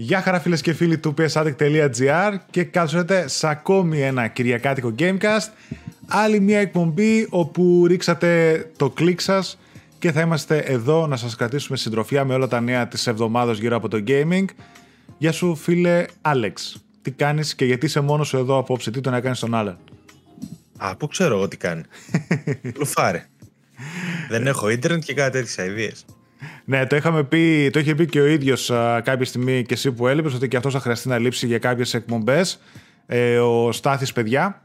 Γεια χαρά φίλες και φίλοι του psaddict.gr και καλώς ήρθατε σε ακόμη ένα κυριακάτικο Gamecast. Άλλη μια εκπομπή όπου ρίξατε το κλικ σας και θα είμαστε εδώ να σας κρατήσουμε συντροφιά με όλα τα νέα της εβδομάδας γύρω από το gaming. Γεια σου φίλε Άλεξ. Τι κάνεις και γιατί είσαι μόνος σου εδώ απόψε, τι τον έκανες στον άλλον; Α, πού ξέρω εγώ τι κάνει. Λουφάρε. Δεν έχω ίντερνετ και κάτι τέτοιες αηδίες. Ναι, το, είχαμε πει, το είχε πει και ο ίδιος κάποια στιγμή και εσύ που έλειπες ότι και αυτό θα χρειαστεί να λείψει για κάποιες εκπομπές. Ε, ο Στάθης, παιδιά.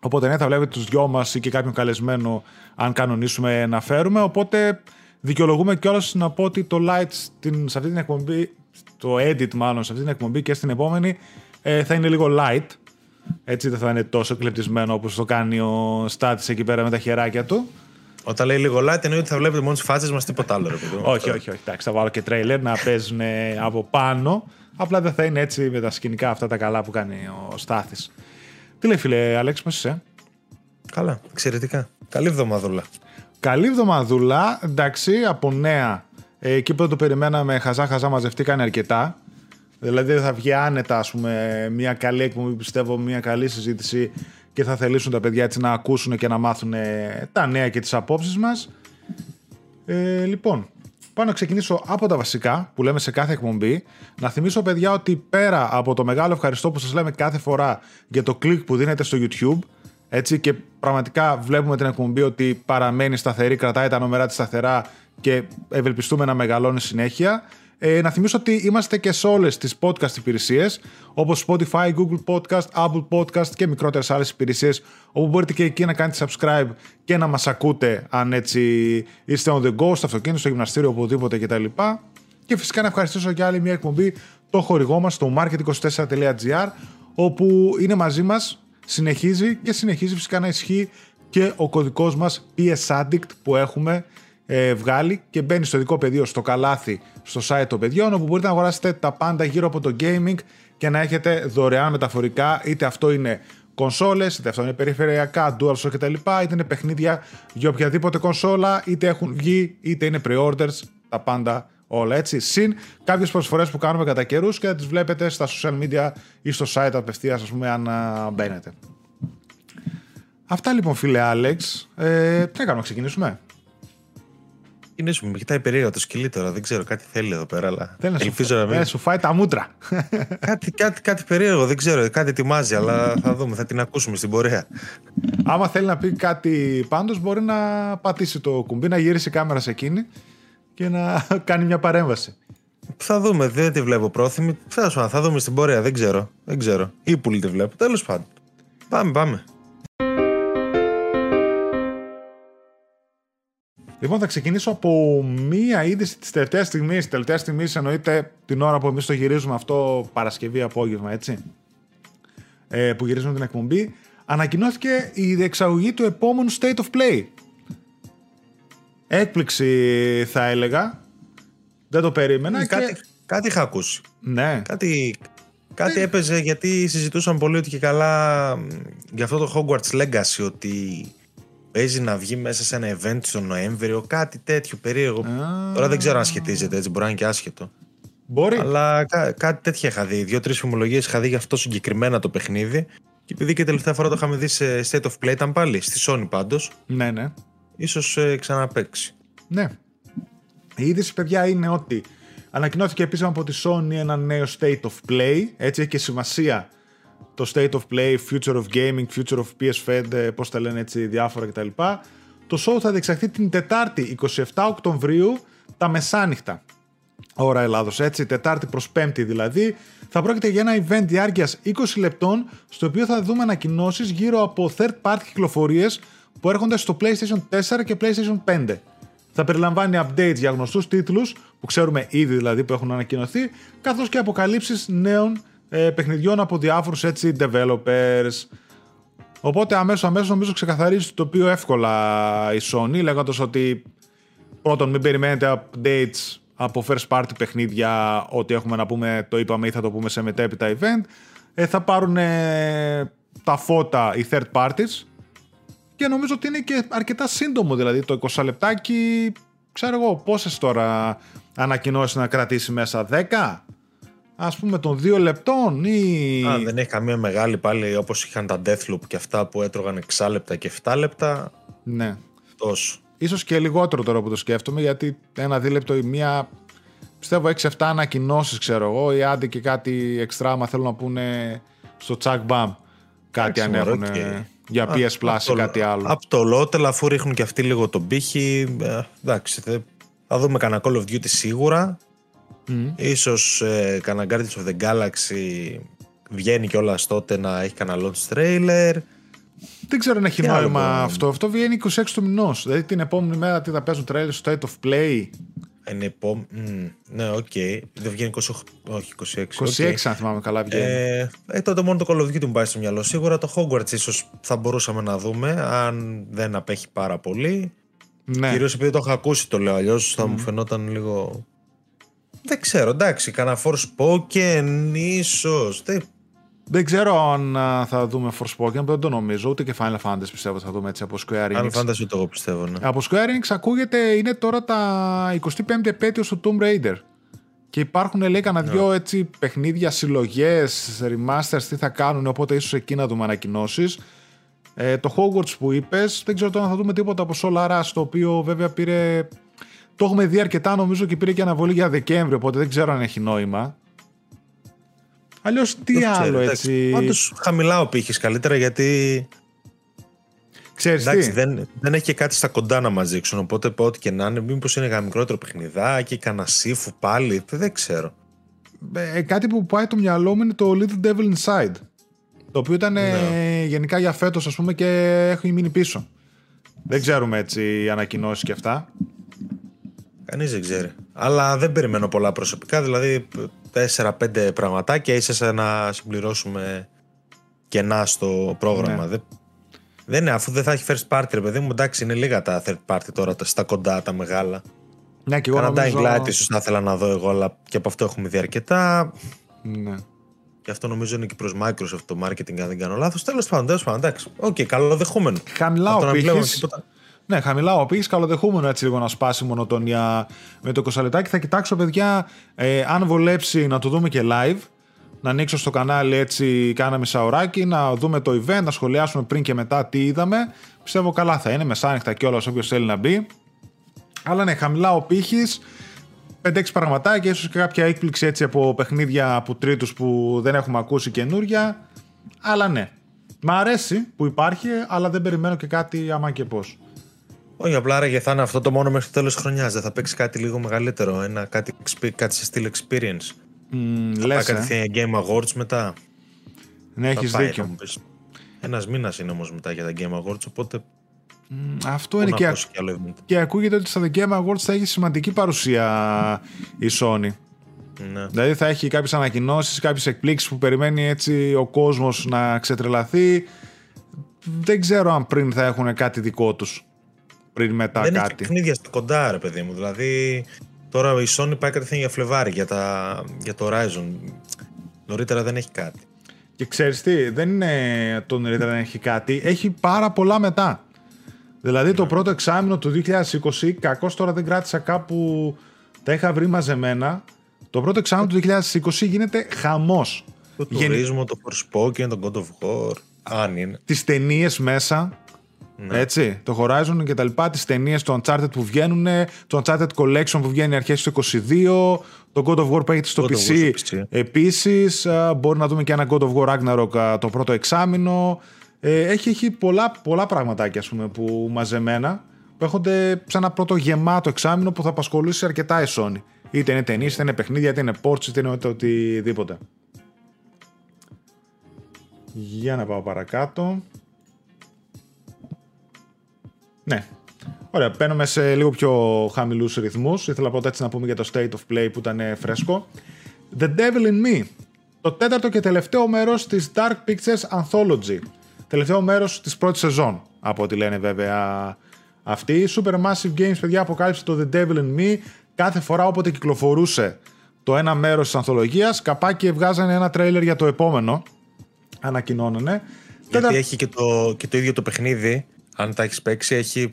Οπότε ναι, θα βλέπετε τους δυο μας ή και κάποιον καλεσμένο, αν κανονίσουμε να φέρουμε. Οπότε δικαιολογούμε κιόλας να πω ότι το light στην, σε αυτή την εκπομπή, το edit μάλλον σε αυτή την εκπομπή και στην επόμενη, ε, θα είναι λίγο light. Έτσι δεν θα είναι τόσο κλεπτισμένο όπως το κάνει ο Στάτης εκεί πέρα με τα χεράκια του. Όταν λέει λίγο light, εννοεί ότι θα βλέπετε μόνο τις φάτσες μας, τίποτα άλλο. Ρε, παιδί, όχι, όχι, όχι. Εντάξει, θα βάλω και τρέιλερ να παίζουν από πάνω. Απλά δεν θα είναι έτσι με τα σκηνικά αυτά τα καλά που κάνει ο Στάθης. Τι λέει, φίλε Αλέξη, πώς είσαι; Καλά, εξαιρετικά. Καλή εβδομαδούλα. Καλή εβδομαδούλα. Εντάξει, από νέα. Ε, εκεί που δεν το περιμέναμε, χαζά-χαζά μαζευτήκαν αρκετά. Δηλαδή θα βγει άνετα, ας πούμε, μια καλή εκπομπή, πιστεύω, μια καλή συζήτηση και θα θελήσουν τα παιδιά έτσι να ακούσουν και να μάθουν ε, τα νέα και τις απόψεις μας. Ε, λοιπόν, πάω να ξεκινήσω από τα βασικά που λέμε σε κάθε εκπομπή. Να θυμίσω παιδιά ότι πέρα από το μεγάλο ευχαριστώ που σας λέμε κάθε φορά για το κλικ που δίνετε στο YouTube έτσι και πραγματικά βλέπουμε την εκπομπή ότι παραμένει σταθερή, κρατάει τα νούμερα της σταθερά και ευελπιστούμε να μεγαλώνει συνέχεια. Ε, να θυμίσω ότι είμαστε και σε όλες τις podcast υπηρεσίες, όπως Spotify, Google Podcast, Apple Podcast και μικρότερες άλλες υπηρεσίες, όπου μπορείτε και εκεί να κάνετε subscribe και να μας ακούτε αν έτσι είστε on the go, στο αυτοκίνητο, στο γυμναστήριο, οπουδήποτε κτλ. Και φυσικά να ευχαριστήσω για άλλη μια εκπομπή το χορηγό μας, το market24.gr, όπου είναι μαζί μας, συνεχίζει και συνεχίζει φυσικά να ισχύει και ο κωδικός μας PS Addict που έχουμε ε, βγάλει και μπαίνει στο δικό πεδίο στο καλάθι στο site των παιδιών όπου μπορείτε να αγοράσετε τα πάντα γύρω από το gaming και να έχετε δωρεάν μεταφορικά είτε αυτό είναι κονσόλες, είτε αυτό είναι περιφερειακά, DualShock κτλ. είτε είναι παιχνίδια για οποιαδήποτε κονσόλα, είτε έχουν βγει, είτε είναι pre-orders, τα πάντα όλα έτσι. Συν κάποιες προσφορές που κάνουμε κατά καιρούς και θα τις βλέπετε στα social media ή στο site απευθείας ας πούμε αν μπαίνετε. Αυτά λοιπόν φίλε Άλεξ. Ε, τι να κάνουμε, ξεκινήσουμε; Ξεκινήσουμε. Με κοιτάει περίεργα το σκυλί τώρα. Δεν ξέρω, κάτι θέλει εδώ πέρα. Αλλά θέλει ελπίζω να μην. Ε, σου φάει τα μούτρα. κάτι, κάτι, κάτι περίεργο, δεν ξέρω. Κάτι ετοιμάζει, αλλά θα δούμε. Θα την ακούσουμε στην πορεία. Άμα θέλει να πει κάτι πάντως, μπορεί να πατήσει το κουμπί, να γυρίσει η κάμερα σε εκείνη και να κάνει μια παρέμβαση. Θα δούμε, δεν τη βλέπω πρόθυμη. Θα, θα δούμε στην πορεία, δεν ξέρω. Δεν ξέρω. Ή που τη βλέπω. Τέλος πάντων. Πάμε, πάμε. Λοιπόν, θα ξεκινήσω από μία είδηση της τελευταίας στιγμής. Της τελευταίας στιγμής εννοείται την ώρα που εμείς το γυρίζουμε αυτό Παρασκευή απόγευμα, έτσι. Ε, που γυρίζουμε την εκπομπή. Ανακοινώθηκε η διεξαγωγή του επόμενου State of Play. Έκπληξη θα έλεγα. Δεν το περίμενα. Και... Κάτι, κάτι είχα ακούσει. Ναι. Κάτι, κάτι έπαιζε γιατί συζητούσαν πολύ ότι και καλά για αυτό το Hogwarts Legacy ότι παίζει να βγει μέσα σε ένα event τον Νοέμβριο, κάτι τέτοιο περίεργο. Τώρα δεν ξέρω αν σχετίζεται έτσι, μπορεί να είναι και άσχετο. Μπορεί. Αλλά κά- κάτι τέτοια είχα δει. Δύο-τρεις φημολογίε είχα δει για αυτό συγκεκριμένα το παιχνίδι. Και επειδή και τελευταία φορά το είχαμε δει σε State of Play, ήταν πάλι στη Sony πάντως. Ναι, ναι. σω ε, ξαναπέξει. Ναι. Η είδηση, παιδιά, είναι ότι ανακοινώθηκε επίσημα από τη Sony ένα νέο State of Play. Έτσι έχει και σημασία το State of Play, Future of Gaming, Future of PS5, πώς τα λένε έτσι διάφορα κτλ. Το show θα διεξαχθεί την Τετάρτη 27 Οκτωβρίου τα μεσάνυχτα. Ώρα Ελλάδος, έτσι, Τετάρτη προς Πέμπτη δηλαδή. Θα πρόκειται για ένα event διάρκειας 20 λεπτών, στο οποίο θα δούμε ανακοινώσεις γύρω από third party κυκλοφορίες που έρχονται στο PlayStation 4 και PlayStation 5. Θα περιλαμβάνει updates για γνωστούς τίτλους, που ξέρουμε ήδη δηλαδή που έχουν ανακοινωθεί, καθώς και αποκαλύψεις νέων ε, παιχνιδιών από διάφορους έτσι developers. Οπότε αμέσως αμέσως νομίζω ξεκαθαρίζει το οποίο εύκολα η Sony λέγοντας ότι πρώτον μην περιμένετε updates από first party παιχνίδια ότι έχουμε να πούμε το είπαμε ή θα το πούμε σε μετέπειτα event ε, θα πάρουν τα φώτα οι third parties και νομίζω ότι είναι και αρκετά σύντομο δηλαδή το 20 λεπτάκι ξέρω εγώ πόσες τώρα ανακοινώσεις να κρατήσει μέσα 10 ας πούμε των δύο λεπτών ή... Α, δεν έχει καμία μεγάλη πάλι όπως είχαν τα Deathloop και αυτά που έτρωγαν 6 λεπτά και 7 λεπτά. Ναι. Τόσο. Ίσως και λιγότερο τώρα που το σκέφτομαι γιατί ένα δίλεπτο ή μία πιστεύω 6-7 ανακοινώσεις, ξέρω εγώ, ή άντε και κάτι εξτρά, άμα θέλουν να πούνε στο τσακ μπαμ κάτι αν έχουν για PS Plus ή κάτι άλλο. Από το Lotel, αφού ρίχνουν και αυτοί λίγο τον πήχη, ε, εντάξει, θα δούμε κανένα Call of Duty σίγουρα. Mm. Ίσως ε, κανένα Guardians of the Galaxy βγαίνει κιόλας τότε να έχει κανένα launch trailer. Δεν ξέρω αν έχει νόημα αυτό. Αυτό βγαίνει 26 του μηνός. Δηλαδή την επόμενη μέρα τι θα παίζουν trailer στο State of Play; Είναι επό... Mm, ναι, OK. Okay. Δεν βγαίνει 28, όχι 26. 26 okay. αν θυμάμαι καλά βγαίνει. Ε, ε, τότε μόνο το Call of Duty μου πάει στο μυαλό. Σίγουρα το Hogwarts ίσως θα μπορούσαμε να δούμε αν δεν απέχει πάρα πολύ. Ναι. Κυρίως επειδή το έχω ακούσει το λέω, αλλιώς θα mm. μου φαινόταν λίγο... Δεν ξέρω, εντάξει, κανένα Forspoken ίσως. Δεν δεν ξέρω αν θα δούμε Forspoken, δεν το νομίζω. Ούτε και Final Fantasy πιστεύω θα δούμε έτσι από Square Enix. Final Fantasy ούτε εγώ πιστεύω, ναι. Από Square Enix ακούγεται είναι τώρα τα 25 επέτειο του Tomb Raider. Και υπάρχουν λέει κανένα ναι. δυο έτσι παιχνίδια, συλλογές, remasters, τι θα κάνουν, οπότε ίσως εκεί να δούμε ανακοινώσεις. Ε, το Hogwarts που είπες, δεν ξέρω τώρα αν θα δούμε τίποτα από Solar Rush, το οποίο βέβαια πήρε. Το έχουμε δει αρκετά νομίζω και πήρε και αναβολή για Δεκέμβριο, οπότε δεν ξέρω αν έχει νόημα. Αλλιώς τι άλλο έτσι. Πάντως χαμηλά ο πύχης καλύτερα γιατί. Ξέρεις Εντάξει, δεν, δεν έχει και κάτι στα κοντά να μας δείξουν. Οπότε ό,τι και να είναι, μήπως είναι ένα μικρότερο παιχνιδάκι, κανένα σύφου πάλι. Δεν ξέρω. Ε, κάτι που πάει το μυαλό μου είναι το Little Devil Inside. Το οποίο ήταν ναι. γενικά για φέτος, ας πούμε, και έχει μείνει πίσω. Δεν ξέρουμε έτσι ανακοινώσεις και αυτά. Κανείς δεν ξέρει. Αλλά δεν περιμένω πολλά προσωπικά. Δηλαδή 4-5 πραγματάκια ίσα να συμπληρώσουμε κενά στο πρόγραμμα. Ναι. Δεν, δεν είναι, αφού δεν θα έχει first party, ρε παιδί μου, εντάξει, είναι λίγα τα third party τώρα στα κοντά, τα μεγάλα. Ναι, και εγώ Κάνα νομίζω... Dying Light ίσως θα ήθελα να δω εγώ, αλλά και από αυτό έχουμε δει αρκετά. Ναι. Και αυτό νομίζω είναι και προς Microsoft το marketing, αν δεν κάνω λάθος. Τέλος πάντων, τέλος πάντων, εντάξει. OK, okay, καλοδεχούμενο. Χαμηλά ο πήχης, ναι, χαμηλά ο πήχης, καλοδεχούμενο έτσι λίγο να σπάσει η μονοτονία με το 20 λεπτάκι. Θα κοιτάξω, παιδιά, ε, αν βολέψει να το δούμε και live. Να ανοίξω στο κανάλι έτσι, κάνα μισαωράκι, να δούμε το event, να σχολιάσουμε πριν και μετά τι είδαμε. Πιστεύω καλά θα είναι, μεσάνυχτα κιόλας όποιος θέλει να μπει. Αλλά ναι, χαμηλά ο πήχης. 5-6 πραγματάκια, ίσως και κάποια έκπληξη έτσι από παιχνίδια από τρίτους που δεν έχουμε ακούσει καινούρια. Αλλά ναι, Μ' αρέσει που υπάρχει, αλλά δεν περιμένω και κάτι άμα και πώς. Όχι, απλά άραγε θα είναι αυτό το μόνο μέχρι το τέλος χρονιάς. Δεν θα παίξει κάτι λίγο μεγαλύτερο. Ένα, κάτι, κάτι σε στυλ experience. Mm, θα λες, πάει ε; Game Awards μετά. Ναι, έχεις δίκιο. Ένας μήνας είναι όμως μετά για τα Game Awards, οπότε. Mm, αυτό είναι και, και ακούγεται ότι στα Game Awards θα έχει σημαντική παρουσία η Sony. Ναι. Δηλαδή θα έχει κάποιες ανακοινώσεις, κάποιες εκπλήξεις που περιμένει έτσι ο κόσμος να ξετρελαθεί. Δεν ξέρω αν πριν θα έχουν κάτι δικό τους πριν μετά δεν κάτι. Έχει παιχνίδια στο κοντά, ρε παιδί μου. Δηλαδή, τώρα η Sony πάει κατευθείαν για Φλεβάρι, για, τα, για το Horizon. Νωρίτερα δεν έχει κάτι. Και ξέρεις τι, δεν είναι το νωρίτερα δεν έχει κάτι, έχει πάρα πολλά μετά. Δηλαδή το ναι. πρώτο εξάμεινο του 2020, κακώς τώρα δεν κράτησα κάπου, τα είχα βρει μαζεμένα, το πρώτο εξάμεινο του 2020 γίνεται χαμός. Το τουρίσμο, το Forspoken, το God of War, αν είναι. Τις ταινίες μέσα, ναι. Έτσι, το Horizon και τα λοιπά, τις ταινίες του Uncharted που βγαίνουν, το Uncharted Collection που βγαίνει αρχές του 22, το God of War που έχετε στο PC, PC. Επίσης, μπορεί να δούμε και ένα God of War Ragnarok το πρώτο εξάμεινο. Ε, έχει, έχει πολλά, πολλά πραγματάκια ας πούμε, που μαζεμένα που έχονται σε ένα πρώτο γεμάτο εξάμεινο που θα απασχολήσει αρκετά η Sony. Είτε είναι ταινίες, είτε είναι παιχνίδια, είτε είναι ports, είτε είναι οτιδήποτε. Για να πάω παρακάτω. Ναι. Ωραία, παίρνουμε σε λίγο πιο χαμηλούς ρυθμούς. Ήθελα πρώτα έτσι να πούμε για το State of Play που ήταν φρέσκο. The Devil in Me. Το τέταρτο και τελευταίο μέρος της Dark Pictures Anthology. Τελευταίο μέρος της πρώτης σεζόν, από ό,τι λένε βέβαια αυτοί. Supermassive Games, παιδιά, αποκάλυψε το The Devil in Me. Κάθε φορά όποτε κυκλοφορούσε το ένα μέρος της ανθολογίας, καπάκι βγάζανε ένα τρέιλερ για το επόμενο. Ανακοινώνανε. Γιατί έχει και το, και το ίδιο το παιχνίδι αν τα έχεις παίξει, έχει,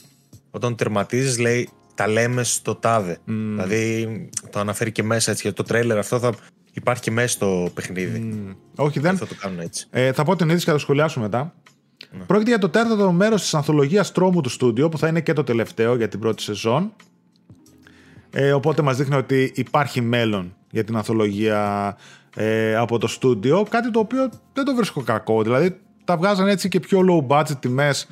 όταν τερματίζεις, λέει τα λέμε στο τάδε. Δηλαδή το αναφέρει και μέσα έτσι. το τρέλερ αυτό θα, υπάρχει και μέσα στο παιχνίδι. Mm. Όχι, δεν. Θα το κάνουν έτσι. Ε, θα πω την είδηση και θα το σχολιάσω μετά. Ναι. Πρόκειται για το τέταρτο μέρος της ανθολογίας τρόμου του στούντιο, που θα είναι και το τελευταίο για την πρώτη σεζόν. Ε, οπότε μας δείχνει ότι υπάρχει μέλλον για την ανθολογία ε, από το στούντιο. Κάτι το οποίο δεν το βρίσκω κακό. Δηλαδή τα βγάζαν έτσι και πιο low budget τιμές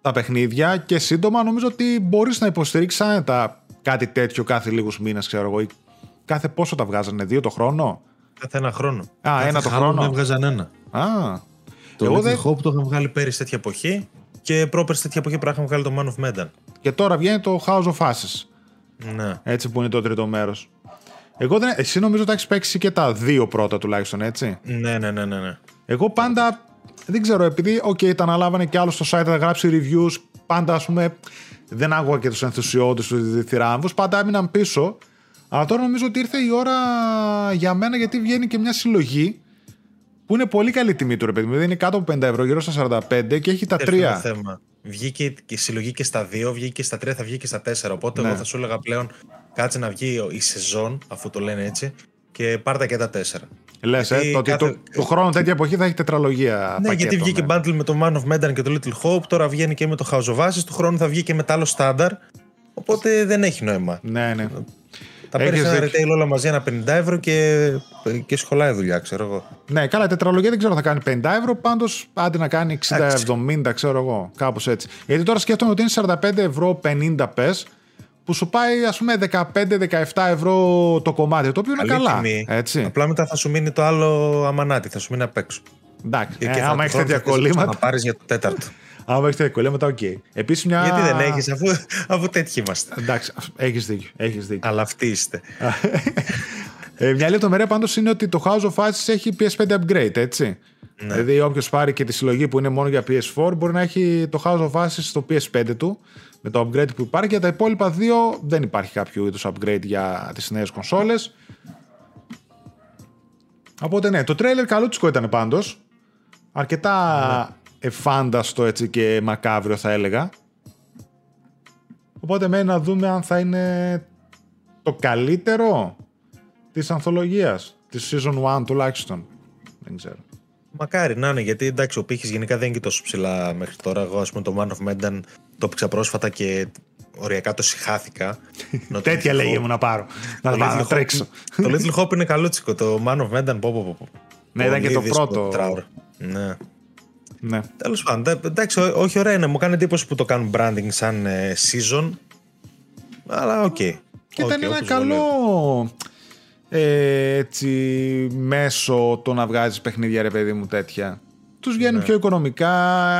τα παιχνίδια και σύντομα νομίζω ότι μπορείς να υποστηρίξεις άνετα κάτι τέτοιο κάθε λίγους μήνες, ξέρω εγώ. Κάθε πόσο τα βγάζανε, δύο το χρόνο; Κάθε ένα χρόνο. Α, κάθε ένα το χρόνο. έβγαζαν ένα. Α, το Εγώ Little Hope το είχαν βγάλει πέρυσι τέτοια εποχή και πρόπερσι τέτοια εποχή πρέπει να βγάλει το Man of Medan. Και τώρα βγαίνει το House of Ashes. Ναι. Έτσι που είναι το τρίτο μέρος. Εγώ δεν... Εσύ νομίζω ότι έχεις παίξει και τα δύο πρώτα τουλάχιστον, έτσι; Ναι, ναι, ναι, ναι. ναι. Εγώ πάντα. Δεν ξέρω, επειδή okay, τα αναλάβανε και άλλος στο site, θα γράψει reviews. Πάντα, ας πούμε, δεν άκουγα και τους ενθουσιώδεις τους διθυράμβου. Πάντα έμειναν πίσω. Αλλά τώρα νομίζω ότι ήρθε η ώρα για μένα γιατί βγαίνει και μια συλλογή που είναι πολύ καλή τιμή του ρε παιδί μου. είναι κάτω από 50 ευρώ, γύρω στα 45 και έχει τα τρία. θέμα. Βγήκε και η συλλογή και στα 2, βγήκε και στα 3, θα βγει και στα 4. Οπότε ναι. εγώ θα σου έλεγα πλέον κάτσε να βγει η σεζόν, αφού το λένε έτσι, και πάρτα και τα 4. Λες, ε, το ότι κάθε... το, χρόνο τέτοια εποχή θα έχει τετραλογία. Ναι, γιατί βγήκε ναι. bundle με το Man of Medan και το Little Hope, τώρα βγαίνει και με το House of Ashes, του χρόνου θα βγει και με το άλλο Standard. Οπότε δεν έχει νόημα. Ναι, ναι. Τα παίρνεις ένα retail όλα μαζί ένα 50 ευρώ και, και σχολάει δουλειά, ξέρω εγώ. Ναι, καλά, η τετραλογία δεν ξέρω θα κάνει 50 ευρώ, πάντως άντε να κάνει 60-70, ξέρω εγώ. Κάπως έτσι. Γιατί τώρα σκέφτομαι ότι είναι 45 ευρώ 50 πες, που σου πάει ας πούμε 15-17 ευρώ το κομμάτι, το οποίο είναι καλά. Τιμή. Έτσι. Απλά μετά θα σου μείνει το άλλο αμανάτι, θα σου μείνει απ' έξω. Εντάξει, ε, άμα έχεις τέτοια κολλήματα. Θα πάρει για το τέταρτο. Άμα έχεις τέτοια κολλήματα, OK. Okay. Επίσης μια... Γιατί δεν έχεις, αφού, αφού τέτοιοι είμαστε. Εντάξει, έχεις δίκιο. Έχεις δίκιο. Αλλά αυτοί είστε. ε, μια λεπτομέρεια πάντως είναι ότι το House of Ashes έχει PS5 upgrade, έτσι. Ναι. Δηλαδή, όποιος πάρει και τη συλλογή που είναι μόνο για PS4 μπορεί να έχει το House of Ashes στο PS5 του με το upgrade που υπάρχει. Για τα υπόλοιπα δύο δεν υπάρχει κάποιο είδους upgrade για τις νέες κονσόλες. Οπότε ναι, το trailer καλούτσικο ήταν πάντως. Αρκετά ναι εφάνταστο έτσι και μακάβριο θα έλεγα. Οπότε μένει να δούμε αν θα είναι το καλύτερο της ανθολογίας, της Season 1 τουλάχιστον. Δεν ξέρω. Μακάρι να είναι, γιατί εντάξει, ο πύχης γενικά δεν είναι και τόσο ψηλά μέχρι τώρα. Εγώ, ας πούμε, το Man of Medan το έπαιξα πρόσφατα και οριακά το συχάθηκα. Τέτοια λέγε μου να πάρω. να, να τρέξω. το Little Hope είναι καλούτσικο. Το Man of Medan, πω, πω, πω. Ναι, ήταν και το πρώτο. Ναι. Ναι. Τέλος πάντων, εντάξει, όχι ωραία είναι. Μου κάνει εντύπωση που το κάνουν branding σαν ε, season. Αλλά OK. Okay. Και ήταν ένα καλό ε, έτσι, μέσο το να βγάζεις παιχνίδια, ρε παιδί μου, τέτοια. Τους βγαίνουν ναι. πιο οικονομικά,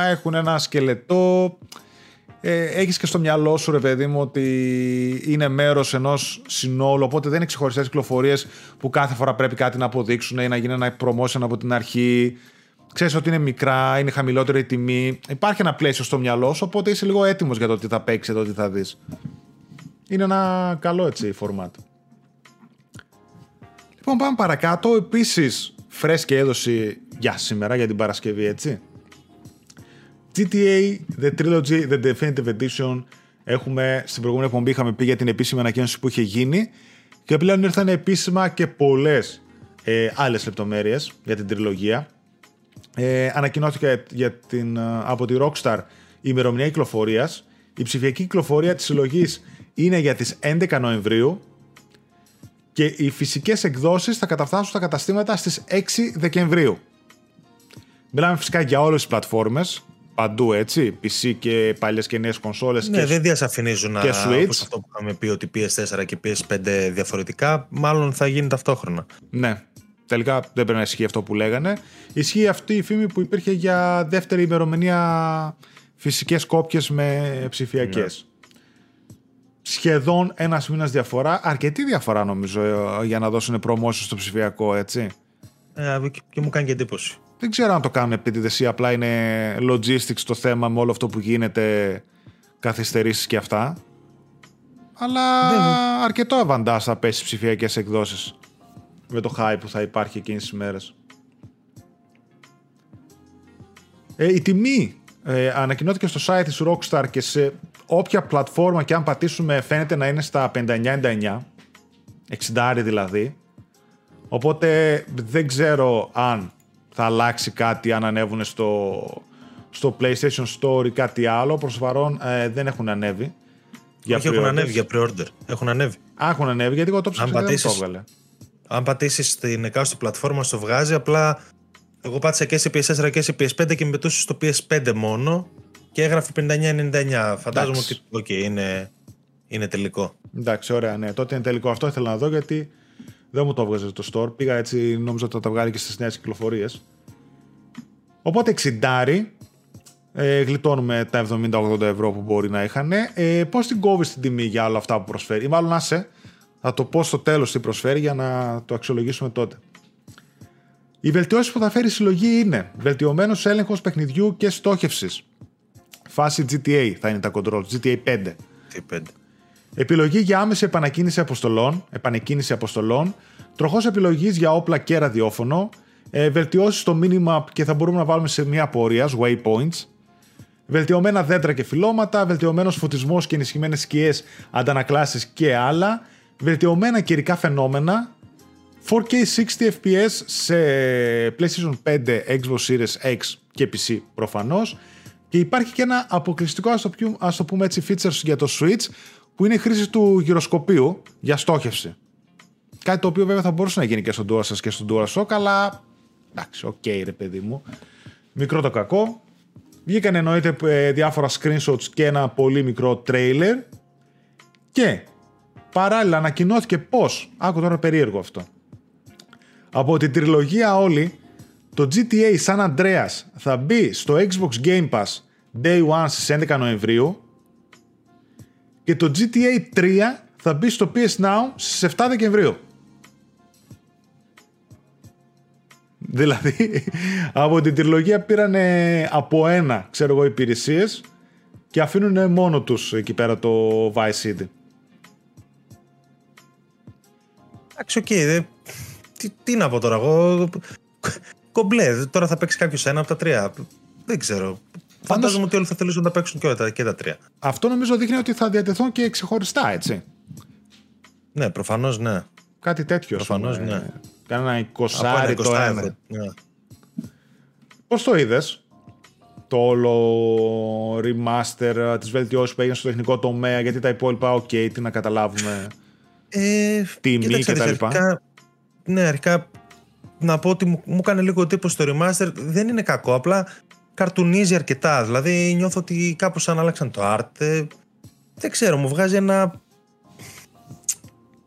έχουν ένα σκελετό. Ε, έχεις και στο μυαλό σου ρε παιδί μου ότι είναι μέρος ενός συνόλου οπότε δεν είναι ξεχωριστές κυκλοφορίες που κάθε φορά πρέπει κάτι να αποδείξουν ή να γίνει ένα promotion από την αρχή ξέρεις ότι είναι μικρά, είναι χαμηλότερη η τιμή. Υπάρχει ένα πλαίσιο στο μυαλό σου, οπότε είσαι λίγο έτοιμος για το τι θα παίξεις, το τι θα δεις. Είναι ένα καλό έτσι format. Λοιπόν, πάμε παρακάτω. Επίσης, φρέσκη έδωση για σήμερα, για την Παρασκευή, έτσι. GTA The Trilogy The Definitive Edition. Έχουμε, στην προηγούμενη εκπομπή είχαμε πει για την επίσημη ανακοίνωση που είχε γίνει και πλέον ήρθαν επίσημα και πολλές ε, άλλες λεπτομέρειες για την τριλογία. Ε, ανακοινώθηκε για την, ε, από τη Rockstar η ημερομηνία κυκλοφορίας. Η ψηφιακή κυκλοφορία της συλλογής είναι για τις 11 Νοεμβρίου και οι φυσικές εκδόσεις θα καταφτάσουν στα καταστήματα στις 6 Δεκεμβρίου. Μιλάμε φυσικά για όλες τις πλατφόρμες, παντού έτσι, PC και παλιές και νέες κονσόλες ναι, και, δεν διασαφηνίζουν και Switch. αυτό που είχαμε πει ότι PS4 και PS5 διαφορετικά, μάλλον θα γίνει ταυτόχρονα. Ναι, Τελικά δεν πρέπει να ισχύει αυτό που λέγανε. Ισχύει αυτή η φήμη που υπήρχε για δεύτερη ημερομηνία φυσικές κόπιες με ψηφιακές. Ναι. Σχεδόν ένας μήνας διαφορά. Αρκετή διαφορά νομίζω ε, για να δώσουν προμόσιο στο ψηφιακό, έτσι. Ε, και μου κάνει και εντύπωση. Δεν ξέρω αν το κάνουν επίτηδε ή απλά είναι logistics το θέμα με όλο αυτό που γίνεται, καθυστερήσεις και αυτά. Αλλά δεν... αρκετό αβαντάς θα πέσει ψηφιακές εκδόσεις με το hype που θα υπάρχει εκείνες τις μέρες. Ε, η τιμή ε, ανακοινώθηκε στο site της Rockstar και σε όποια πλατφόρμα και αν πατήσουμε φαίνεται να είναι στα 59-99, 60 δηλαδή. Οπότε δεν ξέρω αν θα αλλάξει κάτι αν ανέβουν στο, στο PlayStation Store ή κάτι άλλο. Προς παρόν ε, δεν έχουν ανέβει. Για Όχι, έχουν ανέβει για pre-order. Έχουν ανέβει. Α, έχουν ανέβει γιατί εγώ το ψάξα δεν το έβγαλε. Αν πατήσεις την εκάστοτε πλατφόρμα, στο βγάζει. Απλά εγώ πάτησα και σε PS4 και σε PS5 και με πετούσε στο PS5 μόνο και έγραφε 59-99. Φαντάζομαι ότι okay, είναι, είναι τελικό. Εντάξει, ωραία, ναι. Τότε είναι τελικό. Αυτό ήθελα να δω γιατί δεν μου το έβγαζε το store. Πήγα έτσι, νόμιζα ότι θα τα βγάλει και στις νέες κυκλοφορίες. Οπότε 60 ε, γλιτώνουμε τα 70-80 ευρώ που μπορεί να είχαν. Ε, Πώς την κόβεις την τιμή για όλα αυτά που προσφέρει, ή μάλλον άσε, θα το πω στο τέλος τι προσφέρει για να το αξιολογήσουμε τότε. Οι βελτιώσεις που θα φέρει η συλλογή είναι βελτιωμένος έλεγχος παιχνιδιού και στόχευσης. Φάση GTA θα είναι τα controls, GTA 5. GTA 5. Επιλογή για άμεση επανακίνηση αποστολών, επανεκκίνηση αποστολών, τροχός επιλογής για όπλα και ραδιόφωνο, ε, βελτιώσεις στο minimap και θα μπορούμε να βάλουμε σε μια πορεία, waypoints, βελτιωμένα δέντρα και φυλώματα, βελτιωμένος φωτισμός και ενισχυμένες σκιές, αντανακλάσεις και άλλα, βελτιωμένα καιρικά φαινόμενα, 4K 60 FPS σε PlayStation 5, Xbox Series X και PC προφανώς και υπάρχει και ένα αποκλειστικό ας το, πούμε έτσι features για το Switch που είναι η χρήση του γυροσκοπίου για στόχευση. Κάτι το οποίο βέβαια θα μπορούσε να γίνει και στον DualSense και στον DualShock αλλά εντάξει, OK okay, ρε παιδί μου. Μικρό το κακό. Βγήκαν εννοείται ε, διάφορα screenshots και ένα πολύ μικρό trailer και παράλληλα ανακοινώθηκε πως, άκου τώρα περίεργο αυτό, από την τριλογία όλη, το GTA San Andreas θα μπει στο Xbox Game Pass Day 1 στις 11 Νοεμβρίου και το GTA 3 θα μπει στο PS Now στις 7 Δεκεμβρίου. Δηλαδή, από την τριλογία πήραν από ένα, ξέρω εγώ, υπηρεσίες και αφήνουν μόνο τους εκεί πέρα το Vice City. Εντάξει, οκ, τι, τι να πω τώρα, εγώ. Κομπλέ, τώρα θα παίξει κάποιος ένα από τα τρία. Δεν ξέρω. Φαντάζομαι ότι όλοι θα θελήσουν να παίξουν και τα, και τα τρία. Αυτό νομίζω δείχνει ότι θα διατεθούν και ξεχωριστά, έτσι. Ναι, προφανώς ναι. Κάτι τέτοιο. Προφανώς ναι. Κάνα 20 το ένα. Ναι. Πώς το είδες, το όλο remaster, τις βελτιώσεις που έγιναν στο τεχνικό τομέα, γιατί τα υπόλοιπα, OK, okay, τι να καταλάβουμε. Ε, τιμή κτλ. Ναι, αρχικά να πω ότι μου, μου έκανε λίγο τύπο το remaster. Δεν είναι κακό, απλά καρτουνίζει αρκετά. Δηλαδή νιώθω ότι κάπως αν άλλαξαν το art. Ε, δεν ξέρω, μου βγάζει ένα...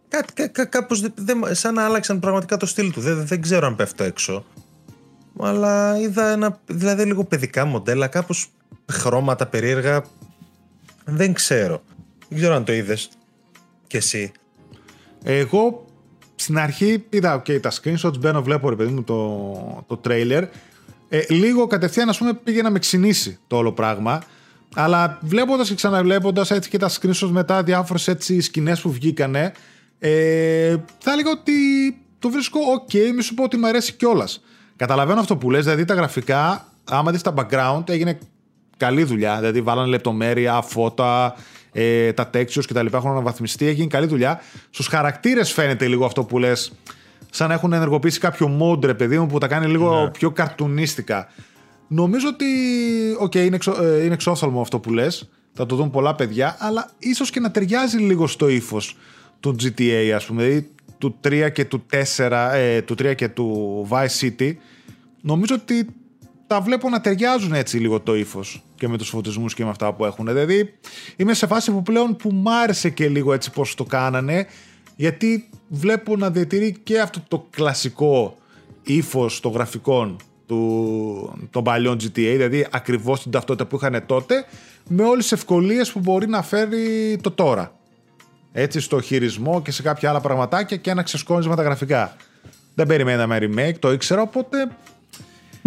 Κάτι, κά, κάπως σαν να άλλαξαν πραγματικά το στυλ του. Δεν, δεν ξέρω αν πέφτω έξω. Αλλά είδα ένα, δηλαδή λίγο παιδικά μοντέλα, κάπως χρώματα περίεργα. Δεν ξέρω. Δεν ξέρω αν το είδες κι εσύ. Εγώ στην αρχή είδα okay, τα screenshots, μπαίνω, βλέπω ρε παιδί μου το, το trailer. Ε, λίγο κατευθείαν, ας πούμε, πήγε να με ξυνήσει το όλο πράγμα. Αλλά βλέποντας και ξαναβλέποντας έτσι και τα screenshots μετά, διάφορες έτσι σκηνές που βγήκανε, ε, θα έλεγα ότι το βρίσκω ok, μη σου πω ότι μου αρέσει κιόλας. Καταλαβαίνω αυτό που λες, δηλαδή τα γραφικά, άμα δεις τα background, έγινε καλή δουλειά. Δηλαδή βάλανε λεπτομέρεια, φώτα, ε, τα textures κτλ. έχουν αναβαθμιστεί, έχει γίνει καλή δουλειά. Στους χαρακτήρες φαίνεται λίγο αυτό που λες, σαν να έχουν ενεργοποιήσει κάποιο mode, ρε παιδί μου, που τα κάνει λίγο ναι. πιο καρτουνίστικα. Νομίζω ότι, ok, okay, είναι, εξο, ε, είναι εξόφθαλμο αυτό που λες. Θα το δουν πολλά παιδιά, αλλά ίσως και να ταιριάζει λίγο στο ύφος του GTA, ας πούμε. Δηλαδή του 3 και του 4, ε, του 3 και του Vice City. Νομίζω ότι τα βλέπω να ταιριάζουν έτσι λίγο το ύφος και με τους φωτισμούς και με αυτά που έχουν. Δηλαδή, είμαι σε φάση που πλέον που μ' άρεσε και λίγο έτσι πώς το κάνανε, γιατί βλέπω να διατηρεί και αυτό το κλασικό ύφος των γραφικών του, των παλιών GTA, δηλαδή ακριβώς την ταυτότητα που είχαν τότε, με όλες τις ευκολίες που μπορεί να φέρει το τώρα. Έτσι, στο χειρισμό και σε κάποια άλλα πραγματάκια και ένα ξεσκόνισμα τα γραφικά. Δεν περιμέναμε remake, το ήξερα, οπότε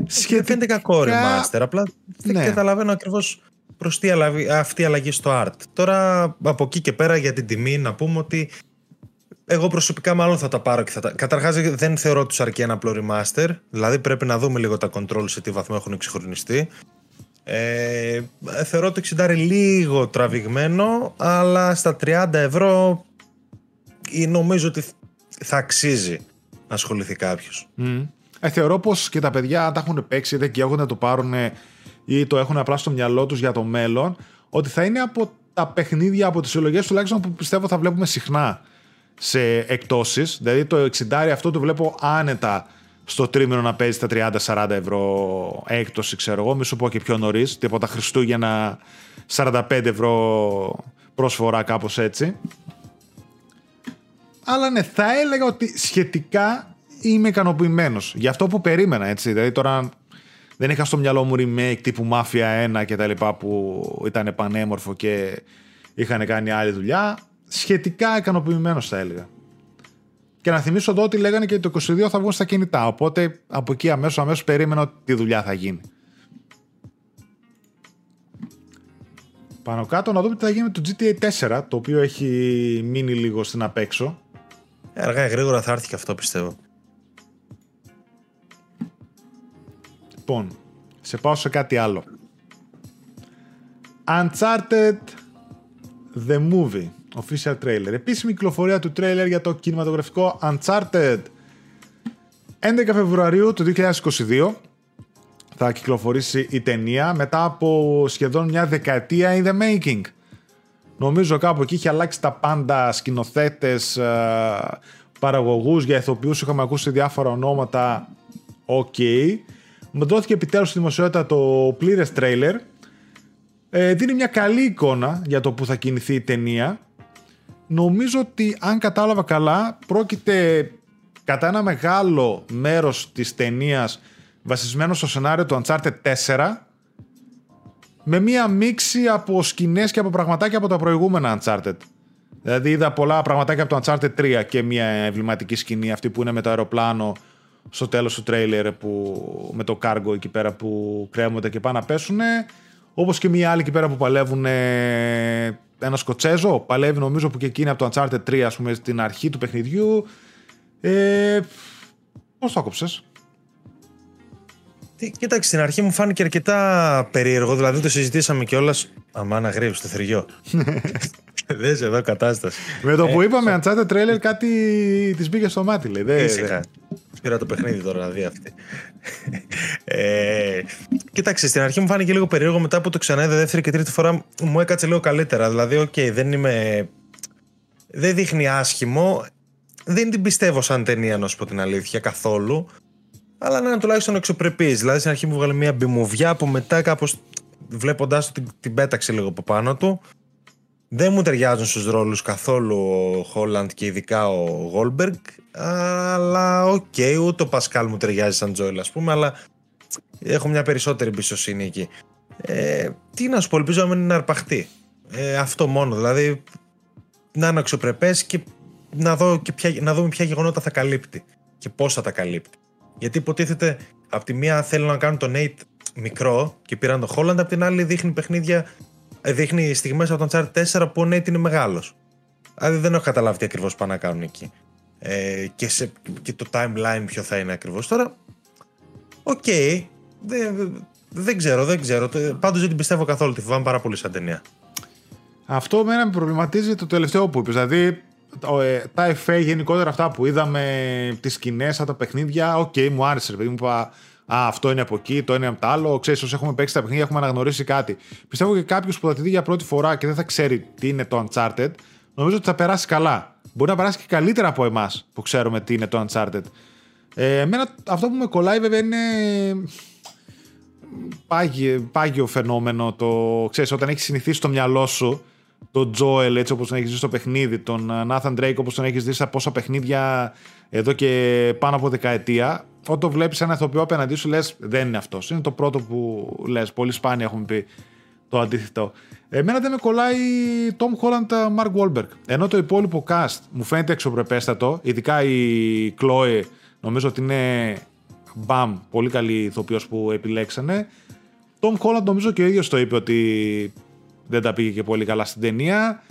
Σχετικά... Δεν φαίνεται κακό remaster. Απλά δεν ναι. καταλαβαίνω ακριβώς προς τι αυτή η αλλαγή στο art. Τώρα από εκεί και πέρα για την τιμή να πούμε ότι εγώ προσωπικά μάλλον θα τα πάρω και θα τα. Καταρχάς δεν θεωρώ τους αρκεί ένα απλό remaster. Δηλαδή πρέπει να δούμε λίγο τα control σε τι βαθμό έχουν εξυγχρονιστεί. Ε, θεωρώ το 60 λίγο τραβηγμένο, αλλά στα 30 ευρώ νομίζω ότι θα αξίζει ασχοληθεί κάποιος. Mm. Ε, θεωρώ πως και τα παιδιά, αν τα έχουν παίξει, είτε και έχουν να το πάρουν ή το έχουν απλά στο μυαλό τους για το μέλλον, ότι θα είναι από τα παιχνίδια, από τις συλλογές τουλάχιστον που πιστεύω θα βλέπουμε συχνά σε εκτόσει. Δηλαδή το 60 αυτό το βλέπω άνετα στο τρίμηνο να παίζει τα 30-40 ευρώ έκπτωση, ξέρω εγώ. Μη σου πω και πιο νωρίς, τίποτα Χριστούγεννα 45 ευρώ προσφορά, κάπως έτσι. Αλλά ναι, θα έλεγα ότι σχετικά είμαι ικανοποιημένος για αυτό που περίμενα, έτσι. Δηλαδή τώρα δεν είχα στο μυαλό μου remake τύπου Mafia 1 και τα λοιπά που ήταν πανέμορφο και είχαν κάνει άλλη δουλειά. Σχετικά ικανοποιημένος θα έλεγα. Και να θυμίσω εδώ ότι λέγανε και το 22 θα βγουν στα κινητά. Οπότε από εκεί αμέσως αμέσως περίμενα ότι τη δουλειά θα γίνει. Πάνω κάτω να δούμε τι θα γίνει με το GTA 4, το οποίο έχει μείνει λίγο στην απέξω. Αργά ή γρήγορα θα έρθει και αυτό πιστεύω. Λοιπόν, σε πάω σε κάτι άλλο. Uncharted The Movie. Official trailer. Επίσημη κυκλοφορία του trailer για το κινηματογραφικό Uncharted. 11 Φεβρουαρίου του 2022 θα κυκλοφορήσει η ταινία μετά από σχεδόν μια δεκαετία in the making. Νομίζω κάπου εκεί είχε αλλάξει τα πάντα σκηνοθέτες, ε, παραγωγούς για ηθοποιούς, είχαμε ακούσει διάφορα ονόματα. Ok. Okay. Μου δόθηκε επιτέλους στη δημοσιότητα το πλήρες τρέιλερ. Ε, δίνει μια καλή εικόνα για το που θα κινηθεί η ταινία. Νομίζω ότι αν κατάλαβα καλά πρόκειται κατά ένα μεγάλο μέρος της ταινίας βασισμένο στο σενάριο του Uncharted 4 με μία μίξη από σκηνές και από πραγματάκια από τα προηγούμενα Uncharted. Δηλαδή είδα πολλά πραγματάκια από το Uncharted 3 και μία εμβληματική σκηνή αυτή που είναι με το αεροπλάνο στο τέλος του τρέιλερ που, με το κάργο εκεί πέρα που κρέμονται και πάνε να πέσουν. Όπως και μία άλλη εκεί πέρα που παλεύουν ένα Σκοτσέζο. Παλεύει νομίζω που και εκείνη από το Uncharted 3 ας πούμε στην αρχή του παιχνιδιού. Ε, πώς το άκοψες; Κοίταξε, στην αρχή μου φάνηκε αρκετά περίεργο, δηλαδή το συζητήσαμε κιόλας. Αμά να γρήγορα στο θεριό. Δες εδώ κατάσταση. Με το που ε, είπαμε Uncharted trailer κάτι της μπήκε στο μάτι, λέει. Ήσυχα. Πήρα το παιχνίδι τώρα να δει αυτή. ε, κοίταξε, στην αρχή μου φάνηκε λίγο περίεργο. Μετά που το ξανά δεύτερη και τρίτη φορά μου έκατσε λίγο καλύτερα. Δηλαδή, οκ, okay, δεν είμαι. Δεν δείχνει άσχημο. Δεν την πιστεύω σαν ταινία, να σου πω την αλήθεια, καθόλου. Αλλά να είναι τουλάχιστον αξιοπρεπής. Δηλαδή, στην αρχή μου 'βγαλε μια B-movie ιά που μετά κάπως βλέποντάς το την, την πέταξε λίγο από πάνω του. Δεν μου ταιριάζουν στους ρόλους καθόλου ο Χόλαντ και ειδικά ο Γουόλμπεργκ αλλά ok, okay, ούτε ο Πασκάλ μου ταιριάζει σαν Τζόελ ας πούμε αλλά έχω μια περισσότερη εμπιστοσύνη εκεί. Ε, τι να σου πω, ελπίζω να μην είναι αρπαχτή. Ε, αυτό μόνο, δηλαδή να είναι αξιοπρεπές και να, δω και ποια, να δούμε ποια γεγονότα θα καλύπτει και πώς θα τα καλύπτει. Γιατί υποτίθεται από τη μία θέλουν να κάνουν τον Nate μικρό και πήραν τον Χόλαντ, από την άλλη δείχνει παιχνίδια ε, δείχνει στιγμές από τον Uncharted 4 που ο Nate είναι μεγάλος. Δηλαδή δεν έχω καταλάβει τι ακριβώς πάνε να κάνουν εκεί. Ε, και, σε, και το timeline ποιο θα είναι ακριβώς. Τώρα, ok. Okay, δεν, δεν ξέρω, δεν ξέρω. Πάντως δεν την πιστεύω καθόλου. Τη φοβάμαι πάρα πολύ σαν ταινία. Αυτό εμένα με προβληματίζει το τελευταίο που είπες. Δηλαδή, ε, τα εφέ γενικότερα αυτά που είδαμε, τις σκηνές, τα παιχνίδια, ok, okay, μου άρεσε. Επειδή μου είπα, Α, αυτό είναι από εκεί, το είναι από το άλλο. Ξέρεις, όσοι έχουμε παίξει τα παιχνίδια, έχουμε αναγνωρίσει κάτι. Πιστεύω και κάποιος που θα τη δει για πρώτη φορά και δεν θα ξέρει τι είναι το Uncharted, νομίζω ότι θα περάσει καλά. Μπορεί να περάσει και καλύτερα από εμάς που ξέρουμε τι είναι το Uncharted. Ε, εμένα αυτό που με κολλάει βέβαια είναι πάγιο, πάγιο φαινόμενο το ξέρεις όταν έχεις συνηθίσει το μυαλό σου τον Joel έτσι όπως τον έχεις δει στο παιχνίδι τον Nathan Drake όπως τον έχεις δει στα πόσα παιχνίδια εδώ και πάνω από δεκαετία όταν βλέπεις ένα ηθοποιό απέναντί σου, λες δεν είναι αυτός. Είναι το πρώτο που λες. Πολύ σπάνια έχουμε πει το αντίθετο. Εμένα δεν με κολλάει Tom Holland Mark Wahlberg. Ενώ το υπόλοιπο cast μου φαίνεται εξωπρεπέστατο, ειδικά η Chloe νομίζω ότι είναι μπαμ, πολύ καλή ηθοποιός που επιλέξανε. Tom Holland νομίζω και ο ίδιος το είπε ότι δεν τα πήγε και πολύ καλά στην ταινία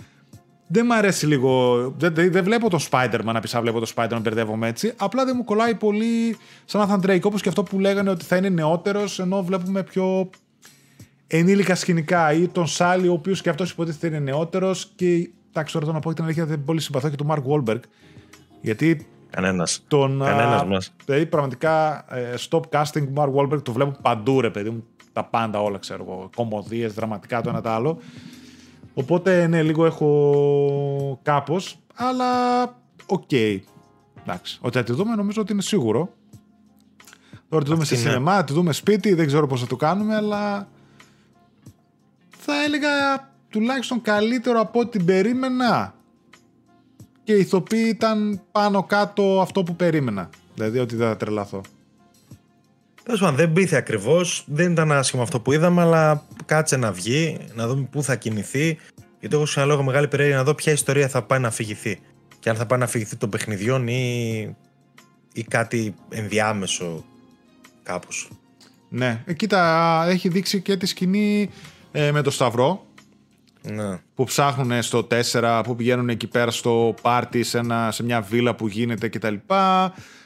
δεν μου αρέσει λίγο. Δεν, δεν, βλέπω το Spider-Man να πεις, βλέπω το Spider-Man, μπερδεύομαι έτσι. Απλά δεν μου κολλάει πολύ σαν Nathan Drake. Όπω και αυτό που λέγανε ότι θα είναι νεότερος, ενώ βλέπουμε πιο ενήλικα σκηνικά. Ή τον Σάλι, ο οποίος και αυτός υποτίθεται είναι νεότερος. Και εντάξει, τώρα το να πω την αλήθεια, δεν πολύ συμπαθώ και τον Mark Wahlberg. Γιατί Κανένας. Τον, Κανένας μας. Δηλαδή πραγματικά ε, stop casting Mark Wahlberg το βλέπω παντού ρε παιδί μου. Τα πάντα όλα ξέρω εγώ. Κωμωδίες, δραματικά το ένα το άλλο. Οπότε ναι, λίγο έχω κάπως. Αλλά ok. Okay. Εντάξει. Ότι θα τη δούμε νομίζω ότι είναι σίγουρο. Τώρα τη δούμε σε σινεμά, τη δούμε σπίτι, δεν ξέρω πώς θα το κάνουμε, αλλά θα έλεγα τουλάχιστον καλύτερο από ό,τι περίμενα. Και οι ηθοποιοί ήταν πάνω κάτω αυτό που περίμενα. Δηλαδή ότι δεν θα τρελαθώ. Τέλος πάντων, δεν μπήθε ακριβώς. Δεν ήταν άσχημο αυτό που είδαμε, αλλά κάτσε να βγει, να δούμε πού θα κινηθεί. Γιατί έχω ξαναλόγω μεγάλη περιέργεια να δω ποια ιστορία θα πάει να αφηγηθεί. Και αν θα πάει να αφηγηθεί των παιχνιδιών ή, ή κάτι ενδιάμεσο κάπως. Ναι, ε, κοίτα, έχει δείξει και τη σκηνή ε, με το Σταυρό. Ναι. Που ψάχνουν στο 4, που πηγαίνουν εκεί πέρα στο πάρτι σε, ένα, σε μια βίλα που γίνεται κτλ.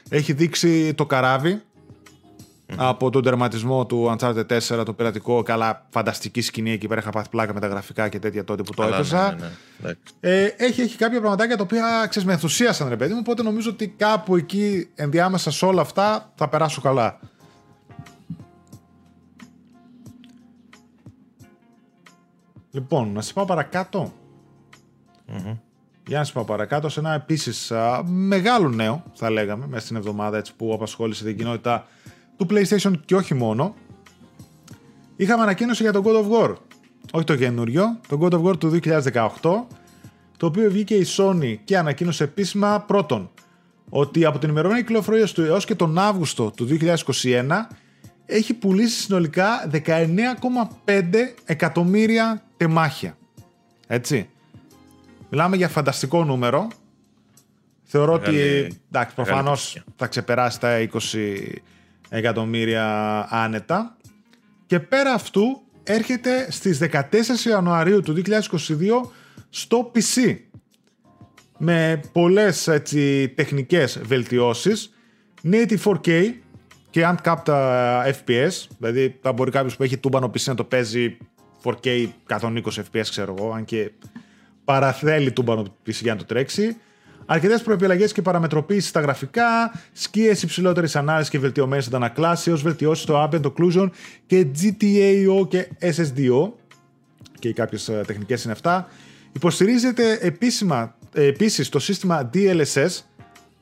Έχει δείξει το καράβι από τον τερματισμό του Uncharted 4, το πειρατικό. Καλά, φανταστική σκηνή εκεί πέρα. Είχα πάθει πλάκα με τα γραφικά και τέτοια τότε που το έπαιζα. Ναι, ναι, ε, έχει, έχει κάποια πραγματάκια τα οποία ξέρεις, με ενθουσίασαν, ρε παιδί μου. Οπότε νομίζω ότι κάπου εκεί ενδιάμεσα σε όλα αυτά θα περάσω καλά. Λοιπόν, να σε πάω Για να σε πάω παρακάτω σε ένα επίσης μεγάλο νέο, θα λέγαμε, μέσα στην εβδομάδα έτσι, που απασχόλησε την κοινότητα του PlayStation και όχι μόνο. Είχαμε ανακοίνωση για το God of War. Όχι το καινούριο, το God of War του 2018, το οποίο βγήκε η Sony και ανακοίνωσε επίσημα πρώτον ότι από την ημερομηνία κυκλοφορίας του έως και τον Αύγουστο του 2021 έχει πουλήσει συνολικά 19,5 εκατομμύρια τεμάχια. Έτσι. Μιλάμε για φανταστικό νούμερο. Θεωρώ ότι εντάξει, προφανώς θα ξεπεράσει τα 20 εκατομμύρια άνετα. Και πέρα αυτού έρχεται στις 14 Ιανουαρίου του 2022 στο PC με πολλές έτσι, τεχνικές βελτιώσεις. Native 4K και uncapped FPS δηλαδή θα μπορεί κάποιος που έχει τούμπανο PC να το παίζει 4K 120 FPS ξέρω εγώ αν και παραθέλει τούμπανο PC για να το τρέξει Αρκετές προεπιλογέ και παραμετροποίηση στα γραφικά, σκίε υψηλότερης ανάλυσης και βελτιωμένε αντανακλάσει, ω βελτιώσεις στο Ambient Occlusion και GTAO και SSDO. Και κάποιες τεχνικές είναι αυτά. Υποστηρίζεται επίσημα, ε, επίσης το σύστημα DLSS,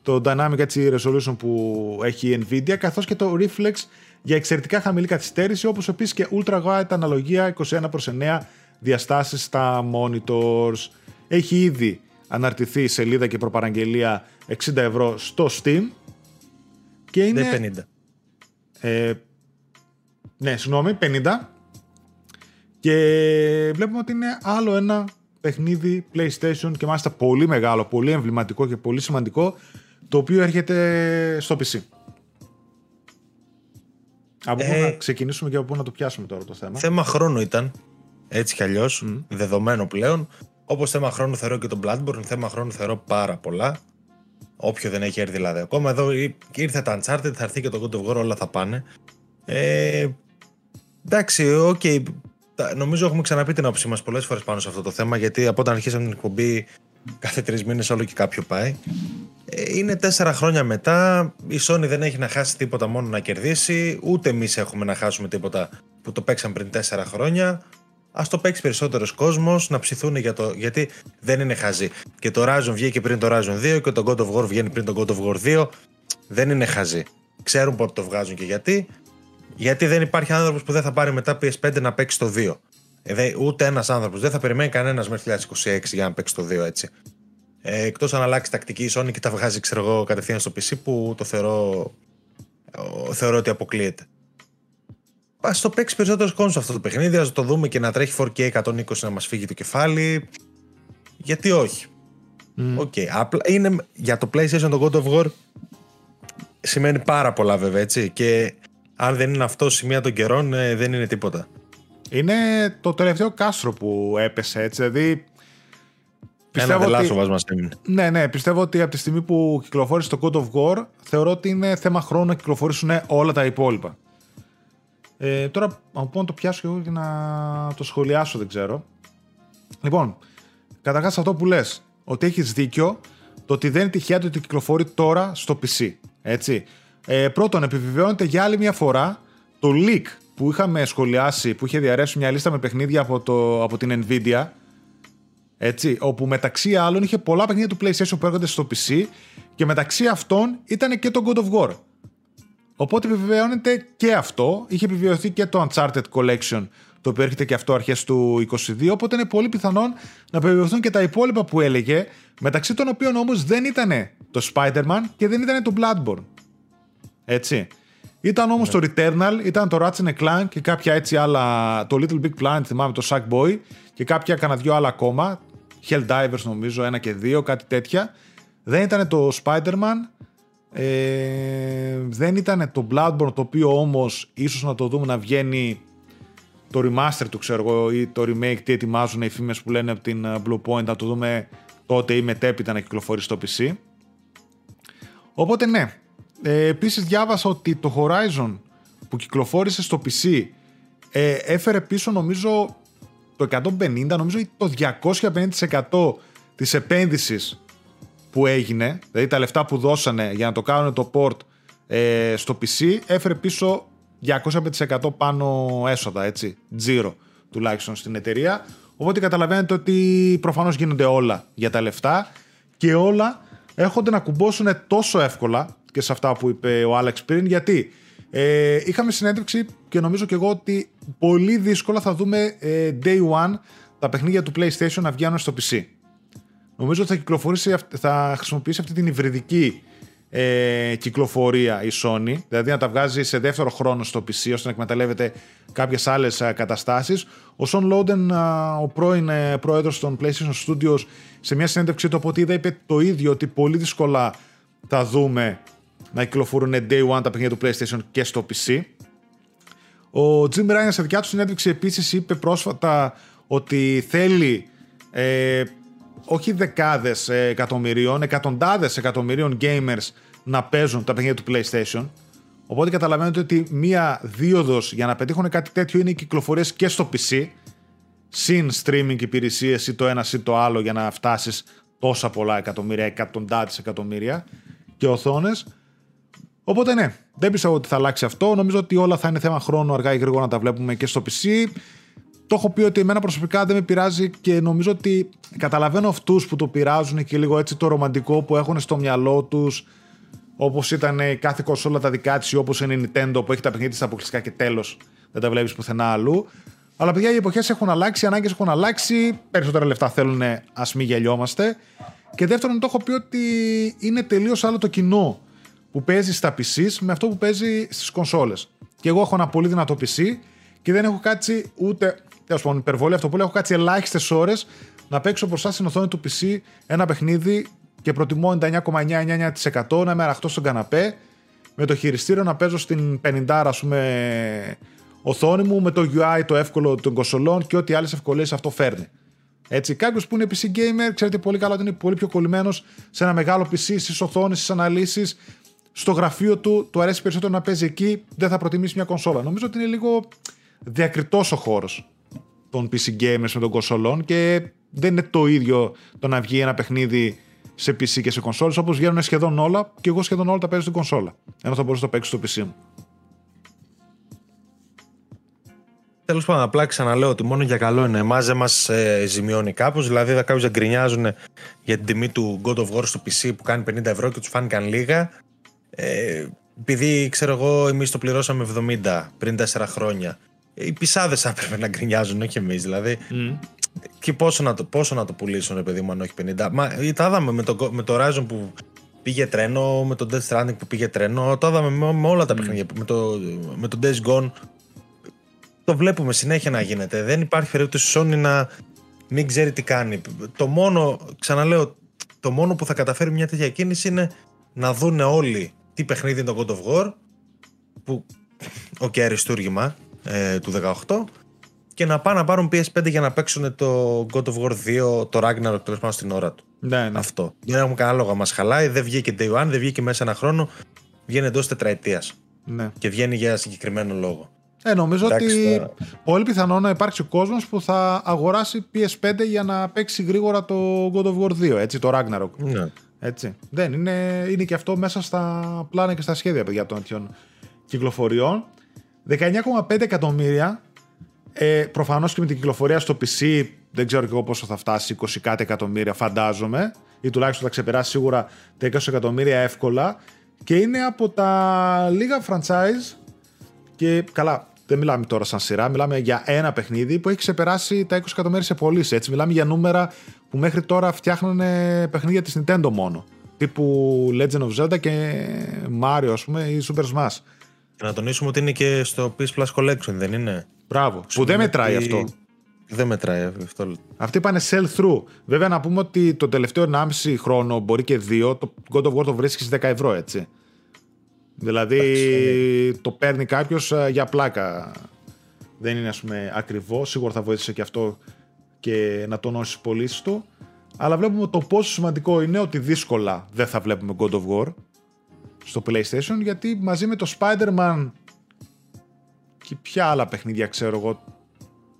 το Dynamic Resolution που έχει η Nvidia, καθώς και το Reflex για εξαιρετικά χαμηλή καθυστέρηση, όπως επίσης και Ultra Wide αναλογία 21 προς 9 διαστάσεις στα monitors. Έχει ήδη αναρτηθεί σελίδα και προπαραγγελία 60 ευρώ στο Steam. Και είναι... 50. Ε, ναι, συγγνώμη, 50. Και βλέπουμε ότι είναι άλλο ένα παιχνίδι PlayStation και μάλιστα πολύ μεγάλο, πολύ εμβληματικό και πολύ σημαντικό το οποίο έρχεται στο PC. Από πού να ε, ξεκινήσουμε και από πού να το πιάσουμε τώρα το θέμα; Θέμα χρόνου ήταν, έτσι κι αλλιώς, δεδομένο πλέον. Όπως θέμα χρόνου θεωρώ και τον Bloodborne, θέμα χρόνου θεωρώ πάρα πολλά. Όποιο δεν έχει έρθει δηλαδή ακόμα. Εδώ ήρθε τα Uncharted, θα έρθει και το God of War, όλα θα πάνε. Ε, εντάξει, ok. Okay. Νομίζω έχουμε ξαναπεί την άποψή μας πολλές φορές πάνω σε αυτό το θέμα, γιατί από όταν αρχίσαμε την εκπομπή, κάθε τρεις μήνες όλο και κάποιο πάει. Ε, είναι τέσσερα χρόνια μετά. Η Sony δεν έχει να χάσει τίποτα μόνο να κερδίσει. Ούτε εμείς έχουμε να χάσουμε τίποτα που το παίξαμε πριν τέσσερα χρόνια ας το παίξει περισσότερος κόσμος, να ψηθούν για το. Γιατί δεν είναι χαζί. Και το Horizon βγήκε πριν το Horizon 2 και το God of War βγαίνει πριν το God of War 2. Δεν είναι χαζί. Ξέρουν πότε το βγάζουν και γιατί. Γιατί δεν υπάρχει άνθρωπος που δεν θα πάρει μετά PS5 να παίξει το 2. Ε, ούτε ένας άνθρωπος. Δεν θα περιμένει κανένας μέχρι 2026 για να παίξει το 2 έτσι. Ε, Εκτός αν αλλάξει τακτική η Sony και τα βγάζει, ξέρω εγώ, κατευθείαν στο PC που το θεωρώ, θεωρώ ότι αποκλείεται. Α το παίξεις περισσότερο κόσμο αυτό το παιχνίδι, ας το δούμε και να τρέχει 4K 120 να μας φύγει το κεφάλι. Γιατί όχι. Mm. Okay. Απλά είναι για το PlayStation το God of War σημαίνει πάρα πολλά βέβαια έτσι. Και αν δεν είναι αυτό σημεία των καιρών, ε, δεν είναι τίποτα. Είναι το τελευταίο κάστρο που έπεσε έτσι. Δηλαδή. Πιστεύω Ένα ότι... μας έμεινε. Ναι, ναι. Πιστεύω ότι από τη στιγμή που κυκλοφόρησε το God of War, θεωρώ ότι είναι θέμα χρόνου να κυκλοφορήσουν όλα τα υπόλοιπα. Ε, τώρα, από να το πιάσω εγώ και να το σχολιάσω, δεν ξέρω. Λοιπόν, καταρχάς αυτό που λες, ότι έχεις δίκιο, το το ότι δεν είναι τυχαία το ότι κυκλοφορεί τώρα στο PC. Έτσι. Ε, πρώτον, επιβεβαιώνεται για άλλη μια φορά το leak που είχαμε σχολιάσει, που είχε διαρρεύσει μια λίστα με παιχνίδια από, το, από την Nvidia, έτσι, όπου μεταξύ άλλων είχε πολλά παιχνίδια του PlayStation που έρχονται στο PC και μεταξύ αυτών ήταν και το God of War. Οπότε επιβεβαιώνεται και αυτό. Είχε επιβεβαιωθεί και το Uncharted Collection, το οποίο έρχεται και αυτό αρχές του 22, οπότε είναι πολύ πιθανόν να επιβεβαιωθούν και τα υπόλοιπα που έλεγε, μεταξύ των οποίων όμως δεν ήταν το Spider-Man και δεν ήταν το Bloodborne. Έτσι. Ήταν όμως το Returnal, ήταν το Ratchet Clank και κάποια έτσι άλλα, το Little Big Planet θυμάμαι, το Sackboy και κάποια κανένα δυο άλλα ακόμα, Helldivers νομίζω, ένα και δύο, κάτι τέτοια. Δεν ήταν το Spider-Man, ε, δεν ήταν το Bloodborne το οποίο όμως ίσως να το δούμε να βγαίνει το remaster του ξέρω εγώ ή το remake τι ετοιμάζουν οι φήμες που λένε από την ε, Blue Point να το δούμε τότε ή μετέπειτα να κυκλοφορεί στο PC. Οπότε ναι. Ε, επίσης διάβασα ότι το Horizon που κυκλοφόρησε στο PC ε, έφερε πίσω νομίζω το 150 νομίζω το 250% της επένδυσης που έγινε, δηλαδή τα λεφτά που δώσανε για να το κάνουν το port ε, στο PC, έφερε πίσω 200% πάνω έσοδα, έτσι, τζίρο τουλάχιστον στην εταιρεία. Οπότε καταλαβαίνετε ότι προφανώς γίνονται όλα για τα λεφτά και όλα έρχονται να κουμπώσουν τόσο εύκολα και σε αυτά που είπε ο Άλεξ πριν, γιατί ε, είχαμε συνέντευξη και νομίζω και εγώ ότι πολύ δύσκολα θα δούμε ε, day one τα παιχνίδια του PlayStation να βγαίνουν στο PC. Νομίζω ότι θα, κυκλοφορήσει, θα χρησιμοποιήσει αυτή την υβριδική ε, κυκλοφορία η Sony, δηλαδή να τα βγάζει σε δεύτερο χρόνο στο PC ώστε να εκμεταλλεύεται κάποιες άλλες καταστάσεις. Ο Σον Λόντεν, ο πρώην ε, πρόεδρος των PlayStation Studios, σε μια συνέντευξή του από ό,τι είδα είπε το ίδιο ότι πολύ δύσκολα θα δούμε να κυκλοφορούν day one τα παιχνίδια του PlayStation και στο PC. Ο Jim Ryan σε δικιά του συνέντευξη επίσης είπε πρόσφατα ότι θέλει ε, όχι δεκάδες εκατομμυρίων, εκατοντάδες εκατομμυρίων gamers να παίζουν τα παιχνίδια του PlayStation. Οπότε καταλαβαίνετε ότι μία δίωδος για να πετύχουν κάτι τέτοιο είναι οι κυκλοφορίες και στο PC, συν streaming υπηρεσίες ή το ένα ή το άλλο για να φτάσεις τόσα πολλά εκατομμύρια, εκατοντάδες εκατομμύρια και οθόνες. Οπότε ναι, δεν πιστεύω ότι θα αλλάξει αυτό. Νομίζω ότι όλα θα είναι θέμα χρόνου αργά ή γρήγορα να τα βλέπουμε και στο PC το έχω πει ότι εμένα προσωπικά δεν με πειράζει και νομίζω ότι καταλαβαίνω αυτούς που το πειράζουν και λίγο έτσι το ρομαντικό που έχουν στο μυαλό τους. Όπως ήταν κάθε κονσόλα τα δικά της, όπως είναι η Nintendo που έχει τα παιχνίδια της αποκλειστικά και τέλος δεν τα βλέπεις πουθενά αλλού. Αλλά παιδιά, οι εποχές έχουν αλλάξει, οι ανάγκες έχουν αλλάξει. Περισσότερα λεφτά θέλουν, ας μην γελιόμαστε. Και δεύτερον, το έχω πει ότι είναι τελείως άλλο το κοινό που παίζει στα PC με αυτό που παίζει στις κονσόλες. Και εγώ έχω ένα πολύ δυνατό PC και δεν έχω κάτσει ούτε τέλος πάντων υπερβολή αυτό που λέω, έχω κάτσει ελάχιστες ώρες να παίξω μπροστά στην οθόνη του PC ένα παιχνίδι και προτιμώ 99,99% να είμαι αραχτό στον καναπέ με το χειριστήριο να παίζω στην 50 ας πούμε οθόνη μου με το UI το εύκολο των κοσολών και ό,τι άλλες ευκολίες αυτό φέρνει. Έτσι, κάποιος που είναι PC gamer, ξέρετε πολύ καλά ότι είναι πολύ πιο κολλημένος σε ένα μεγάλο PC, στις οθόνες, στις αναλύσεις, στο γραφείο του, του αρέσει περισσότερο να παίζει εκεί, δεν θα προτιμήσει μια κονσόλα. Νομίζω ότι είναι λίγο διακριτός ο χώρος των PC gamers με των κονσολών και δεν είναι το ίδιο το να βγει ένα παιχνίδι σε PC και σε κονσόλες όπως βγαίνουν σχεδόν όλα και εγώ σχεδόν όλα τα παίζω στην κονσόλα ενώ θα μπορούσα να το παίξω στο PC μου. Τέλος πάντων, απλά ξαναλέω ότι μόνο για καλό είναι. Εμάς δεν μας ε, ζημιώνει κάπως. Δηλαδή, θα κάποιους γκρινιάζουν για την τιμή του God of War στο PC που κάνει 50 ευρώ και τους φάνηκαν λίγα. Ε, επειδή ξέρω εγώ, εμείς το πληρώσαμε 70 πριν 4 χρόνια οι πισάδες έπρεπε να γκρινιάζουν, όχι εμείς δηλαδή. Mm. Και πόσο να, το, πόσο να το πουλήσουν, ρε παιδί μου, αν όχι 50. Μα τα είδαμε με το, με το Horizon που πήγε τρένο, με το Death Stranding που πήγε τρένο. Το είδαμε με, με όλα τα mm. παιχνίδια. Με το, με το Days Gone. Το βλέπουμε συνέχεια να γίνεται. Δεν υπάρχει περίπτωση Sony να μην ξέρει τι κάνει. Το μόνο, ξαναλέω, το μόνο που θα καταφέρει μια τέτοια κίνηση είναι να δούνε όλοι τι παιχνίδι είναι το God of War. Που, ok, okay, αριστούργημα, ε, του 18 και να πάνε να πάρουν PS5 για να παίξουν το God of War 2, το Ragnarok τέλος πάντων στην ώρα του. Ναι, ναι. Αυτό. Δεν έχουμε κανένα λόγο. Μα χαλάει, δεν βγήκε day one, δεν βγήκε μέσα ένα χρόνο. Βγαίνει εντός τετραετίας. Ναι. Και βγαίνει για συγκεκριμένο λόγο. Ε, νομίζω ότι πολύ πιθανό να υπάρξει ο κόσμος που θα αγοράσει PS5 για να παίξει γρήγορα το God of War 2, έτσι, το Ragnarok. Ναι. Έτσι. Δεν είναι, είναι και αυτό μέσα στα πλάνα και στα σχέδια παιδιά των τέτοιων κυκλοφοριών. 19,5 εκατομμύρια. Ε, Προφανώς και με την κυκλοφορία στο PC δεν ξέρω και εγώ πόσο θα φτάσει, 20 κάτι εκατομμύρια φαντάζομαι. Ή τουλάχιστον θα ξεπεράσει σίγουρα τα 20 εκατομμύρια εύκολα. Και είναι από τα λίγα franchise. Και καλά, δεν μιλάμε τώρα σαν σειρά, μιλάμε για ένα παιχνίδι που έχει ξεπεράσει τα 20 εκατομμύρια σε πωλήσει. Έτσι, μιλάμε για νούμερα που μέχρι τώρα φτιάχνανε παιχνίδια της Nintendo μόνο. Τύπου Legend of Zelda και Mario, ας πούμε, ή Super Smash. Και να τονίσουμε ότι είναι και στο PS Plus Collection, δεν είναι; Μπράβο. Που δεν μετράει αυτό. Δεν μετράει αυτό. Αυτοί πάνε sell-through. Βέβαια, να πούμε ότι το τελευταίο 1,5 χρόνο, μπορεί και δύο, το God of War το βρίσκεις 10 ευρώ, έτσι. Δηλαδή το παίρνει κάποιος ε, για πλάκα. Δεν είναι, ας πούμε, ακριβό. Σίγουρα θα βοήθησε και αυτό και να τονώσει τι πωλήσει του. Αλλά βλέπουμε το πόσο σημαντικό είναι ότι δύσκολα δεν θα βλέπουμε God of War στο PlayStation γιατί μαζί με το Spider-Man και ποια άλλα παιχνίδια ξέρω εγώ.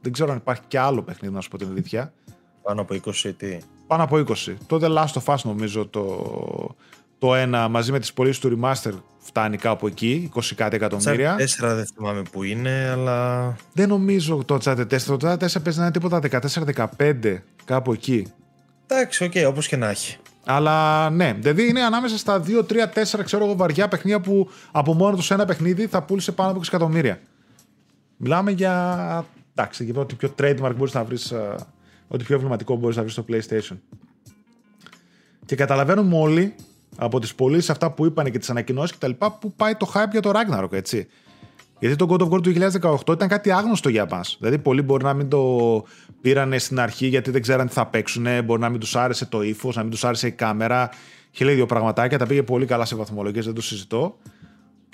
Δεν ξέρω αν υπάρχει και άλλο παιχνίδι να σου πω την αλήθεια. Πάνω από 20 τι; Πάνω από 20 το The Last of Us νομίζω το, το ένα μαζί με τις πωλήσεις του Remaster φτάνει κάπου εκεί 20 κάτι εκατομμύρια. 4 δεν θυμάμαι που είναι αλλά δεν νομίζω το Uncharted 4 το Uncharted 4 παίζει να είναι τίποτα 14-15 κάπου εκεί. Εντάξει ok okay, όπως και να έχει αλλά ναι, δηλαδή είναι ανάμεσα στα 2, 3, 4 ξέρω εγώ βαριά παιχνίδια που από μόνο τους ένα παιχνίδι θα πούλησε πάνω από 20 εκατομμύρια. Μιλάμε για. Εντάξει, για ό,τι πιο trademark μπορείς να βρεις. Ό,τι πιο εμβληματικό μπορείς να βρεις στο PlayStation. Και καταλαβαίνουμε όλοι από τις πωλήσεις αυτά που είπαν και τις ανακοινώσεις κτλ. που πάει το hype για το Ragnarok, έτσι. Γιατί το God of War του 2018 ήταν κάτι άγνωστο για μας. Δηλαδή, πολλοί μπορεί να μην το πήρανε στην αρχή γιατί δεν ξέραν τι θα παίξουν. Μπορεί να μην τους άρεσε το ύφος, να μην τους άρεσε η κάμερα. Χίλια δύο πραγματάκια. Τα πήγε πολύ καλά σε βαθμολογίες, δεν το συζητώ.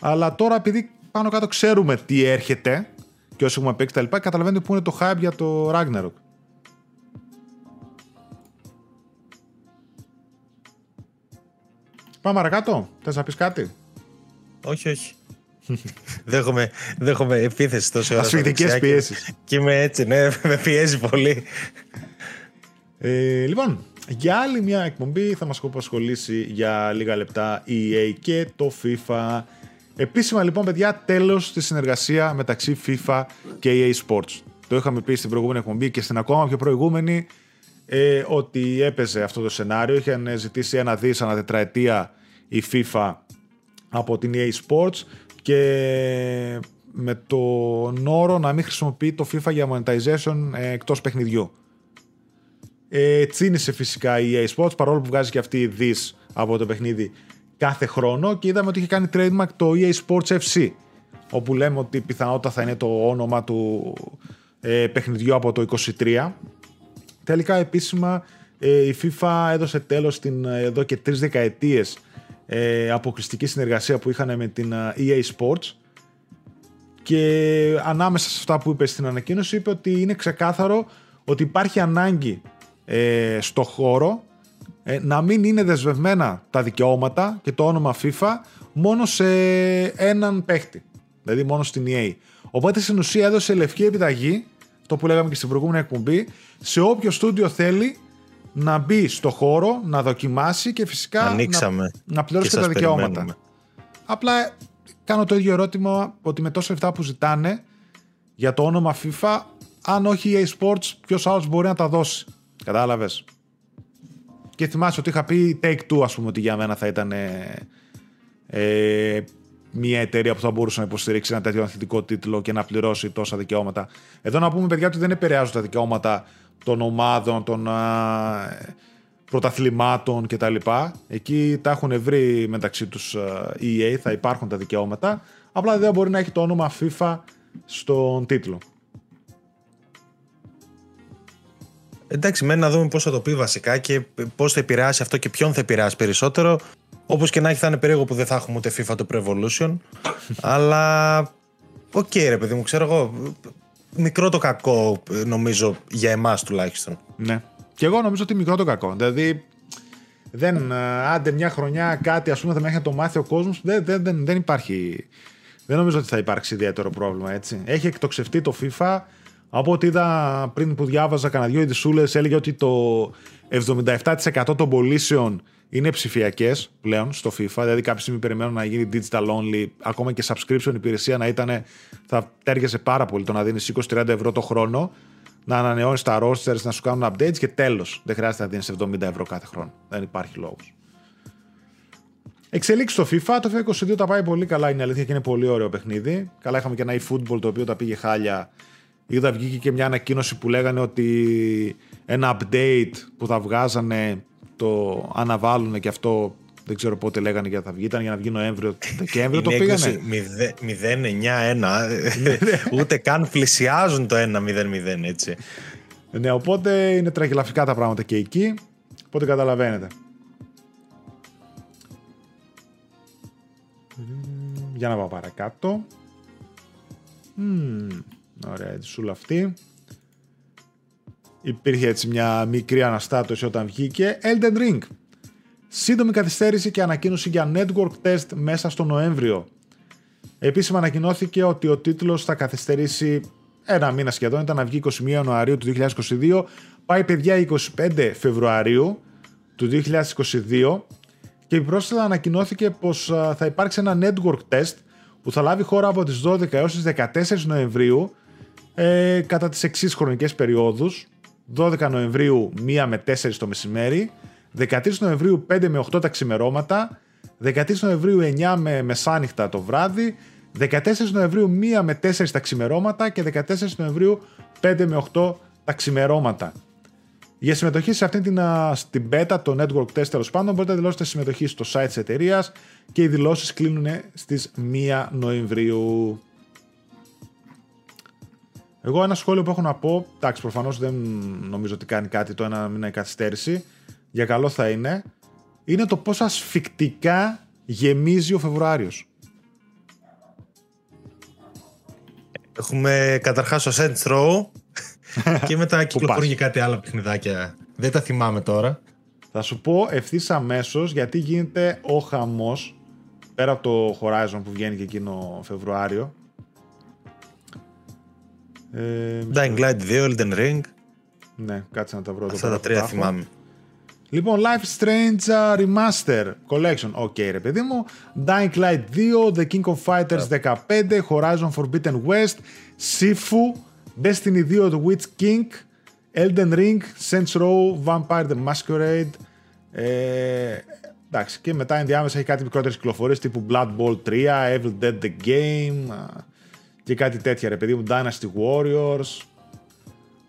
Αλλά τώρα, επειδή πάνω κάτω ξέρουμε τι έρχεται και όσοι έχουμε παίξει τα λοιπά, καταλαβαίνετε πού είναι το hype για το Ragnarok. Πάμε παρακάτω. Θες να πεις κάτι; Όχι, όχι. Δέχομαι, δέχομαι επίθεση τόσο ώρα. Ασφυκτικέ πιέσεις. Και είμαι έτσι, ναι, με πιέζει πολύ. Ε, λοιπόν, για άλλη μια εκπομπή θα μας απασχολήσει για λίγα λεπτά η EA και το FIFA. Επίσημα λοιπόν παιδιά τέλος τη συνεργασία μεταξύ FIFA και EA Sports. Το είχαμε πει στην προηγούμενη εκπομπή και στην ακόμα πιο προηγούμενη ε, ότι έπαιζε αυτό το σενάριο. Είχαν ζητήσει ένα δις ανά τετραετία η FIFA από την EA Sports και με τον όρο να μην χρησιμοποιεί το FIFA για monetization ε, εκτός παιχνιδιού. Ε, τσίνησε φυσικά η EA Sports παρόλο που βγάζει και αυτή η δις από το παιχνίδι κάθε χρόνο και είδαμε ότι είχε κάνει trademark το EA Sports FC όπου λέμε ότι πιθανότητα θα είναι το όνομα του ε, παιχνιδιού από το 23. Τελικά επίσημα ε, η FIFA έδωσε τέλος στην, ε, εδώ και τρεις δεκαετίες ε, αποκλειστική συνεργασία που είχαν με την ε, EA Sports και ανάμεσα σε αυτά που είπες στην ανακοίνωση είπε ότι είναι ξεκάθαρο ότι υπάρχει ανάγκη ε, στο χώρο ε, να μην είναι δεσμευμένα τα δικαιώματα και το όνομα FIFA μόνο σε έναν παίχτη, δηλαδή μόνο στην EA. Οπότε στην ουσία έδωσε λευκή επιταγή, το που λέγαμε και στην προηγούμενη εκπομπή, σε όποιο στούντιο θέλει να μπει στο χώρο, να δοκιμάσει και φυσικά Ανοίξαμε να, να πληρώσει και τα δικαιώματα. Απλά κάνω το ίδιο ερώτημα ότι με τόσα λεφτά που ζητάνε για το όνομα FIFA, αν όχι η eSports, ποιος άλλος μπορεί να τα δώσει. Κατάλαβες; Και θυμάσαι ότι είχα πει Take Two, ας πούμε, ότι για μένα θα ήταν ε, ε, μια εταιρεία που θα μπορούσε να υποστηρίξει ένα τέτοιο αθλητικό τίτλο και να πληρώσει τόσα δικαιώματα. Εδώ να πούμε, παιδιά, ότι δεν επηρεάζουν τα δικαιώματα των ομάδων, των α, πρωταθλημάτων κτλ. Εκεί τα έχουν βρει μεταξύ τους EA, θα υπάρχουν τα δικαιώματα. Απλά δεν μπορεί να έχει το όνομα FIFA στον τίτλο. Εντάξει, μένει να δούμε πώς θα το πει βασικά και πώς θα επηρεάσει αυτό και ποιον θα επηρεάσει περισσότερο. Όπως και να έχει, θα είναι περίεργο που δεν θα έχουμε ούτε FIFA το Pro Evolution. αλλά. Ok, okay, ρε παιδί μου, ξέρω εγώ μικρό το κακό, νομίζω, για εμάς τουλάχιστον. Ναι. Και εγώ νομίζω ότι μικρό το κακό. Δηλαδή, δεν, άντε μια χρονιά κάτι, ας πούμε, θα με έχει το μάθει ο κόσμος. Δεν, δεν, δεν, δεν υπάρχει. Δεν νομίζω ότι θα υπάρξει ιδιαίτερο πρόβλημα έτσι. Έχει εκτοξευτεί το FIFA. Από ό,τι είδα πριν που διάβαζα κανένα δυο ειδισούλε, έλεγε ότι το 77% των πωλήσεων είναι ψηφιακές πλέον στο FIFA. Δηλαδή, κάποια στιγμή περιμένουν να γίνει digital only, ακόμα και subscription υπηρεσία να ήταν. Θα τέργεσε πάρα πολύ το να δίνεις 20-30 ευρώ το χρόνο, να ανανεώνεις τα rosters, να σου κάνουν updates και τέλος. Δεν χρειάζεται να δίνεις 70 ευρώ κάθε χρόνο. Δεν υπάρχει λόγος. Εξελίξει στο FIFA. Το FIFA 22 τα πάει πολύ καλά, είναι αλήθεια και είναι πολύ ωραίο παιχνίδι. Καλά, είχαμε και ένα eFootball το οποίο τα πήγε χάλια. Είδα βγήκε και μια ανακοίνωση που λέγανε ότι ένα update που θα βγάζανε το αναβάλουν και αυτό δεν ξέρω πότε λέγανε για θα βγει. Ήταν για να βγει Νοέμβριο, Δεκέμβριο. το πήγανε. 0-9-1. Ούτε καν πλησιάζουν το 1-0-0 έτσι. Ναι, οπότε είναι τραγελαφικά τα πράγματα και εκεί. Οπότε καταλαβαίνετε. Για να πάω παρακάτω. Mm, ωραία, έτσι σούλα αυτή. Υπήρχε έτσι μια μικρή αναστάτωση όταν βγήκε. Elden Ring. Σύντομη καθυστέρηση και ανακοίνωση για network test μέσα στο Νοέμβριο. Επίσημα ανακοινώθηκε ότι ο τίτλος θα καθυστερήσει ένα μήνα σχεδόν, ήταν να βγει 21 Ιανουαρίου του 2022, πάει παιδιά 25 Φεβρουαρίου του 2022 και επιπρόσθετα ανακοινώθηκε πως θα υπάρξει ένα network test που θα λάβει χώρα από τις 12 έως τις 14 Νοεμβρίου ε, κατά τις εξής χρονικές περιόδους 12 Νοεμβρίου 1 με 4 το μεσημέρι 13 Νοεμβρίου 5 με 8 τα ξημερώματα 13 Νοεμβρίου 9 με μεσάνυχτα το βράδυ 14 Νοεμβρίου 1 με 4 τα ξημερώματα και 14 Νοεμβρίου 5 με 8 τα ξημερώματα. Για συμμετοχή σε αυτήν την στην beta, το network test τέλος πάντων, μπορείτε να δηλώσετε συμμετοχή στο site της εταιρείας και οι δηλώσεις κλείνουν στις 1 Νοεμβρίου. Εγώ ένα σχόλιο που έχω να πω, εντάξει προφανώς δεν νομίζω ότι κάνει κάτι το ένα μήνα η καθυστέρηση, για καλό θα είναι, είναι το πόσο ασφικτικά γεμίζει ο Φεβρουάριος. Έχουμε καταρχάς το Saints Row και μετά κυκλοφορεί και κάτι άλλο παιχνιδάκια. Δεν τα θυμάμαι τώρα. Θα σου πω ευθύς αμέσως γιατί γίνεται ο χαμός πέρα από το Horizon που βγαίνει και εκείνο Φεβρουάριο. Ε, Dying Light 2, Elden Ring. Ναι, κάτσε να τα βρω. Αυτά τα τρία θυμάμαι. Λοιπόν, Life Strange uh, Remaster Collection. Οκ, okay, ρε παιδί μου. Dying Light 2, The King of Fighters 15, Horizon Forbidden West, Sifu, Destiny 2 The Witch King, Elden Ring, Saints Row, Vampire the Masquerade. Ε, εντάξει, και μετά ενδιάμεσα έχει κάτι μικρότερε κυκλοφορίε τύπου Blood Bowl 3, Evil Dead the Game και κάτι τέτοια ρε παιδί μου, Dynasty Warriors.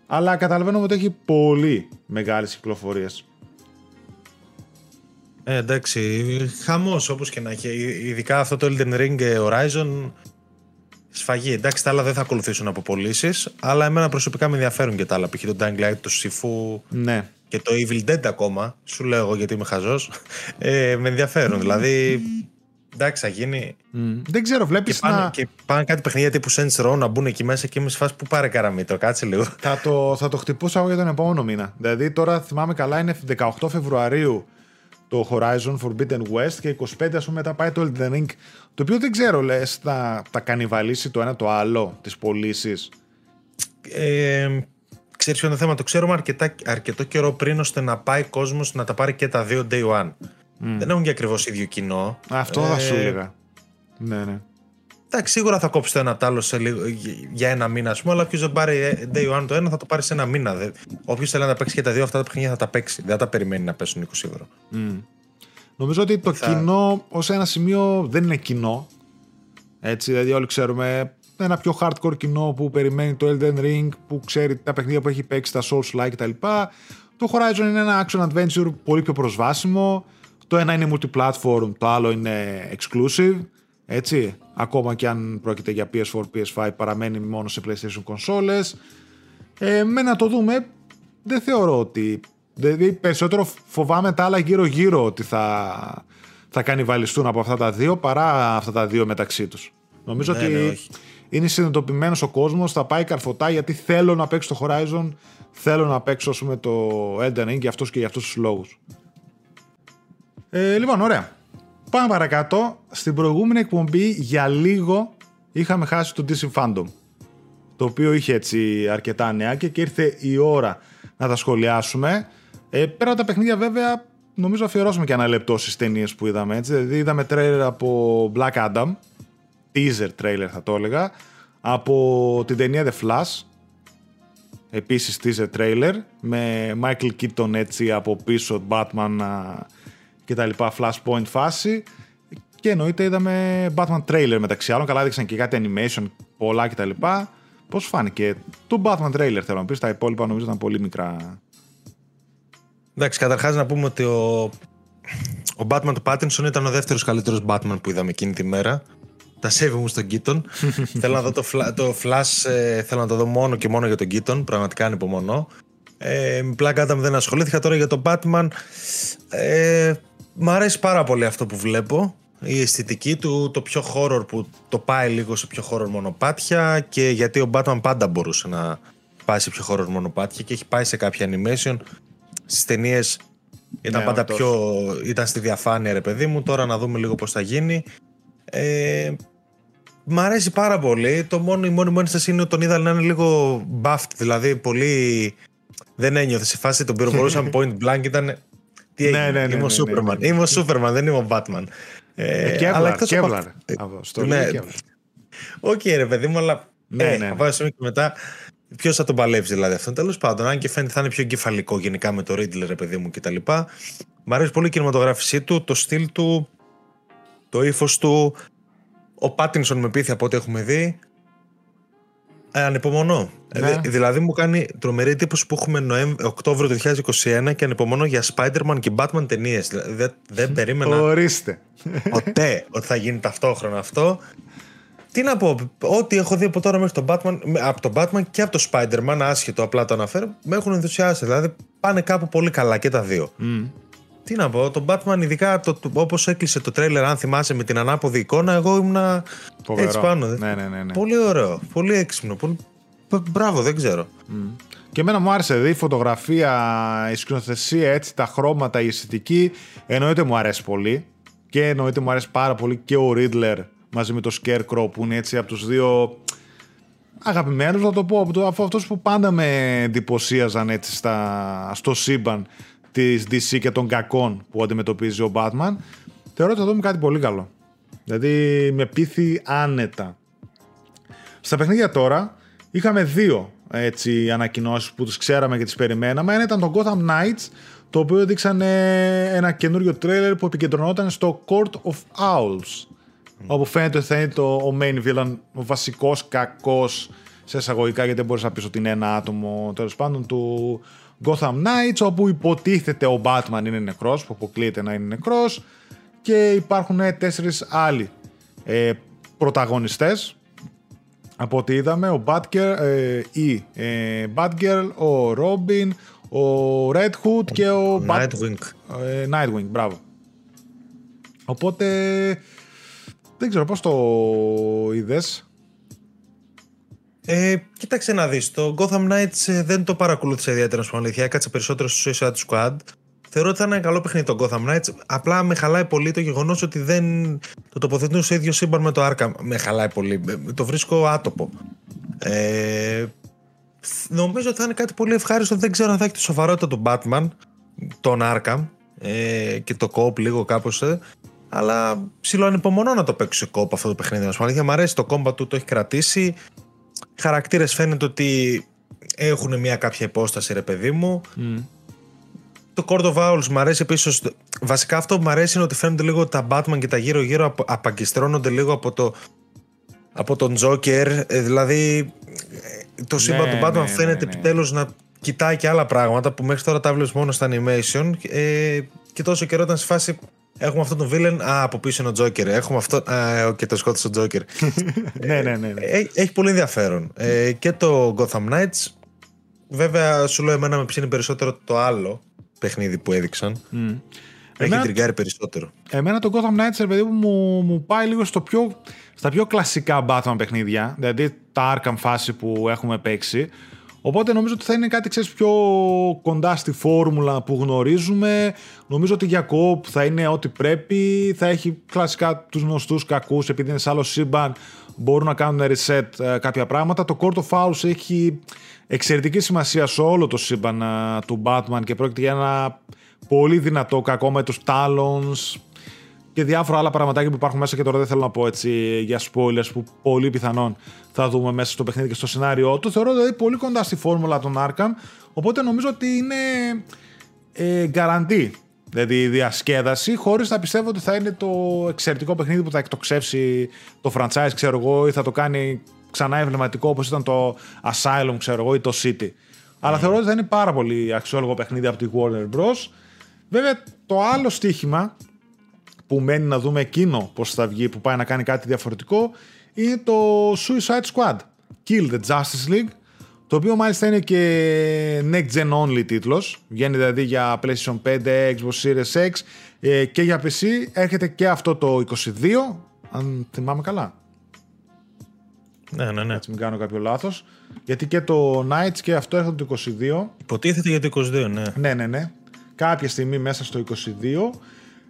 Αλλά καταλαβαίνουμε ότι έχει πολύ μεγάλες κυκλοφορίες. Ε, εντάξει, χαμός όπως και να έχει. Ειδικά αυτό το Elden Ring Horizon Σφαγή. Εντάξει, τα άλλα δεν θα ακολουθήσουν από πωλήσει, αλλά εμένα προσωπικά με ενδιαφέρουν και τα άλλα. Π.χ. το Dying Light, το Sifu ναι. και το Evil Dead ακόμα. Σου λέω εγώ γιατί είμαι χαζός. Ε, με ενδιαφέρουν. Δηλαδή, εντάξει, θα γίνει. Δεν ξέρω, βλέπεις. Και, πάνε, και πάνε κάτι παιχνίδια τύπου Saints Row να μπουν εκεί μέσα και είμαι σε φάση που πάρε καραμίτρο. Κάτσε λίγο. Θα το, θα το χτυπούσα εγώ για τον επόμενο μήνα. Δηλαδή, τώρα θυμάμαι καλά, είναι 18 Φεβρουαρίου το Horizon Forbidden West και 25 ας πούμε μετά πάει το Elden Ring το οποίο δεν ξέρω λες θα, θα κανιβαλίσει το ένα το άλλο τις πωλήσεις; Ε, ξέρεις ποιο είναι το θέμα το ξέρουμε αρκετά, αρκετό καιρό πριν ώστε να πάει κόσμος να τα πάρει και τα δύο day one δεν έχουν και ακριβώς ίδιο κοινό αυτό θα σου ε, έλεγα ναι ναι Εντάξει, σίγουρα θα κόψει το ένα τ' άλλο για ένα μήνα, ας πούμε, αλλά όποιος δεν πάρει ε, day one το ένα θα το πάρει σε ένα μήνα. Όποιος θέλει να παίξει και τα δύο αυτά τα παιχνίδια θα τα παίξει. Δεν θα τα περιμένει να πέσουν 20 ευρώ. Mm. Νομίζω ότι το θα... κοινό ως ένα σημείο δεν είναι κοινό. Έτσι, δηλαδή, όλοι ξέρουμε ένα πιο hardcore κοινό που περιμένει το Elden Ring, που ξέρει τα παιχνίδια που έχει παίξει, τα Souls-like κτλ. Το Horizon είναι ένα action adventure πολύ πιο προσβάσιμο. Το ένα είναι multi-platform, το άλλο είναι exclusive. Έτσι, ακόμα και αν πρόκειται για PS4, PS5 παραμένει μόνο σε PlayStation consoles. Ε, με να το δούμε, δεν θεωρώ ότι... Δηλαδή περισσότερο φοβάμαι τα άλλα γύρω γύρω ότι θα, θα κανιβαλιστούν από αυτά τα δύο παρά αυτά τα δύο μεταξύ τους. Νομίζω ναι, ότι ναι, είναι συνειδητοποιημένος ο κόσμος, θα πάει καρφωτά γιατί θέλω να παίξω το Horizon, θέλω να παίξω πούμε, το Elden Ring για αυτούς και για αυτούς τους λόγους. Ε, λοιπόν, ωραία. Πάμε παρακάτω. Στην προηγούμενη εκπομπή για λίγο είχαμε χάσει το DC Fandom. Το οποίο είχε έτσι αρκετά νέα και ήρθε η ώρα να τα σχολιάσουμε. Ε, πέρα από τα παιχνίδια βέβαια νομίζω αφιερώσουμε και ένα λεπτό στις ταινίες που είδαμε. Έτσι. Δηλαδή είδαμε τρέιλερ από Black Adam, teaser trailer θα το έλεγα, από την ταινία The Flash, επίσης teaser trailer, με Michael Keaton έτσι από πίσω, Batman και τα λοιπά, Flashpoint φάση. Και εννοείται είδαμε Batman trailer μεταξύ άλλων, καλά έδειξαν και κάτι animation, πολλά κτλ. Πώς φάνηκε; Το Batman trailer θέλω να πεις, τα υπόλοιπα νομίζω ήταν πολύ μικρά Εντάξει, καταρχάς να πούμε ότι ο, ο Batman του Pattinson ήταν ο δεύτερος καλύτερος Batman που είδαμε εκείνη τη μέρα. Τα σέβη μου στον Keaton. θέλω να δω το, το Flash, ε, θέλω να το δω μόνο και μόνο για τον Keaton. Πραγματικά ανυπομονώ. Ε, με Black Adam δεν ασχολήθηκα τώρα για τον Batman. Ε, μ' αρέσει πάρα πολύ αυτό που βλέπω. Η αισθητική του, το πιο horror που το πάει λίγο σε πιο horror μονοπάτια και γιατί ο Batman πάντα μπορούσε να πάει σε πιο horror μονοπάτια και έχει πάει σε κάποια animation στις ταινίες ήταν ναι, πάντα πιο. ήταν στη διαφάνεια, ρε παιδί μου. Τώρα να δούμε λίγο πώς θα γίνει. Ε, μ' αρέσει πάρα πολύ. Το μόνο, η μόνη μου ένσταση είναι ότι τον είδα να είναι λίγο buffed, δηλαδή πολύ. Δεν ένιωθες σε φάση, τον πυροβολούσαν point blank, ήταν. Τι έγινε, ναι, ναι, ναι, είμαι ο ναι, Σούπερμαν. Ναι, είμαι ο Σούπερμαν, δεν είμαι ο Batman. Ε, Κέβλαρ, Κέβλαρ. Ναι, Οκ, ρε παιδί μου, αλλά. Ναι, ε, ναι. Από και μετά Ποιος θα τον παλέψει δηλαδή αυτόν; Τέλος πάντων, αν και φαίνεται θα είναι πιο εγκεφαλικό γενικά με το Riddler, ρε παιδί μου κτλ. Μ' αρέσει πολύ η κινηματογράφησή του, το στυλ του, το ύφος του. Ο Πάτινσον με πείθει από ό,τι έχουμε δει. Ε, ανυπομονώ. Ναι. Ε, δηλαδή μου κάνει τρομερή εντύπωση που έχουμε Νοέμβ... Οκτώβριο του 2021 και ανυπομονώ για Spider-Man και Batman ταινίες. Δηλαδή, δεν, δεν περίμενα. Ορίστε. Ποτέ ότι θα γίνει ταυτόχρονα αυτό. Τι να πω, ό,τι έχω δει από τώρα μέχρι τον Batman, από τον Batman και από το Spider-Man, άσχετο απλά το αναφέρω, με έχουν ενθουσιάσει. Δηλαδή πάνε κάπου πολύ καλά και τα δύο. Mm. Τι να πω, τον Batman, ειδικά το, το, όπως έκλεισε το τρέλερ, αν θυμάσαι με την ανάποδη εικόνα, εγώ ήμουν έτσι πάνω. Ναι, ναι, ναι, ναι. Πολύ ωραίο, πολύ έξυπνο. Πολύ... Μπράβο, δεν ξέρω. Mm. Και εμένα μου άρεσε δηλαδή, η φωτογραφία, η σκηνοθεσία, έτσι, τα χρώματα, η αισθητική. Εννοείται μου αρέσει πολύ. Και εννοείται μου αρέσει πάρα πολύ και ο Riddler μαζί με το Scarecrow που είναι έτσι από τους δύο αγαπημένους να το πω από αυτούς που πάντα με εντυπωσίαζαν έτσι στα, στο σύμπαν της DC και των κακών που αντιμετωπίζει ο Batman θεωρώ ότι θα δούμε κάτι πολύ καλό. Δηλαδή με πείθει άνετα. Στα παιχνίδια τώρα είχαμε δύο έτσι, ανακοινώσεις που τις ξέραμε και τις περιμέναμε. Ένα ήταν το Gotham Knights το οποίο δείξανε ένα καινούριο τρέλερ που επικεντρωνόταν στο Court of Owls Όπου φαίνεται θα είναι το, ο main villain, ο βασικός κακός σε εισαγωγικά, γιατί δεν μπορείς να πεις ότι είναι ένα άτομο τέλος πάντων του Gotham Knights, όπου υποτίθεται ο Batman είναι νεκρός, που αποκλείεται να είναι νεκρός, και υπάρχουν τέσσερις άλλοι ε, πρωταγωνιστές από ό,τι είδαμε ο Batgirl, ε, η ε, Batgirl, ο Robin, ο Red Hood και ο Nightwing. Ε, Nightwing, μπράβο. Οπότε δεν ξέρω πώς το είδες. Ε, κοίταξε να δεις, το Gotham Knights ε, δεν το παρακολούθησα ιδιαίτερα στην αλήθεια, έκατσε περισσότερο στο Suicide Squad. Θεωρώ ότι θα είναι ένα καλό παιχνίδι το Gotham Knights. Απλά με χαλάει πολύ το γεγονός ότι δεν το τοποθετούν στο ίδιο σύμπαν με το Arkham. Με χαλάει πολύ. Το βρίσκω άτοπο. Ε, νομίζω ότι θα είναι κάτι πολύ ευχάριστο. Δεν ξέρω αν θα έχει τη σοβαρότητα του Batman, τον Arkham ε, και το Coop λίγο κάπως. Ε. Αλλά ψηλό ανυπομονώ να το παίξω σε κόπ αυτό το παιχνίδι. Μα αλήθεια μου αρέσει το κόμπα του, το έχει κρατήσει. Χαρακτήρες φαίνεται ότι έχουν μια κάποια υπόσταση, ρε παιδί μου. Mm. Το Court of Owls μου αρέσει επίσης. Βασικά αυτό που μου αρέσει είναι ότι φαίνονται λίγο τα Batman και τα γύρω-γύρω απαγκιστρώνονται λίγο από, το, από τον Joker. Ε, δηλαδή το ναι, σύμπαν του Batman ναι, φαίνεται ναι, ναι. επιτέλους να κοιτάει και άλλα πράγματα που μέχρι τώρα τα βλέπεις μόνο στα animation. Ε, και τόσο καιρό ήταν σε φάση Έχουμε αυτόν τον villain. Α, από πίσω είναι ο Τζόκερ. Έχουμε αυτό. Α, και το σκότωσε ο Τζόκερ. ναι, ναι, ναι. ναι. Έχει, πολύ ενδιαφέρον. Ε, και το Gotham Knights. Βέβαια, σου λέω εμένα με ψήνει περισσότερο το άλλο παιχνίδι που έδειξαν. Mm. Έχει εμένα, τριγκάρει περισσότερο. Εμένα το Gotham Knights, παιδί μου, μου πάει λίγο στο πιο, στα πιο κλασικά Batman παιχνίδια. Δηλαδή τα Arkham φάση που έχουμε παίξει. Οπότε νομίζω ότι θα είναι κάτι ξέρεις, πιο κοντά στη φόρμουλα που γνωρίζουμε. Νομίζω ότι για κόπ θα είναι ό,τι πρέπει. Θα έχει κλασικά τους γνωστούς κακούς επειδή είναι σε άλλο σύμπαν μπορούν να κάνουν reset ε, κάποια πράγματα. Το Court of Owls έχει εξαιρετική σημασία σε όλο το σύμπαν ε, του Batman και πρόκειται για ένα Πολύ δυνατό κακό με τους Talons και διάφορα άλλα πραγματάκια που υπάρχουν μέσα και τώρα δεν θέλω να πω έτσι για spoilers που πολύ πιθανόν θα δούμε μέσα στο παιχνίδι και στο σενάριό του. Θεωρώ δηλαδή πολύ κοντά στη φόρμουλα των Arkham, οπότε νομίζω ότι είναι ε, guarantee Δηλαδή η διασκέδαση, χωρίς να πιστεύω ότι θα είναι το εξαιρετικό παιχνίδι που θα εκτοξεύσει το franchise, ξέρω εγώ, ή θα το κάνει ξανά εμβληματικό όπως ήταν το Asylum, ξέρω εγώ, ή το City. Αλλά θεωρώ ότι θα είναι πάρα πολύ αξιόλογο παιχνίδι από τη Warner Bros. Βέβαια, το άλλο στοίχημα που μένει να δούμε εκείνο πώς θα βγει, που πάει να κάνει κάτι διαφορετικό, είναι το Suicide Squad. Kill the Justice League, το οποίο μάλιστα είναι και next gen only τίτλος. Βγαίνει δηλαδή για PlayStation 5, Xbox Series X ε, και για PC. Έρχεται και αυτό το 22, αν θυμάμαι καλά. Ναι, ναι, ναι. Έτσι μην κάνω κάποιο λάθος. Γιατί και το Nights και αυτό έρχεται το 22. Υποτίθεται για το 22, ναι. Ναι, ναι, ναι. Κάποια στιγμή μέσα στο 22.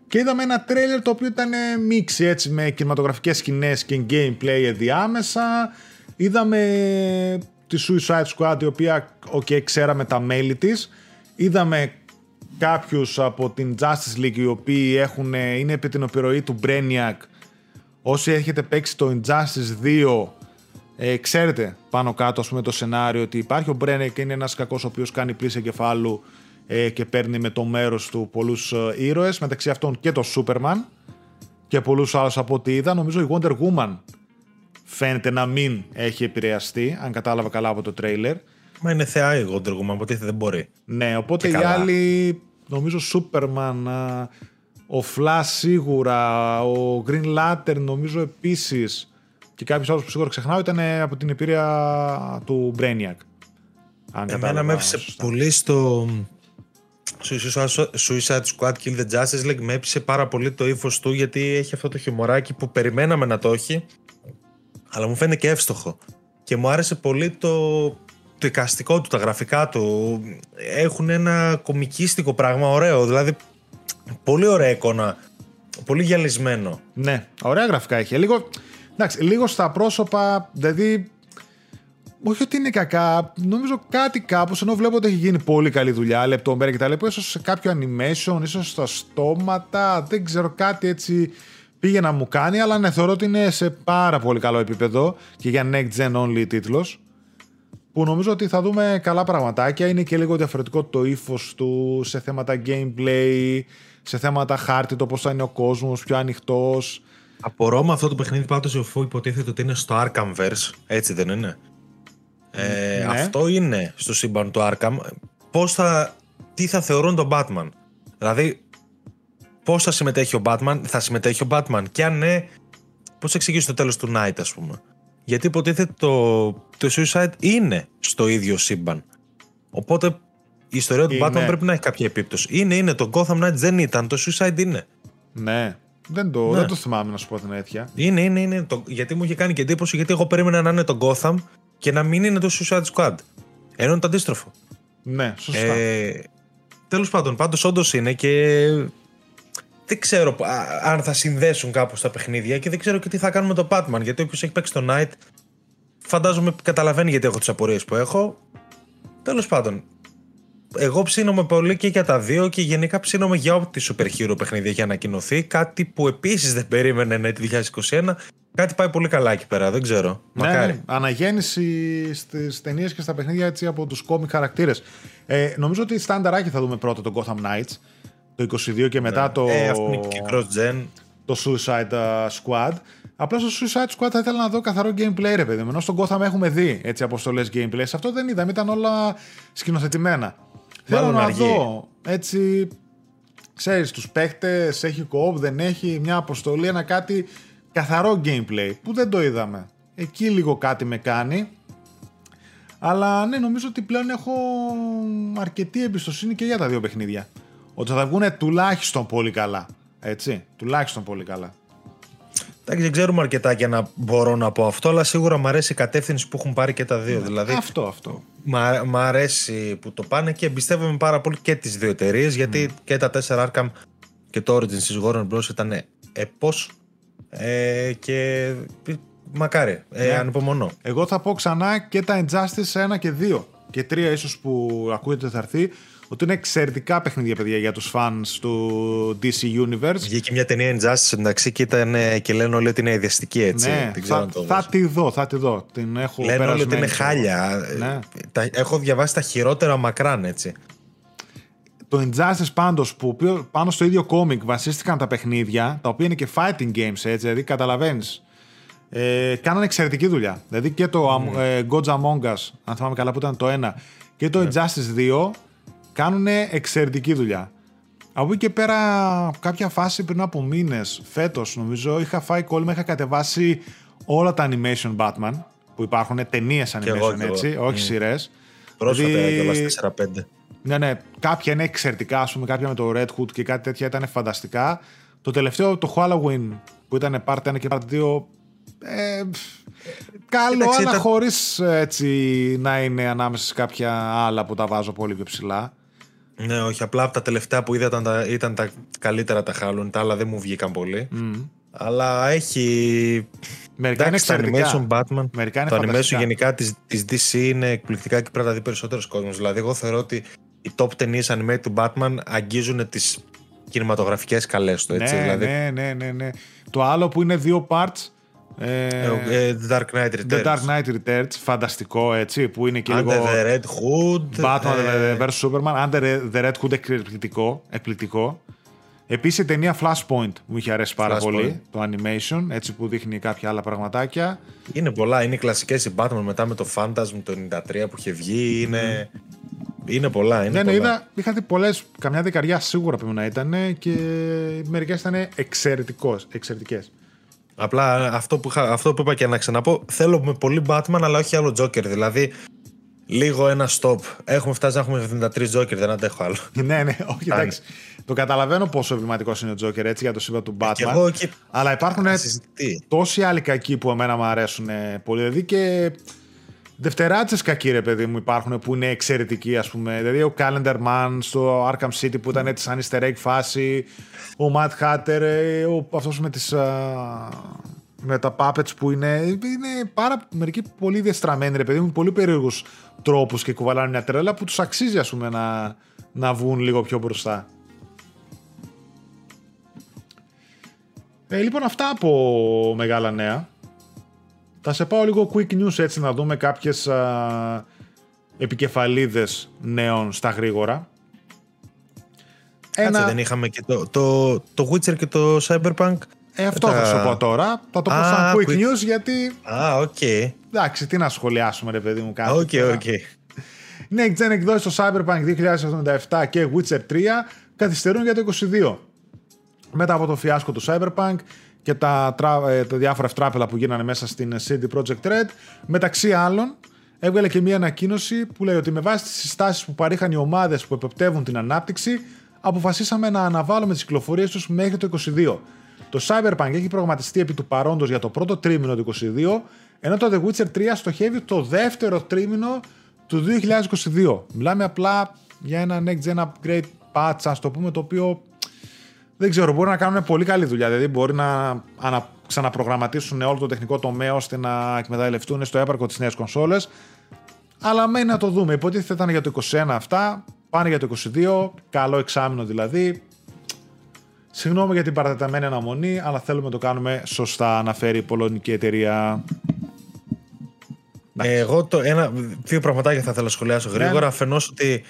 Και είδαμε ένα τρέλερ το οποίο ήταν μίξη έτσι με κινηματογραφικές σκηνές και gameplay ενδιάμεσα. Είδαμε τη Suicide Squad η οποία okay, ξέραμε τα μέλη της. Είδαμε κάποιους από την Justice League οι οποίοι έχουν, είναι επί την επιρροή του Brainiac. Όσοι έχετε παίξει το Injustice 2 ε, ξέρετε πάνω κάτω ας πούμε, το σενάριο ότι υπάρχει ο Brainiac και είναι ένας κακός ο οποίος κάνει πλήση εγκεφάλου ε, και παίρνει με το μέρος του πολλούς ε, ήρωες μεταξύ αυτών και το Superman και πολλούς άλλους από ό,τι είδα νομίζω η Wonder Woman φαίνεται να μην έχει επηρεαστεί, αν κατάλαβα καλά από το τρέιλερ. Μα είναι θεά η Wonder Woman, οπότε δεν μπορεί. Ναι, οπότε οι άλλοι, νομίζω Superman, ο Flash σίγουρα, ο Green Lantern νομίζω επίσης και κάποιος άλλος που σίγουρα ξεχνάω ήταν από την εμπειρία του Brainiac. Αν Εμένα με έπεισε πολύ στο Suicide Squad Kill the Justice League με έπεισε πάρα πολύ το ύφος του γιατί έχει αυτό το χιμωράκι που περιμέναμε να το έχει αλλά μου φαίνεται και εύστοχο. Και μου άρεσε πολύ το, το εικαστικό του, τα γραφικά του. Έχουν ένα κομικίστικο πράγμα ωραίο, δηλαδή πολύ ωραία εικόνα, πολύ γυαλισμένο. Ναι, ωραία γραφικά έχει. Λίγο, εντάξει, λίγο στα πρόσωπα, δηλαδή όχι ότι είναι κακά, νομίζω κάτι κάπως ενώ βλέπω ότι έχει γίνει πολύ καλή δουλειά, λεπτομέρεια κτλ. ίσως σε κάποιο animation, ίσως στα στόματα, δεν ξέρω κάτι έτσι πήγε να μου κάνει, αλλά ναι, θεωρώ ότι είναι σε πάρα πολύ καλό επίπεδο και για next gen only τίτλος που νομίζω ότι θα δούμε καλά πραγματάκια. Είναι και λίγο διαφορετικό το ύφος του σε θέματα gameplay, σε θέματα χάρτη, το πώς θα είναι ο κόσμος, πιο ανοιχτός. Απορώ με αυτό το παιχνίδι πάντως αφού υποτίθεται ότι είναι στο Arkhamverse, έτσι δεν είναι; Ε, ναι. Αυτό είναι στο σύμπαν του Arkham. Πώς θα, τι θα θεωρούν τον Batman; Δηλαδή, Πώς θα συμμετέχει ο Batman, θα συμμετέχει ο Batman; Και αν ναι, πώς θα εξηγήσει το τέλος του Night, ας πούμε; Γιατί υποτίθεται το, το Suicide είναι στο ίδιο σύμπαν. Οπότε η ιστορία του Batman πρέπει να έχει κάποια επίπτωση. Είναι, είναι. Το Gotham Knight δεν ήταν. Το Suicide είναι. Ναι. Δεν το, ναι. δεν το θυμάμαι να σου πω την αίτια. Είναι, είναι, είναι. Το, γιατί μου είχε κάνει και εντύπωση, γιατί εγώ περίμενα να είναι το Gotham και να μην είναι το Suicide Squad. Ενώ είναι το αντίστροφο. Ναι, σωστά. Ε, Τέλος πάντων, πάντως όντως είναι και δεν ξέρω αν θα συνδέσουν κάπως τα παιχνίδια και δεν ξέρω και τι θα κάνουμε το Batman. Γιατί όποιος έχει παίξει το Night, φαντάζομαι καταλαβαίνει γιατί έχω τις απορίες που έχω. Τέλος πάντων, εγώ ψήνομαι πολύ και για τα δύο και γενικά ψήνομαι για ό,τι super hero παιχνίδια έχει ανακοινωθεί. Κάτι που επίσης δεν περίμενε να είναι 2021. Κάτι πάει πολύ καλά εκεί πέρα, δεν ξέρω. Ναι, Μακάρι. Ναι, αναγέννηση στις ταινίες και στα παιχνίδια έτσι από τους κόμικ χαρακτήρες. Ε, νομίζω ότι στάνταράκι θα δούμε πρώτα τον Gotham Knights το 22 και μετά ναι. το. Ε, αυτό είναι και cross-gen. Το Suicide uh, Squad. Απλά στο Suicide Squad θα ήθελα να δω καθαρό gameplay, ρε παιδί μου. Ενώ στον Gotham έχουμε δει έτσι αποστολές gameplay. Σε αυτό δεν είδαμε, ήταν όλα σκηνοθετημένα. Θέλω να δω έτσι. Ξέρεις, τους παίχτες, έχει co δεν έχει μια αποστολή, ένα κάτι καθαρό gameplay που δεν το είδαμε. Εκεί λίγο κάτι με κάνει. Αλλά ναι, νομίζω ότι πλέον έχω αρκετή εμπιστοσύνη και για τα δύο παιχνίδια ότι θα βγουν τουλάχιστον πολύ καλά. Έτσι, τουλάχιστον πολύ καλά. Εντάξει, δεν ξέρουμε αρκετά για να μπορώ να πω αυτό, αλλά σίγουρα μου αρέσει η κατεύθυνση που έχουν πάρει και τα δύο. Ναι, δηλαδή, αυτό, αυτό. Μ' αρέσει που το πάνε και εμπιστεύομαι πάρα πολύ και τις δύο εταιρείες, γιατί και τα 4 Arkham και το Origins της Warner Bros. ήταν επός ε, και μακάρι, ε, ναι. ανυπομονώ. Εγώ θα πω ξανά και τα Injustice 1 και 2 και 3 ίσως που ακούγεται θα έρθει ότι είναι εξαιρετικά παιχνίδια, παιδιά, για τους fans του DC Universe. Βγήκε μια ταινία Injustice εντάξει και, ήταν, και λένε όλοι ότι είναι ιδιαστική έτσι. Ναι, θα, θα τη δω, θα τη δω. Την έχω λένε όλοι ότι είναι χάλια. Ναι. Τα, έχω διαβάσει τα χειρότερα μακράν έτσι. Το Injustice πάντως που πάνω στο ίδιο κόμικ βασίστηκαν τα παιχνίδια, τα οποία είναι και fighting games έτσι, δηλαδή καταλαβαίνεις ε, κάνανε εξαιρετική δουλειά. Δηλαδή και το mm. ε, Gods Among Us, αν θυμάμαι καλά που ήταν το ένα, και το yeah. Ναι. Injustice 2 κάνουν εξαιρετική δουλειά. Από εκεί και πέρα, κάποια φάση πριν από μήνες, φέτος νομίζω, είχα φάει κόλλημα, είχα κατεβάσει όλα τα animation Batman που υπάρχουν, ταινίες animation έτσι, όχι mm. σειρές. Πρόσφατα δηλαδή, 4-5. Ναι, ναι, κάποια είναι εξαιρετικά, ας πούμε, κάποια με το Red Hood και κάτι τέτοια ήταν φανταστικά. Το τελευταίο, το Halloween, που ήταν part 1 και part 2, ε, καλό, αλλά ήταν... χωρίς έτσι να είναι ανάμεσα σε κάποια άλλα που τα βάζω πολύ πιο ψηλά. Ναι, όχι. Απλά από τα τελευταία που είδα ήταν τα, ήταν τα καλύτερα τα χάλουν. Τα άλλα δεν μου βγήκαν πολύ. Αλλά έχει. Μερικά είναι εξαιρετικά. Το animation Batman. Μερικά είναι το animation γενικά τη της DC είναι εκπληκτικά και πρέπει να τα δει περισσότερος κόσμος. Δηλαδή, εγώ θεωρώ ότι οι top ταινίες animated του Batman αγγίζουν τις κινηματογραφικές καλέ του. Έτσι, ναι, δηλαδή... ναι, ναι, ναι, ναι. Το άλλο που είναι δύο parts ε, ε, The Dark Knight Returns. The Dark Knight Returns, φανταστικό έτσι, που είναι και Under λίγο... the Red Hood. Batman ε... vs Superman, Under the Red Hood εκπληκτικό. εκπληκτικό. Επίσης η ταινία Flashpoint μου είχε αρέσει πάρα πολύ, το animation, έτσι που δείχνει κάποια άλλα πραγματάκια. Είναι πολλά, είναι οι κλασικές η Batman μετά με το Phantasm το 93 που είχε βγει, είναι... Είναι πολλά, είναι ναι, ναι, πολλά. είδα, είχα δει πολλές, καμιά δεκαριά σίγουρα πρέπει να ήταν και μερικές ήταν εξαιρετικές. Απλά αυτό που, αυτό που είπα και να ξαναπώ, θέλω με πολύ Batman, αλλά όχι άλλο Joker. Δηλαδή, λίγο ένα stop. Έχουμε φτάσει να έχουμε 73 Joker, δεν αντέχω άλλο. ναι, ναι, όχι, εντάξει. Το καταλαβαίνω πόσο εμβληματικό είναι ο Joker έτσι για το σύμπαν του Batman. εγώ και... Αλλά υπάρχουν τόσοι άλλοι κακοί που εμένα μου αρέσουν πολύ. Δηλαδή και Δευτεράτσες κακοί ρε παιδί μου υπάρχουν που είναι εξαιρετικοί ας πούμε. Δηλαδή ο Calendar Man στο Arkham City που ήταν έτσι σαν easter egg φάση. Ο Matt Hatter, ε, ο, αυτός με τις... με τα puppets που είναι, είναι πάρα μερικοί πολύ διαστραμμένοι ρε παιδί μου, πολύ περίεργους τρόπους και κουβαλάνε μια τρέλα που τους αξίζει ας πούμε να, να βγουν λίγο πιο μπροστά. Ε, λοιπόν αυτά από μεγάλα νέα. Θα σε πάω λίγο quick news έτσι να δούμε κάποιες α, επικεφαλίδες νέων στα γρήγορα. Ένα... δεν είχαμε και το, το, το Witcher και το Cyberpunk. Ε, αυτό θα σου πω τώρα. Θα το πω σαν quick, news γιατί... Α, ok. Okay. Εντάξει, τι να σχολιάσουμε ρε παιδί μου κάτι. Ok, okay, ok. Okay. Next Gen εκδόσεις στο Cyberpunk 2077 και Witcher 3 καθυστερούν για το 22. Μετά από το φιάσκο του Cyberpunk, και τα, ε, τα διάφορα ευτράπελα που γίνανε μέσα στην CD Projekt Red. Μεταξύ άλλων, έβγαλε και μία ανακοίνωση που λέει ότι με βάση τις συστάσεις που παρήχαν οι ομάδες που επεπτεύουν την ανάπτυξη, αποφασίσαμε να αναβάλουμε τις κυκλοφορίες τους μέχρι το 22. Το Cyberpunk έχει προγραμματιστεί επί του παρόντος για το πρώτο τρίμηνο του 22, ενώ το The Witcher 3 στοχεύει το δεύτερο τρίμηνο του 2022. Μιλάμε απλά για ένα next gen upgrade patch, ας το πούμε, το οποίο δεν ξέρω, μπορεί να κάνουν πολύ καλή δουλειά. Δηλαδή, μπορεί να ανα, ξαναπρογραμματίσουν όλο το τεχνικό τομέα ώστε να εκμεταλλευτούν στο έπαρκο τις νέες κονσόλες. Αλλά μένει να το δούμε. Υποτίθεται ήταν για το 21 αυτά, πάνε για το 22, καλό εξάμεινο δηλαδή. Συγγνώμη για την παρατεταμένη αναμονή, αλλά θέλουμε να το κάνουμε σωστά, αναφέρει η πολωνική εταιρεία. Εγώ το ένα, δύο πραγματάκια θα ήθελα να σχολιάσω γρήγορα. Ναι. Αφενός ότι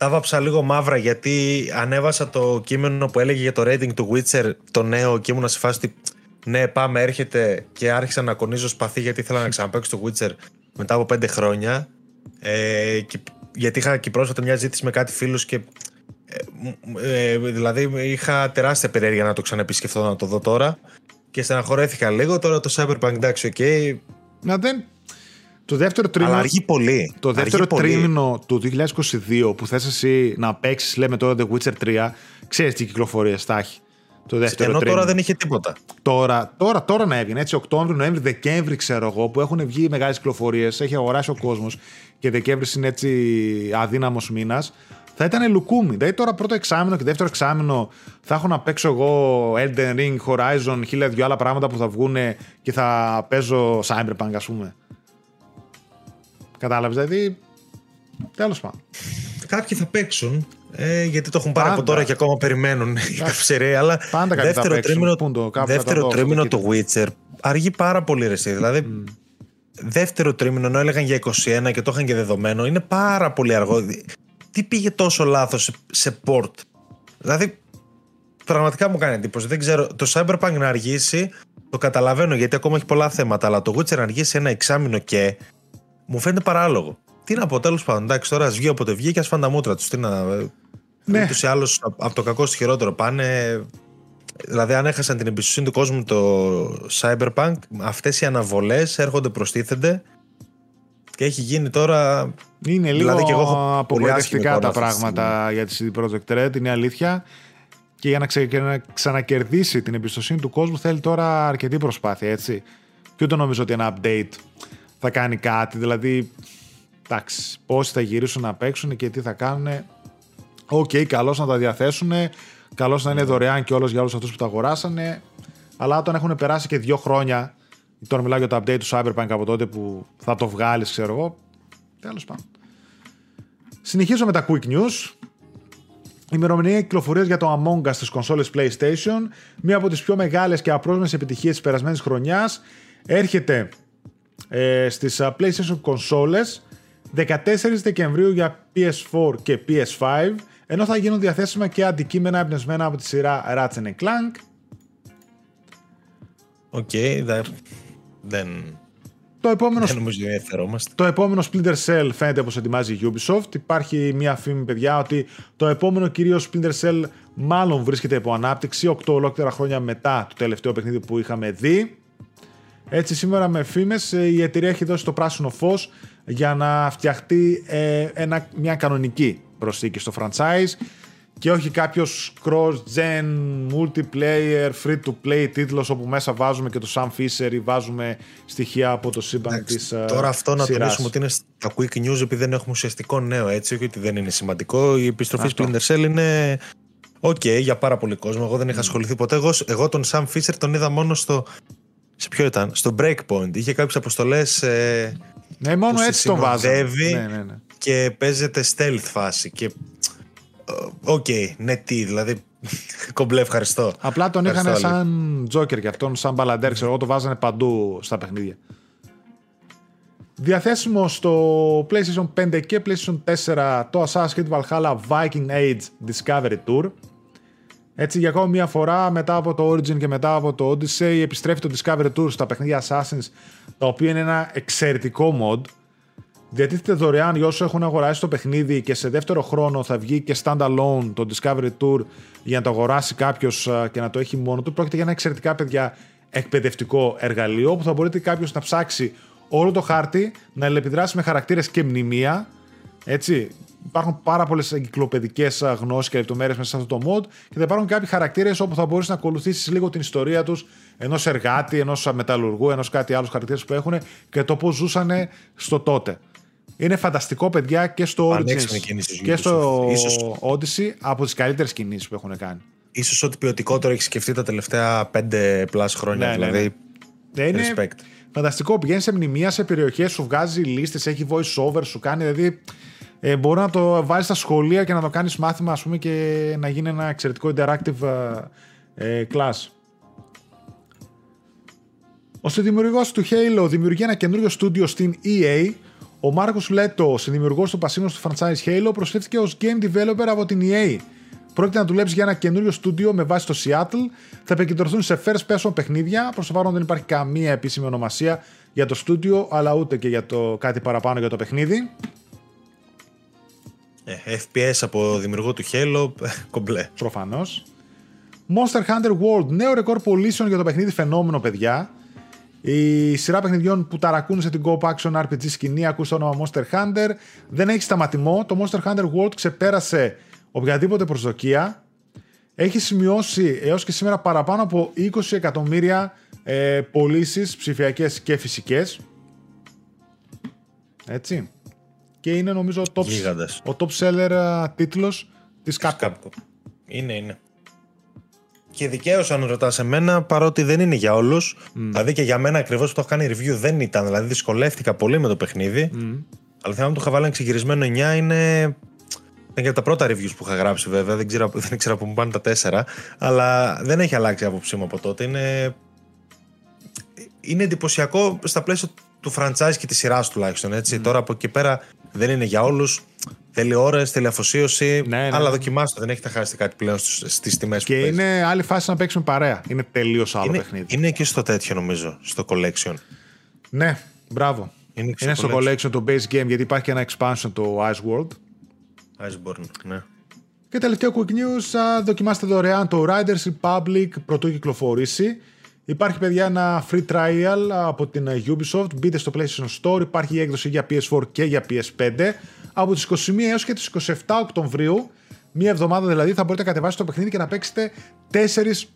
τα βάψα λίγο μαύρα γιατί ανέβασα το κείμενο που έλεγε για το rating του Witcher το νέο και ήμουν σε φάση ότι ναι πάμε έρχεται και άρχισα να κονίζω σπαθί γιατί ήθελα να ξαναπαίξω το Witcher μετά από πέντε χρόνια. Ε, και, γιατί είχα και πρόσφατα μια ζήτηση με κάτι φίλους και ε, ε, δηλαδή είχα τεράστια περιέργεια να το ξαναεπισκεφτώ να το δω τώρα. Και στεναχωρέθηκα λίγο. Τώρα το Cyberpunk εντάξει ok να δεν το δεύτερο τρίμηνο. Αλλά αργεί πολύ. Το δεύτερο τρίμηνο του 2022 που θες εσύ να παίξεις, λέμε τώρα The Witcher 3, ξέρεις τι κυκλοφορίες θα έχει. Το δεύτερο Ενώ τρίμηνο. τώρα δεν είχε τίποτα. Τώρα, τώρα, τώρα να έβγαινε έτσι, Οκτώβριο, Νοέμβριο, Δεκέμβρη, ξέρω εγώ, που έχουν βγει μεγάλες κυκλοφορίες, έχει αγοράσει ο κόσμος και Δεκέμβρη είναι έτσι αδύναμος μήνας. Θα ήταν λουκούμι. Δηλαδή τώρα πρώτο εξάμεινο και δεύτερο εξάμεινο θα έχω να παίξω εγώ Elden Ring, Horizon, χίλια δυο άλλα πράγματα που θα βγουν και θα παίζω Cyberpunk, ας πούμε. Κατάλαβες, δηλαδή. Τέλος πάντων. κάποιοι θα παίξουν. Ε, γιατί το έχουν πάρει Πάντα. από τώρα και ακόμα περιμένουν η καυσερή. Αλλά Πάντα κάποιοι θα δεύτερο παίξουν. τρίμηνο, Πού είναι το- κάπου δεύτερο θα το δω, τρίμηνο στο το Witcher αργεί πάρα πολύ ρε εσύ. Δηλαδή, δεύτερο τρίμηνο ενώ έλεγαν για 21 και το είχαν και δεδομένο, είναι πάρα πολύ αργό. Τι πήγε τόσο λάθος σε, σε port; Δηλαδή, πραγματικά μου κάνει εντύπωση. Δεν ξέρω, το Cyberpunk να αργήσει, το καταλαβαίνω γιατί ακόμα έχει πολλά θέματα, αλλά το Witcher να αργήσει ένα εξάμηνο και μου φαίνεται παράλογο. Τι να πω, τέλος πάντων. Εντάξει, τώρα ας βγει όποτε βγει και ας φάνε τα μούτρα τους. Τι να. Ναι. Ούτως ή άλλως από το κακό στο χειρότερο πάνε. Δηλαδή, αν έχασαν την εμπιστοσύνη του κόσμου το Cyberpunk, αυτές οι αναβολές έρχονται, προστίθενται και έχει γίνει τώρα. Είναι λίγο Δηλαδή και εγώ έχω πολύ απογοητευτικά άσχημη τα εικόνα αυτή τη πράγματα για τη CD Projekt Red, είναι η αλήθεια. Και για να, ξε- και να ξανακερδίσει την εμπιστοσύνη του κόσμου θέλει τώρα αρκετή προσπάθεια, έτσι. Και ούτε νομίζω ότι ένα update θα κάνει κάτι. Δηλαδή, εντάξει, πόσοι θα γυρίσουν να παίξουν και τι θα κάνουν. Οκ, καλώς να τα διαθέσουν. Καλώς να είναι δωρεάν και όλος για όλους αυτούς που τα αγοράσανε. Αλλά όταν έχουν περάσει και δύο χρόνια, τώρα μιλάω για το update του Cyberpunk από τότε που θα το βγάλεις, ξέρω εγώ, τέλος πάντων. Συνεχίζω με τα quick news. Ημερομηνία κυκλοφορίας για το Among Us στις κονσόλες PlayStation, μία από τις πιο μεγάλες και απρόσμενε επιτυχίες της περασμένης χρονιάς, έρχεται ε, στις PlayStation κονσόλες 14 Δεκεμβρίου για PS4 και PS5, ενώ θα γίνουν διαθέσιμα και αντικείμενα εμπνευσμένα από τη σειρά Ratchet Clank. Οκ, δε- δεν, Το επόμενο δεν νομίζω ότι ενδιαφερόμαστε. Το επόμενο Splinter Cell φαίνεται πως ετοιμάζει η Ubisoft. Υπάρχει μια φήμη, παιδιά, ότι το επόμενο κυρίως Splinter Cell μάλλον βρίσκεται υπό ανάπτυξη 8 ολόκληρα χρόνια μετά το τελευταίο παιχνίδι που είχαμε δει. Έτσι, σήμερα με φήμες ε, η εταιρεία έχει δώσει το πράσινο φως για να φτιαχτεί ε, ένα, μια κανονική προσθήκη στο franchise και όχι κάποιος cross-gen, multiplayer, free-to-play τίτλος όπου μέσα βάζουμε και το Sam Fisher ή βάζουμε στοιχεία από το σύμπαν της ε, Τώρα αυτό να σειράς. τονίσουμε ότι είναι στα quick news επειδή δεν έχουμε ουσιαστικό νέο έτσι, όχι ότι δεν είναι σημαντικό. Η επιστροφή Αυτό. Splinter Cell είναι οκ για πάρα πολύ κόσμο. Εγώ δεν είχα ασχοληθεί ποτέ. Εγώ, εγώ τον Sam Fisher τον είδα μόνο στο. Σε ποιο ήταν, στο Breakpoint. Είχε κάποιες αποστολές ε, Ναι, μόνο που σε έτσι τον βάζω. συνοδεύει. Ναι, ναι, ναι. και παίζεται stealth φάση. Και. ε, Οκ, ναι, τι, δηλαδή. Κομπλέ, ευχαριστώ. Απλά τον είχαν Ευχαριστώ, Ali. σαν Joker και αυτόν, σαν μπαλαντέρ, ξέρω εγώ, το βάζανε παντού στα παιχνίδια. Διαθέσιμο στο PlayStation 5 και PlayStation 4 το Assassin's Creed Valhalla Viking Age Discovery Tour. Έτσι, για ακόμη μια φορά, μετά από το Origin και μετά από το Odyssey, επιστρέφει το Discovery Tour στα παιχνίδια Assassin's, τα οποία είναι ένα εξαιρετικό mod. Διατίθεται δωρεάν για όσους έχουν αγοράσει το παιχνίδι και σε δεύτερο χρόνο θα βγει και standalone το Discovery Tour για να το αγοράσει κάποιος και να το έχει μόνο του. Πρόκειται για ένα εξαιρετικά, παιδιά, εκπαιδευτικό εργαλείο που θα μπορείτε κάποιος να ψάξει όλο το χάρτη, να αλληλεπιδράσει με χαρακτήρες και μνημεία. Έτσι, υπάρχουν πάρα πολλές εγκυκλοπαιδικές γνώσεις και λεπτομέρειες μέσα σε αυτό το mod και θα υπάρχουν κάποιοι χαρακτήρες όπου θα μπορείς να ακολουθήσεις λίγο την ιστορία τους ενός εργάτη, ενός μεταλλουργού, ενός κάτι άλλους χαρακτήρες που έχουν και το πώς ζούσαν στο τότε. Είναι φανταστικό, παιδιά, και στο Πανέξυπνη Origins κίνηση και Ubisoft. στο Ίσως- Odyssey από τις καλύτερες κινήσεις που έχουν κάνει. Ίσως ό,τι ποιοτικότερο έχει σκεφτεί τα τελευταία 5 plus χρόνια. Ναι, ναι, ναι. δηλαδή, Ναι, είναι respect. φανταστικό. Πηγαίνεις σε μνημεία, σε περιοχές, σου βγάζει λίστες, έχει voice over, σου κάνει. Δηλαδή, ε, μπορεί να το βάλεις στα σχολεία και να το κάνεις μάθημα, ας πούμε, και να γίνει ένα εξαιρετικό interactive ε, ε, class. Ο συνδημιουργός του Halo δημιουργεί ένα καινούριο στούντιο στην EA. Ο Μάρκος Λέτο, συνδημιουργός του πασίμου του franchise Halo, προσφέρθηκε ως game developer από την EA. Πρόκειται να δουλέψει για ένα καινούριο στούντιο με βάση το Seattle. Θα επικεντρωθούν σε first person παιχνίδια. Προς το παρόν δεν υπάρχει καμία επίσημη ονομασία για το στούντιο, αλλά ούτε και για το κάτι παραπάνω για το παιχνίδι. Ε, FPS από δημιουργό του Halo, κομπλέ. Προφανώς. Monster Hunter World, νέο ρεκόρ πωλήσεων για το παιχνίδι φαινόμενο, παιδιά. Η σειρά παιχνιδιών που ταρακούνησε την Go Action RPG σκηνή ακούσει το όνομα Monster Hunter. Δεν έχει σταματημό. Το Monster Hunter World ξεπέρασε οποιαδήποτε προσδοκία. Έχει σημειώσει έως και σήμερα παραπάνω από 20 εκατομμύρια ε, πωλήσεις ψηφιακές και φυσικές. Έτσι. Και είναι νομίζω ο top, Γίγαντας. ο top seller α, τίτλος της Capcom. Capcom. Είναι, είναι. Και δικαίως, αν ρωτάς εμένα, παρότι δεν είναι για όλους, δηλαδή και για μένα ακριβώς που το έχω κάνει review δεν ήταν. Δηλαδή δυσκολεύτηκα πολύ με το παιχνίδι. Αλλά θυμάμαι το είχα βάλει ένα ξεγυρισμένο 9 είναι. Είναι και από τα πρώτα reviews που είχα γράψει βέβαια. Δεν ξέρω, δεν ξέρω από πού πάνε τα τέσσερα. Αλλά δεν έχει αλλάξει η άποψή μου από τότε. Είναι, είναι εντυπωσιακό στα πλαίσια του franchise και της σειράς τουλάχιστον. Έτσι. Mm. Τώρα από εκεί πέρα δεν είναι για όλους. Θέλει ώρες, θέλει αφοσίωση. Ναι, ναι. Αλλά ναι. δοκιμάστε, δεν έχετε χάσει κάτι πλέον στις τιμές που Και είναι άλλη φάση να παίξουμε παρέα. Είναι τελείως άλλο είναι, παιχνίδι. Είναι και στο τέτοιο νομίζω, στο collection. Ναι, μπράβο. Είναι, είναι στο collection το base game γιατί υπάρχει και ένα expansion το Ice World. Iceborne, ναι. Και τελευταίο quick news, δοκιμάστε δωρεάν το Riders Republic πρωτού κυκλοφορήσει. Υπάρχει παιδιά ένα free trial από την Ubisoft. Μπείτε στο PlayStation Store. Υπάρχει η έκδοση για PS4 και για PS5. Από τις 21 έως και τις 27 Οκτωβρίου, μία εβδομάδα δηλαδή, θα μπορείτε να κατεβάσετε το παιχνίδι και να παίξετε 4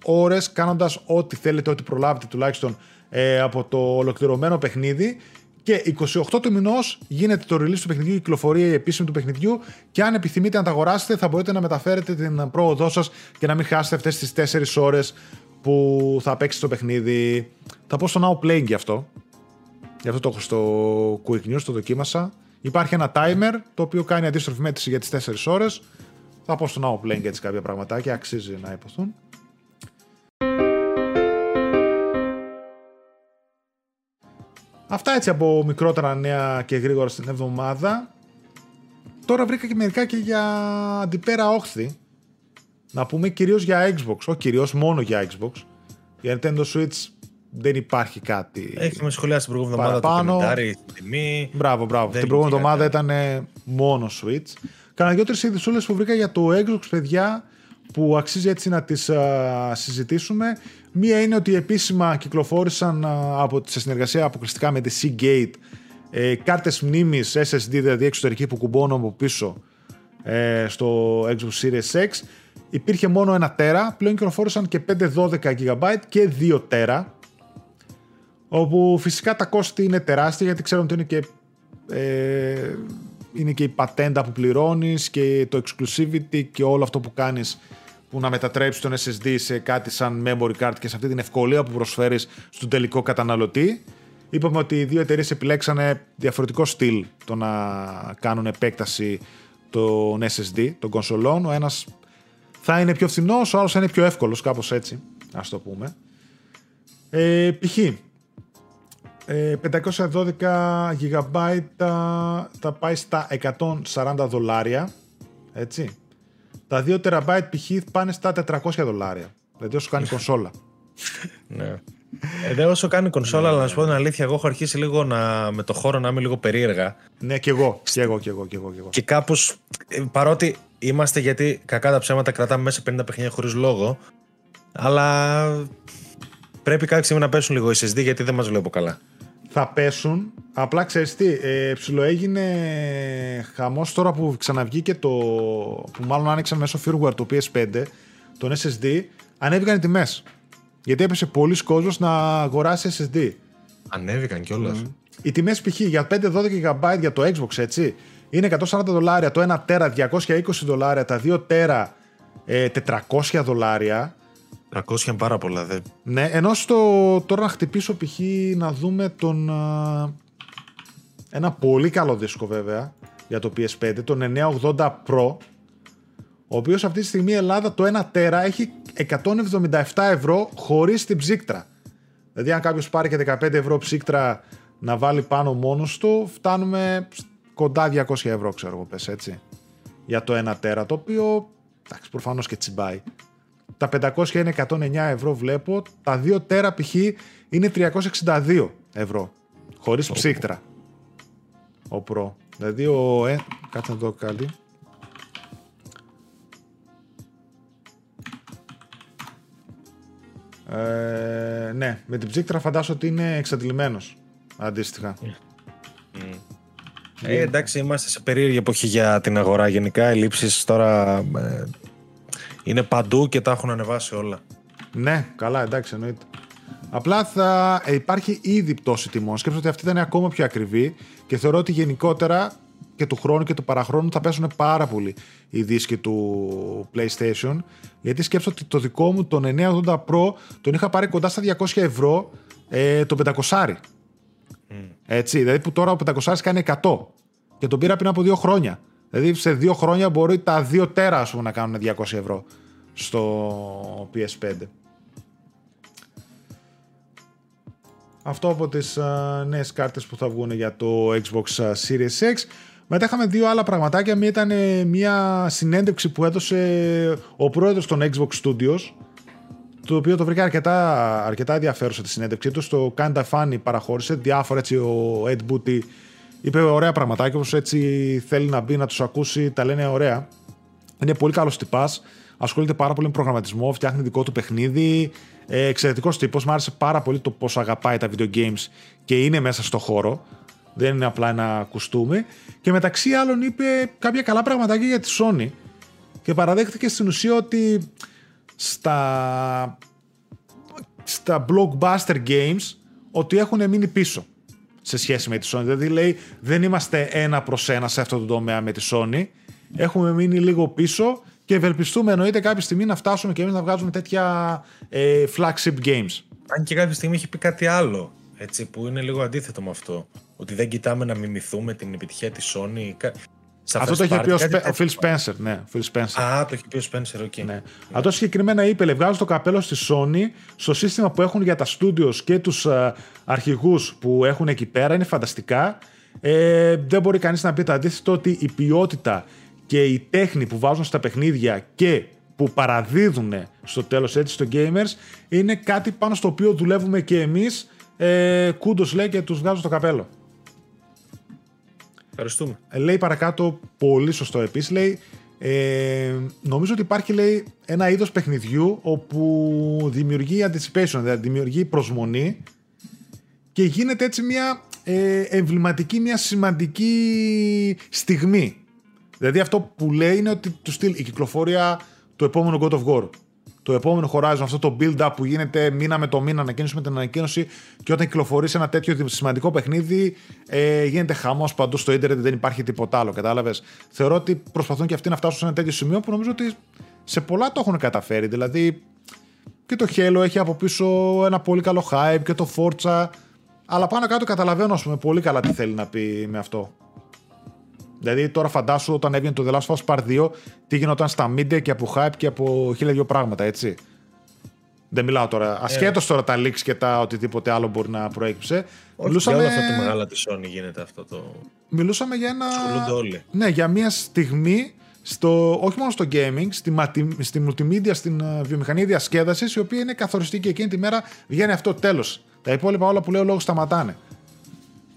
ώρες κάνοντας ό,τι θέλετε, ό,τι προλάβετε τουλάχιστον ε, από το ολοκληρωμένο παιχνίδι. Και 28 του μηνός γίνεται το release του παιχνιδιού, η κυκλοφορία η επίσημη του παιχνιδιού. Και αν επιθυμείτε να τα αγοράσετε, θα μπορείτε να μεταφέρετε την πρόοδό σας και να μην χάσετε αυτές τις 4 ώρες που θα παίξει το παιχνίδι. Θα πω στο Now Playing γι' αυτό. Γι' αυτό το έχω στο Quick News, το δοκίμασα. Υπάρχει ένα timer το οποίο κάνει αντίστροφη μέτρηση για τις 4 ώρες. Θα πω στο Now Playing έτσι κάποια πραγματάκια, αξίζει να υποθούν. Αυτά έτσι από μικρότερα νέα και γρήγορα στην εβδομάδα. Τώρα βρήκα και μερικά και για αντιπέρα όχθη. Να πούμε κυρίως για Xbox, όχι κυρίως μόνο για Xbox. Για Nintendo Switch δεν υπάρχει κάτι. Έχουμε σχολιάσει την προηγούμενη εβδομάδα το η τιμή. Μπράβο, μπράβο. την προηγούμενη εβδομάδα ήταν μόνο Switch. Κάνα δύο-τρει είδου που βρήκα για το Xbox, παιδιά, που αξίζει έτσι να τις συζητήσουμε. Μία είναι ότι επίσημα κυκλοφόρησαν από, σε συνεργασία αποκλειστικά με τη Seagate ε, κάρτες μνήμης SSD, δηλαδή εξωτερική που κουμπώνω από πίσω ε, στο Xbox Series X. Υπήρχε μόνο ένα τέρα, πλέον κυκλοφόρησαν και 512 GB και 2 τέρα. Όπου φυσικά τα κόστη είναι τεράστια γιατί ξέρουμε ότι είναι και, ε, είναι και η πατέντα που πληρώνεις και το exclusivity και όλο αυτό που κάνεις που να μετατρέψεις τον SSD σε κάτι σαν memory card και σε αυτή την ευκολία που προσφέρεις στον τελικό καταναλωτή. Είπαμε ότι οι δύο εταιρείες επιλέξανε διαφορετικό στυλ το να κάνουν επέκταση των SSD, των κονσολών. Ο ένας θα είναι πιο φθηνός, ο άλλος θα είναι πιο εύκολος, κάπως έτσι, ας το πούμε. Ε, π.χ. 512 GB θα πάει στα 140 δολάρια, έτσι. Τα 2 TB π.χ. πάνε στα 400 δολάρια. Δηλαδή όσο κάνει κονσόλα. ναι. Ε, όσο κάνει κονσόλα, αλλά να σου πω την αλήθεια, εγώ έχω αρχίσει λίγο να, με το χώρο να είμαι λίγο περίεργα. Ναι, και εγώ. Και εγώ, και εγώ, και εγώ. Και, εγώ. και κάπως, ε, παρότι είμαστε γιατί κακά τα ψέματα κρατάμε μέσα 50 παιχνίδια χωρίς λόγο, αλλά πρέπει κάποια στιγμή να πέσουν λίγο οι SSD γιατί δεν μας βλέπω καλά θα πέσουν. Απλά ξέρεις τι, ε, ψιλοέγινε χαμός τώρα που ξαναβγήκε το... που μάλλον άνοιξαν μέσω firmware το PS5, τον SSD, ανέβηκαν οι τιμές. Γιατί έπεσε πολλοί κόσμος να αγοράσει SSD. Ανέβηκαν κιόλας. Mm. Οι τιμές π.χ. για 5-12 GB για το Xbox, έτσι, είναι 140 δολάρια, το 1 τέρα 220 δολάρια, τα 2 τέρα 400 δολάρια. 300 είναι πάρα πολλά, δε. Ναι, ενώ στο, τώρα να χτυπήσω π.χ. να δούμε τον. ένα πολύ καλό δίσκο βέβαια για το PS5, τον 980 Pro, ο οποίος αυτή τη στιγμή η Ελλάδα το 1 τέρα έχει 177 ευρώ χωρίς την ψύκτρα. Δηλαδή αν κάποιος πάρει και 15 ευρώ ψύκτρα να βάλει πάνω μόνος του, φτάνουμε κοντά 200 ευρώ ξέρω εγώ πες έτσι. Για το 1 τέρα, το οποίο εντάξει προφανώς και τσιμπάει. Τα 500 είναι 109 ευρώ βλέπω. Τα 2 τέρα π.χ. είναι 362 ευρώ. Χωρίς oh. ψύχτρα. Ο Pro. Δηλαδή ο... Ε, κάτσε να δω κάτι. Ε, ναι, με την ψύκτρα φαντάζομαι ότι είναι εξαντλημένος. Αντίστοιχα. Mm. Ε, εντάξει, είμαστε σε περίεργη εποχή για την αγορά. Γενικά, ελλείψεις τώρα ε, είναι παντού και τα έχουν ανεβάσει όλα. Ναι, καλά, εντάξει, εννοείται. Απλά θα υπάρχει ήδη πτώση τιμών. Σκέψτε ότι αυτή ήταν ακόμα πιο ακριβή και θεωρώ ότι γενικότερα και του χρόνου και του παραχρόνου θα πέσουν πάρα πολύ οι δίσκοι του PlayStation. Γιατί σκέψτε ότι το δικό μου, τον 980 Pro, τον είχα πάρει κοντά στα 200 ευρώ ε, το 500. Mm. Έτσι, δηλαδή που τώρα ο 500 κάνει 100. Και τον πήρα πριν από δύο χρόνια. Δηλαδή σε δύο χρόνια μπορεί τα δύο τέρα ας πούμε, να κάνουν 200 ευρώ στο PS5. Αυτό από τις uh, νέες κάρτες που θα βγουν για το Xbox Series X. Μετά είχαμε δύο άλλα πραγματάκια. Μία ήταν μια συνέντευξη που έδωσε ο πρόεδρος των Xbox Studios, το οποίο το βρήκα αρκετά, αρκετά ενδιαφέρουσα τη συνέντευξή του. Στο Kinda Funny παραχώρησε διάφορα έτσι ο Ed Booty είπε ωραία πραγματάκια, όπως έτσι θέλει να μπει να τους ακούσει, τα λένε ωραία. Είναι πολύ καλός τυπάς, ασχολείται πάρα πολύ με προγραμματισμό, φτιάχνει δικό του παιχνίδι, ε, εξαιρετικός τύπος. Μου άρεσε πάρα πολύ το πώς αγαπάει τα video games και είναι μέσα στο χώρο. Δεν είναι απλά ένα κουστούμι. Και μεταξύ άλλων είπε κάποια καλά πραγματάκια για τη Sony. Και παραδέχτηκε στην ουσία ότι στα, στα blockbuster games ότι έχουν μείνει πίσω σε σχέση με τη Sony. Δηλαδή λέει δεν είμαστε ένα προς ένα σε αυτό το τομέα με τη Sony. Έχουμε μείνει λίγο πίσω και ευελπιστούμε εννοείται κάποια στιγμή να φτάσουμε και εμείς να βγάζουμε τέτοια ε, flagship games. Αν και κάποια στιγμή έχει πει κάτι άλλο, έτσι, που είναι λίγο αντίθετο με αυτό. Ότι δεν κοιτάμε να μιμηθούμε την επιτυχία της Sony. Αυτό το είχε πει ο, Phil Spencer. Ναι, Phil Spencer. Α, το είχε πει ο Spencer, οκ. Okay. Ναι. Αυτό συγκεκριμένα είπε, λέει, βγάζω το καπέλο στη Sony στο σύστημα που έχουν για τα studios και τους uh, αρχηγούς που έχουν εκεί πέρα. Είναι φανταστικά. Ε, δεν μπορεί κανείς να πει το αντίθετο ότι η ποιότητα και η τέχνη που βάζουν στα παιχνίδια και που παραδίδουν στο τέλος έτσι στο gamers είναι κάτι πάνω στο οποίο δουλεύουμε και εμείς ε, κούντος λέει και τους βγάζω στο καπέλο. Ευχαριστούμε. Ε, λέει παρακάτω πολύ σωστό επίσης. Λέει, ε, νομίζω ότι υπάρχει λέει, ένα είδος παιχνιδιού όπου δημιουργεί anticipation, δηλαδή δημιουργεί προσμονή και γίνεται έτσι μια ε, εμβληματική, μια σημαντική στιγμή. Δηλαδή αυτό που λέει είναι ότι του στυλ η κυκλοφορία του επόμενου God of War το επόμενο Horizon, αυτό το build-up που γίνεται μήνα με το μήνα, ανακοίνωση με την ανακοίνωση και όταν κυκλοφορεί ένα τέτοιο σημαντικό παιχνίδι, ε, γίνεται χαμός παντού στο Ιντερνετ, δεν υπάρχει τίποτα άλλο. Κατάλαβες. Θεωρώ ότι προσπαθούν και αυτοί να φτάσουν σε ένα τέτοιο σημείο που νομίζω ότι σε πολλά το έχουν καταφέρει. Δηλαδή και το Halo έχει από πίσω ένα πολύ καλό hype και το Forza. Αλλά πάνω κάτω καταλαβαίνω, ας πούμε, πολύ καλά τι θέλει να πει με αυτό. Δηλαδή τώρα φαντάσου όταν έβγαινε το The Last of Us Part 2, τι γινόταν στα media και από hype και από χίλια δυο πράγματα, έτσι. Δεν μιλάω τώρα. Ε. Ασχέτως τώρα τα leaks και τα οτιδήποτε άλλο μπορεί να προέκυψε. Όχι Μιλούσαμε... για όλα αυτά τη μεγάλα της Sony γίνεται αυτό το. Μιλούσαμε για ένα. όλοι. Ναι, για μια στιγμή στο, όχι μόνο στο gaming, στη, στη multimedia, στην uh, βιομηχανία διασκέδασης, η οποία είναι καθοριστική. Εκείνη τη μέρα βγαίνει αυτό τέλος. Τα υπόλοιπα όλα που λέω λόγω σταματάνε.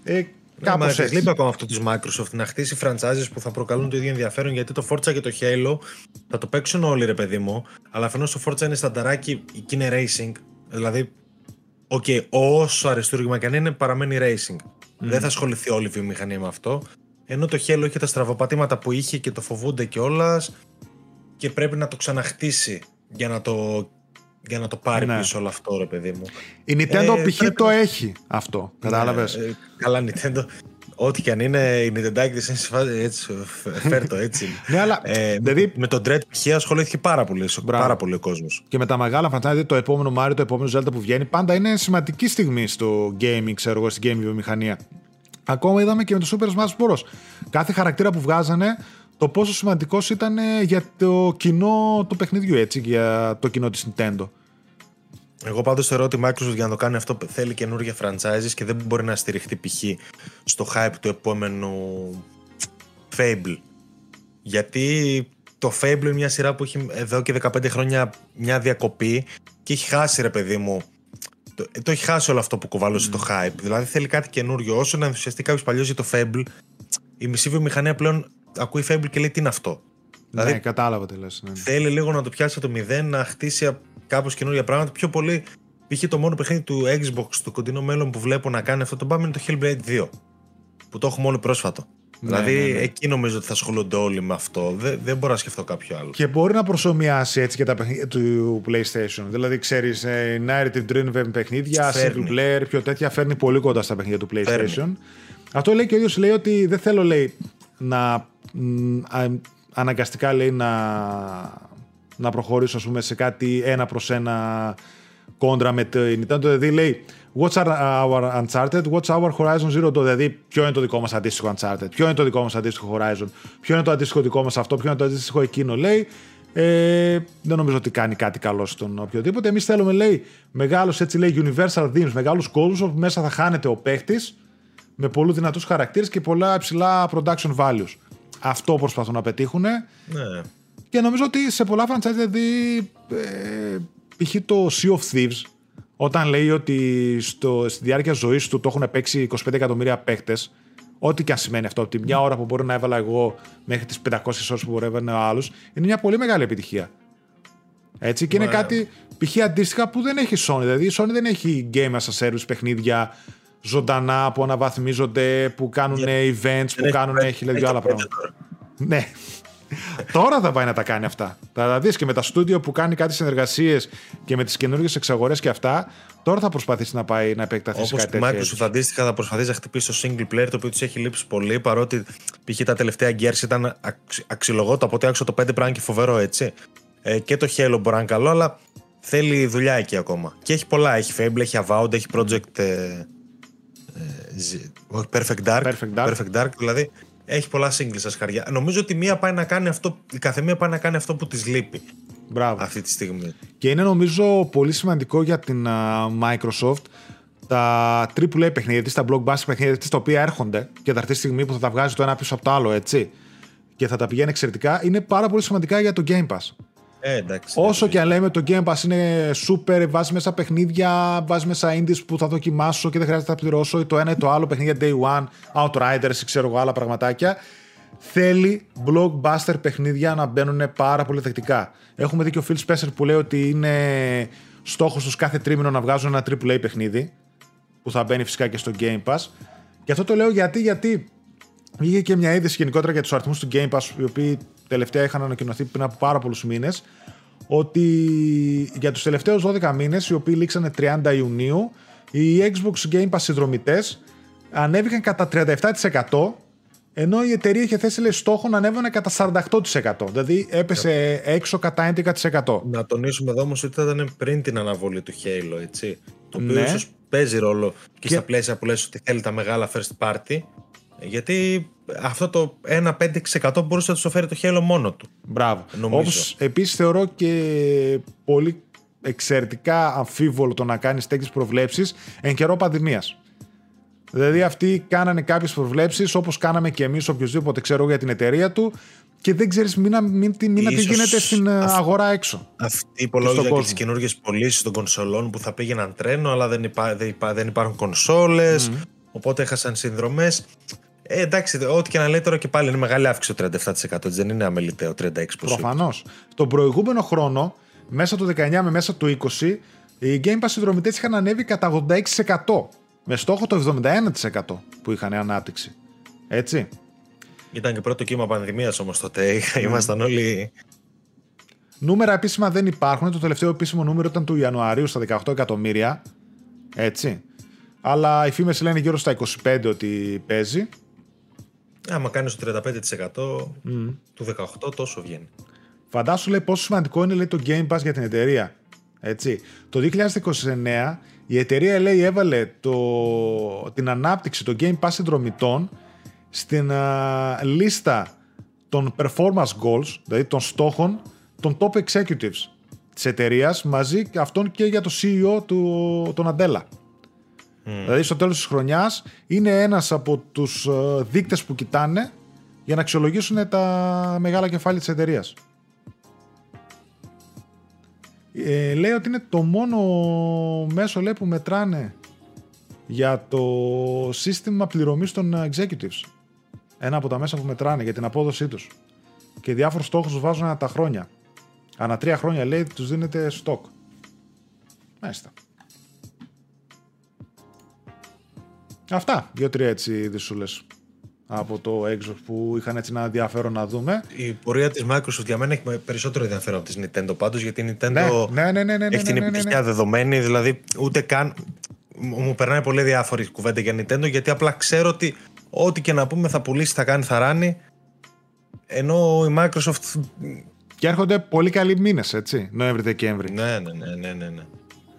Ε, Κάπως ναι, έτσι. Λείπει ακόμα αυτό της Microsoft να χτίσει franchises που θα προκαλούν το ίδιο ενδιαφέρον γιατί το Forza και το Halo θα το παίξουν όλοι ρε παιδί μου. Αλλά αφενός το Forza είναι στανταράκι και είναι racing. Δηλαδή, οκ, okay, όσο αριστούργημα και αν είναι, παραμένει racing. Δεν θα ασχοληθεί όλη η βιομηχανία με αυτό. Ενώ το Halo έχει τα στραβοπατήματα που είχε και το φοβούνται κιόλας και πρέπει να το ξαναχτίσει για να το για να το πάρει ναι. πίσω όλο αυτό, ρε παιδί μου. Η Nintendo ε, π.χ. το έχει αυτό. Κατάλαβες; Ναι, ε, καλά, Nintendo. Ό,τι και αν είναι, η Nintendo είναι έτσι. Φέρ το έτσι. ναι, αλλά. Ε, δηλαδή... Με τον Dread π.χ. ασχολήθηκε πάρα πολύ, πάρα πολύ ο κόσμος. Και με τα μεγάλα franchise, δηλαδή το επόμενο Mario, το επόμενο Zelda που βγαίνει, πάντα είναι σημαντική στιγμή στο gaming, ξέρω εγώ, στην gaming βιομηχανία. Ακόμα είδαμε και με το Super Smash Bros. Κάθε χαρακτήρα που βγάζανε το πόσο σημαντικός ήταν για το κοινό του παιχνιδιού, έτσι, για το κοινό της Nintendo. Εγώ πάντως θεωρώ ότι η Microsoft για να το κάνει αυτό θέλει καινούργια franchises και δεν μπορεί να στηριχτεί π.χ. στο hype του επόμενου Fable. Γιατί το Fable είναι μια σειρά που έχει εδώ και 15 χρόνια μια διακοπή και έχει χάσει ρε παιδί μου το, το έχει χάσει όλο αυτό που κουβαλούσε το hype. Δηλαδή θέλει κάτι καινούριο. Όσο να ενθουσιαστεί κάποιος παλιός για το Fable, η μισή βιομηχανία πλέον ακούει Fable και λέει τι είναι αυτό; Ναι, δηλαδή, κατάλαβα τι λες. Ναι. Θέλει λίγο να το πιάσει από το μηδέν, να χτίσει κάπως καινούργια πράγματα. Πιο πολύ π.χ. το μόνο παιχνίδι του Xbox στο κοντινό μέλλον που βλέπω να κάνει αυτό το πάμε είναι το Hellblade 2. Που το έχουμε όλοι πρόσφατο. Ναι, δηλαδή ναι, ναι. εκεί νομίζω ότι θα ασχολούνται όλοι με αυτό. Δεν, δεν μπορώ να σκεφτώ κάποιο άλλο. Και μπορεί να προσωμιάσει έτσι και τα παιχνίδια του PlayStation. Δηλαδή, ξέρεις, ε, narrative driven παιχνίδια, single player, πιο τέτοια φέρνει πολύ κοντά στα παιχνίδια του PlayStation. Φέρνει. Αυτό λέει και ο ίδιος λέει ότι δεν θέλω λέει, να αναγκαστικά λέει να, να προχωρήσω ας πούμε, σε κάτι ένα προς ένα κόντρα με το Nintendo. Δηλαδή λέει What's our Uncharted, What's our Horizon Zero Dawn; Δηλαδή, ποιο είναι το δικό μας αντίστοιχο Uncharted, ποιο είναι το δικό μας αντίστοιχο Horizon, ποιο είναι το αντίστοιχο δικό μας αυτό, ποιο είναι το αντίστοιχο εκείνο; Λέει, ε, δεν νομίζω ότι κάνει κάτι καλό στον οποιοδήποτε. Εμείς θέλουμε, λέει, μεγάλου έτσι λέει universal themes, μεγάλους κόσμους όπου μέσα θα χάνεται ο παίχτης με πολλούς δυνατούς χαρακτήρες και πολλά υψηλά production values. Αυτό προσπαθούν να πετύχουν. Ναι. Και νομίζω ότι σε πολλά franchise, δηλαδή, ε, π.χ. το Sea of Thieves, όταν λέει ότι στο, στη διάρκεια ζωής του το έχουν παίξει 25 εκατομμύρια παίχτε, ό,τι και αν σημαίνει αυτό, από τη μια ώρα που μπορεί να έβαλα εγώ μέχρι τις 500 ώρες που μπορεί να έβαλε ο άλλο, είναι μια πολύ μεγάλη επιτυχία. Έτσι, και είναι κάτι π.χ. αντίστοιχα που δεν έχει η Sony. Δηλαδή η Sony δεν έχει game as a service παιχνίδια ζωντανά που αναβαθμίζονται, που κάνουν events, που κάνουν χιλιάδε άλλα πράγματα. Ναι. Τώρα θα πάει να τα κάνει αυτά. Θα δεις και με τα στούντιο που κάνει κάτι συνεργασίες και με τις καινούργιες εξαγορές και αυτά. Τώρα θα προσπαθήσει να πάει να επεκταθεί σε κάτι τέτοιο. Όπως η Microsoft αντίστοιχα θα προσπαθήσει να χτυπήσει το single player το οποίο του έχει λείψει πολύ παρότι π.χ. τα τελευταία Gears ήταν αξιολογό. Το από ό,τι άκουσα το 5 πρέπει να είναι και φοβερό έτσι. Ε, και το Halo μπορεί να είναι καλό αλλά θέλει δουλειά εκεί ακόμα. Και έχει πολλά. Έχει Fable, έχει Avowed, έχει Project. Ε, ε, Perfect Dark. Perfect Dark. Perfect Dark δηλαδή έχει πολλά singles στα σκαριά. Νομίζω ότι μία πάει να κάνει αυτό, η καθεμία πάει να κάνει αυτό που της λείπει. Μπράβο. Αυτή τη στιγμή. Και είναι νομίζω πολύ σημαντικό για την Microsoft τα AAA παιχνίδια της, τα blockbuster παιχνίδια της, τα οποία έρχονται και θα έρθει τη στιγμή που θα τα βγάζει το ένα πίσω από το άλλο, έτσι. Και θα τα πηγαίνει εξαιρετικά, είναι πάρα πολύ σημαντικά για το Game Pass. Ε, εντάξει, Όσο και αν λέμε το Game Pass είναι super, βάζει μέσα παιχνίδια, βάζει μέσα indies που θα δοκιμάσω και δεν χρειάζεται να τα πληρώσω, ή το ένα ή το άλλο παιχνίδια day one, Outriders ή ξέρω εγώ άλλα πραγματάκια. Θέλει blockbuster παιχνίδια να μπαίνουν πάρα πολύ δεκτικά. Έχουμε δει και ο Phil Spencer που λέει ότι είναι στόχος τους κάθε τρίμηνο να βγάζουν ένα AAA παιχνίδι, που θα μπαίνει φυσικά και στο Game Pass. Και αυτό το λέω γιατί, γιατί Βγήκε και μια είδηση γενικότερα για τους αριθμούς του Game Pass, οι οποίοι τελευταία είχαν ανακοινωθεί πριν από πάρα πολλούς μήνες, ότι για τους τελευταίους 12 μήνες, οι οποίοι λήξανε 30 Ιουνίου, οι Xbox Game Pass συνδρομητές ανέβηκαν κατά 37%, ενώ η εταιρεία είχε θέσει λέει, στόχο να ανέβαινε κατά 48%. Δηλαδή έπεσε έξω κατά 11%. Να τονίσουμε εδώ όμως ότι ήταν πριν την αναβολή του Halo, έτσι. Το οποίο ναι. ίσως παίζει ρόλο και, και, στα πλαίσια που λες ότι θέλει τα μεγάλα first party. Γιατί αυτό το 1-5% μπορούσε να τους φέρει το χέλο μόνο του. Μπράβο. Όπως επίσης θεωρώ και πολύ εξαιρετικά αμφίβολο το να κάνεις τέτοιες προβλέψεις εν καιρό πανδημίας. Δηλαδή αυτοί κάνανε κάποιες προβλέψεις όπως κάναμε και εμείς οποιοδήποτε ξέρω για την εταιρεία του και δεν ξέρεις μην, μην, μην, τι γίνεται στην αγορά έξω. Αυτοί υπολόγιζαν και τις καινούργιες πωλήσεις των κονσολών που θα πήγαιναν τρένο, αλλά δεν, υπά, δεν, υπά, δεν υπάρχουν κονσόλες. Mm. Οπότε έχασαν συνδρομές. Ε, εντάξει, ό,τι και να λέει τώρα και πάλι είναι μεγάλη αύξηση το 37%. Δεν είναι αμεληταίο 36%. Προφανώς. Τον προηγούμενο χρόνο, μέσα του 19 με μέσα του 20, οι Game Pass συνδρομητές είχαν ανέβει κατά 86%. Με στόχο το 71% που είχαν ανάπτυξη. Έτσι. Ήταν και πρώτο κύμα πανδημίας όμως τότε. Mm. Ήμασταν όλοι. Νούμερα επίσημα δεν υπάρχουν. Το τελευταίο επίσημο νούμερο ήταν του Ιανουαρίου στα 18 εκατομμύρια. Έτσι. Αλλά οι φήμες λένε γύρω στα 25 ότι παίζει. Άμα κάνεις το 35% του 18 τόσο βγαίνει. Φαντάσου λέει πόσο σημαντικό είναι λέει, το Game Pass για την εταιρεία. Έτσι. Το 2029 η εταιρεία λέει έβαλε το, την ανάπτυξη των Game Pass συνδρομητών στην λίστα των performance goals, δηλαδή των στόχων των top executives της εταιρείας μαζί αυτών και για το CEO του, τον Αντέλα. Mm. Δηλαδή στο τέλος της χρονιάς είναι ένας από τους ε, δείκτες που κοιτάνε για να αξιολογήσουν τα μεγάλα κεφάλαια της εταιρείας. Ε, λέει ότι είναι το μόνο μέσο λέει, που μετράνε για το σύστημα πληρωμής των executives. Ένα από τα μέσα που μετράνε για την απόδοσή τους. Και διάφορους στόχους τους βάζουν ανά τα χρόνια. Ανά τρία χρόνια λέει τους δίνεται stock. Μάλιστα. Αυτά, δύο-τρία έτσι δυσούλε από το Xbox που είχαν έτσι ένα ενδιαφέρον να δούμε. Η πορεία της Microsoft για μένα έχει περισσότερο ενδιαφέρον από τη Nintendo πάντως, γιατί η Nintendo ναι, ναι, ναι, ναι, έχει την επιτυχία δεδομένη, δηλαδή ούτε καν. Μου περνάει πολύ διάφορη κουβέντα για Nintendo, γιατί απλά ξέρω ότι ό,τι και να πούμε θα πουλήσει, θα κάνει, θα ράνει. Ενώ η Microsoft. Και έρχονται πολύ καλοί μήνες, έτσι. Νοέμβρη-Δεκέμβρη. Ναι, ναι, ναι, ναι, ναι.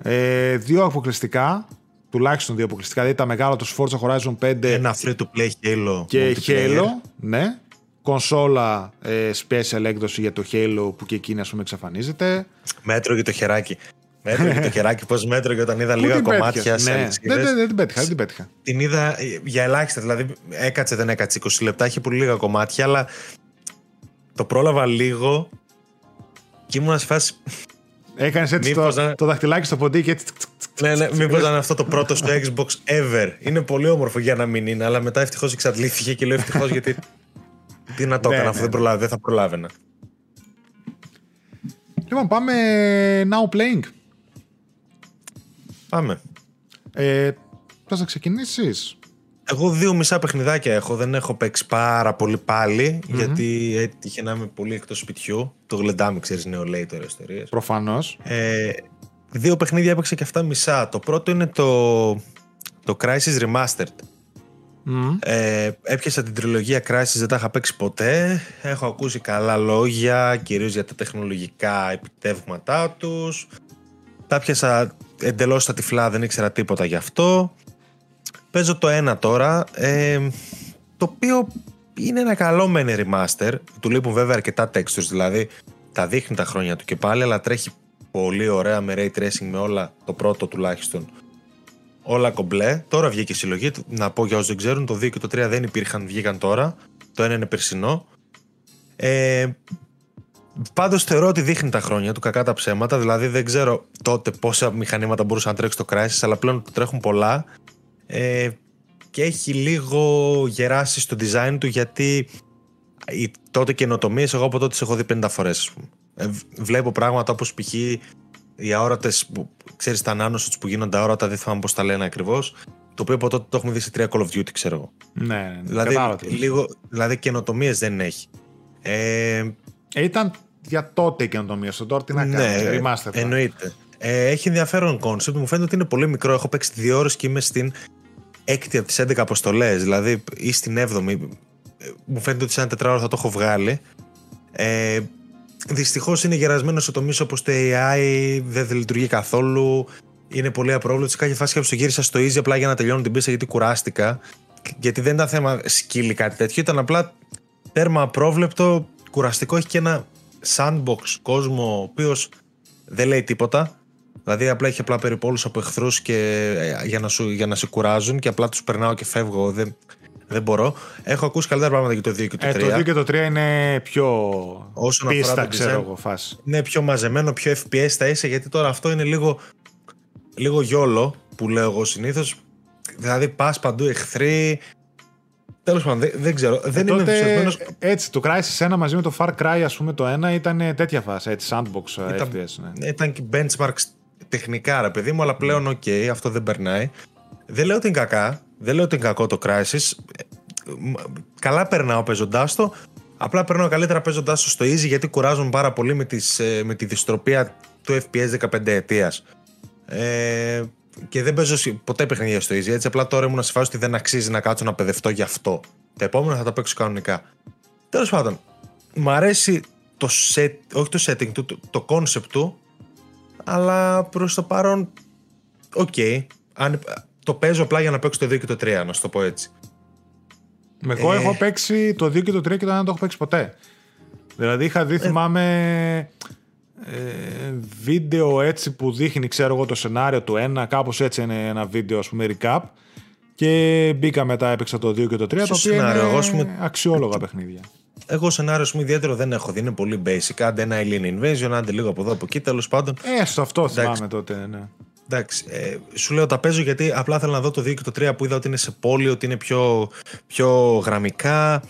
Ε, δύο αποκλειστικά, τουλάχιστον δύο αποκλειστικά, δηλαδή τα μεγάλα του Forza Horizon 5 Ένα free to play Halo. και multiplayer. Halo, ναι. Κονσόλα ε, special έκδοση για το Halo που και εκείνη ας πούμε εξαφανίζεται. Μέτρο για το χεράκι. Μέτρο για το χεράκι, πώς μέτρο και όταν είδα Πού λίγα την κομμάτια πέτυχες; σε ναι. αλυσίδες. δεν, δεν, δεν την πέτυχα, δεν την πέτυχα. Την είδα ε, για ελάχιστα, δηλαδή έκατσε δεν έκατσε 20 λεπτά, είχε πολύ λίγα κομμάτια, αλλά το πρόλαβα λίγο και ήμουν σε φάση. Έκανες έτσι Μήπως το, να- το δαχτυλάκι στο ποντί και έτσι. τικ, τικ, τικ, ναι, ναι, μήπως ήταν αυτό το πρώτο στο Xbox ever. Είναι πολύ όμορφο για να μην είναι, αλλά μετά ευτυχώς εξαντλήθηκε και λέω ευτυχώς γιατί. Τι να το Ναι, έκανα, ναι, αφού δεν, προλάβα, δεν θα προλάβαινα. Λοιπόν, πάμε now playing. Πάμε. Ε, θες να ξεκινήσεις; Εγώ δύο μισά παιχνιδάκια έχω. Δεν έχω παίξει πάρα πολύ πάλι, γιατί έτυχε να είμαι πολύ εκτός σπιτιού. Το γλεντάμε, ξέρεις, νεολαίοι τώρα ιστορίε. Προφανώς. Ε, δύο παιχνίδια έπαιξα και αυτά μισά. Το πρώτο είναι το, το Crisis Remastered. Μμ. Ε, έπιασα την τριλογία Crisis, δεν τα είχα παίξει ποτέ. Έχω ακούσει καλά λόγια, κυρίως για τα τεχνολογικά επιτεύγματά τους. Τα πιάσα εντελώς στα τυφλά, δεν ήξερα τίποτα γι' αυτό. Παίζω το ένα τώρα, ε, το οποίο είναι ένα καλό μεν remaster. Του λείπουν βέβαια αρκετά textures, δηλαδή τα δείχνει τα χρόνια του και πάλι, αλλά τρέχει πολύ ωραία με ray tracing με όλα, το πρώτο τουλάχιστον, όλα κομπλέ. Τώρα βγήκε η συλλογή. Να πω για όσους δεν ξέρουν, το 2 και το 3 δεν υπήρχαν, βγήκαν τώρα. Το ένα είναι περσινό. Ε, Πάντως θεωρώ ότι δείχνει τα χρόνια του, κακά τα ψέματα. Δηλαδή δεν ξέρω τότε πόσα μηχανήματα μπορούσαν να τρέξει το Crysis, αλλά πλέον τρέχουν πολλά. Ε, και έχει λίγο γεράσει στο design του γιατί οι τότε καινοτομίες, εγώ από τότε τις έχω δει 50 φορές, ας πούμε. Ε, β- βλέπω πράγματα όπως π.χ. οι αόρατες, ξέρεις τα nanoshots που γίνονται αόρατα, δεν θυμάμαι πώς τα λένε ακριβώς. Το οποίο από τότε το έχουμε δει σε 3 Call of Duty, ξέρω εγώ. Ναι, ναι, ναι. Δηλαδή, Κατάλαβα τι λες. λίγο, δηλαδή καινοτομίες δεν έχει. Ε, Ε, ήταν για τότε η καινοτομία στο τώρα τι να ναι, κάνεις. Remaster. τώρα. εννοείται. Ε, έχει ενδιαφέρον κόνσεπτ. Μου φαίνεται ότι είναι πολύ μικρό. Έχω παίξει δύο ώρες και είμαι στην έκτη από τις 11 αποστολές. Δηλαδή, ή στην 7η. Ε, Μου φαίνεται ότι σε ένα τετράωρο θα το έχω βγάλει. Ε, Δυστυχώς είναι γερασμένος σε τομείς όπως το AI, δεν λειτουργεί καθόλου. Είναι πολύ απρόβλεπτος. Σε κάποια φάση κάποιος το γύρισα στο easy απλά για να τελειώνω την πίστα γιατί κουράστηκα. Γιατί δεν ήταν θέμα σκύλι κάτι τέτοιο. Ήταν απλά τέρμα απρόβλεπτο, κουραστικό. Έχει και ένα sandbox κόσμο ο οποίος δεν λέει τίποτα. Δηλαδή απλά έχει απλά περιπόλους από εχθρούς ε, για, να σου, για να σε κουράζουν και απλά τους περνάω και φεύγω. Δεν, δεν μπορώ. Έχω ακούσει καλύτερα πράγματα για το 2 και το 3. Ε, το 2 και το 3 είναι πιο Όσον αφορά πίστα, το ξέρω design. εγώ, φάση. είναι πιο μαζεμένο, πιο FPS θα είσαι, γιατί τώρα αυτό είναι λίγο, λίγο YOLO που λέω εγώ συνήθως. Δηλαδή πας παντού εχθροί. Τέλος πάντων, δεν, δεν ξέρω. δεν είμαι Ε, Τότε, ενθουσιασμένος. έτσι, το Crysis 1 μαζί με το Far Cry, ας πούμε, το 1 ήταν τέτοια φάση, έτσι, sandbox ε, Ήταν- FPS. Ναι. Ήταν και benchmarks τεχνικά, ρε παιδί μου, αλλά πλέον οκ, αυτό δεν περνάει. Δεν λέω ότι είναι κακά. Δεν λέω ότι είναι κακό το Crysis. Ε, μ, Καλά περνάω παίζοντάς το. Απλά περνάω καλύτερα παίζοντάς το στο easy γιατί κουράζουν πάρα πολύ με, τις, ε, με τη δυστροπία του FPS 15 ετίας. Ε, και δεν παίζω σι- ποτέ παιχνίδια στο easy. Έτσι, απλά τώρα ήμουν σε φάση ότι δεν αξίζει να κάτσω να παιδευτώ γι' αυτό. Τα επόμενα θα τα παίξω κανονικά. Τέλος πάντων, μ' αρέσει το set, όχι το setting του, το, το concept του, αλλά προς το παρόν, οκ. Αν, το παίζω απλά για να παίξω το 2 και το 3, να σου το πω έτσι. Εγώ Ε. έχω παίξει το 2 και το 3 και το 1 δεν το έχω παίξει ποτέ. Δηλαδή είχα δει, θυμάμαι, ε, βίντεο έτσι που δείχνει, ξέρω εγώ, το σενάριο του 1, κάπως έτσι είναι ένα βίντεο, ας πούμε, recap. Και μπήκα μετά, έπαιξα το 2 και το 3, Ποιο το οποίο σενάριο; είναι Εγώ, ας πούμε, αξιόλογα παιχνίδια. Εγώ σενάριο μου ιδιαίτερο δεν έχω δει, είναι πολύ basic. Άντε ένα Alien Invasion, άντε λίγο από εδώ από εκεί, τέλος πάντων. Ε, στο αυτό θυμάμαι τότε, ναι. Εντάξει, ε, σου λέω τα παίζω γιατί απλά θέλω να δω το 2 και το 3 που είδα ότι είναι σε πόλη, ότι είναι πιο, πιο γραμμικά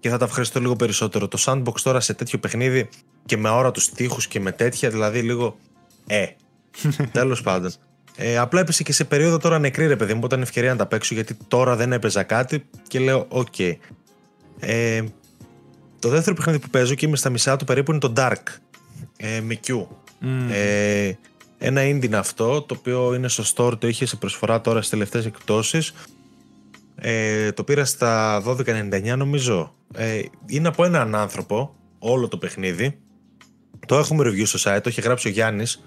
και θα τα ευχαριστώ λίγο περισσότερο. Το sandbox τώρα σε τέτοιο παιχνίδι και με ώρα τους τείχου και με τέτοια, δηλαδή λίγο. Ε. Τέλος πάντων. Ε, απλά έπεσε και σε περίοδο τώρα νεκρή ρε παιδί μου, που ήταν ευκαιρία να τα παίξω γιατί τώρα δεν έπαιζα κάτι και λέω: Οκ. Ε, το δεύτερο παιχνίδι που παίζω και είμαι στα μισά του περίπου είναι το Dark. Ε, με Q. Ε, ένα indie είναι αυτό, το οποίο είναι στο store, το είχε σε προσφορά τώρα στις τελευταίες εκπτώσεις. Ε, το πήρα στα 12.99 νομίζω. Ε, είναι από έναν άνθρωπο, όλο το παιχνίδι. Το έχουμε review στο site, το έχει γράψει ο Γιάννης.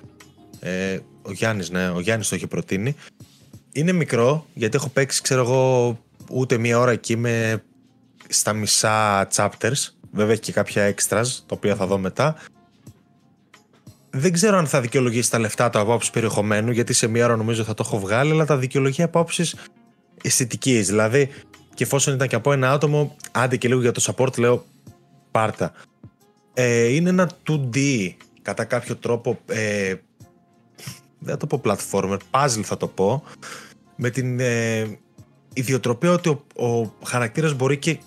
Ε, Ο Γιάννης, ναι, ο Γιάννης το έχει προτείνει. Είναι μικρό, γιατί έχω παίξει, ξέρω εγώ, ούτε μία ώρα εκεί με στα μισά chapters. Βέβαια έχει και κάποια extras, τα οποία θα δω μετά. Δεν ξέρω αν θα δικαιολογήσει τα λεφτά του από άποψη περιεχομένου, γιατί σε μία ώρα νομίζω θα το έχω βγάλει, αλλά τα δικαιολογεί από άποψη αισθητικής. Δηλαδή, και εφόσον ήταν και από ένα άτομο, άντε και λίγο για το support, λέω πάρτα. Ε, είναι ένα 2D κατά κάποιο τρόπο. Ε, δεν θα το πω platformer, puzzle θα το πω. Με την ε, ιδιοτροπία ότι ο, ο χαρακτήρας μπορεί και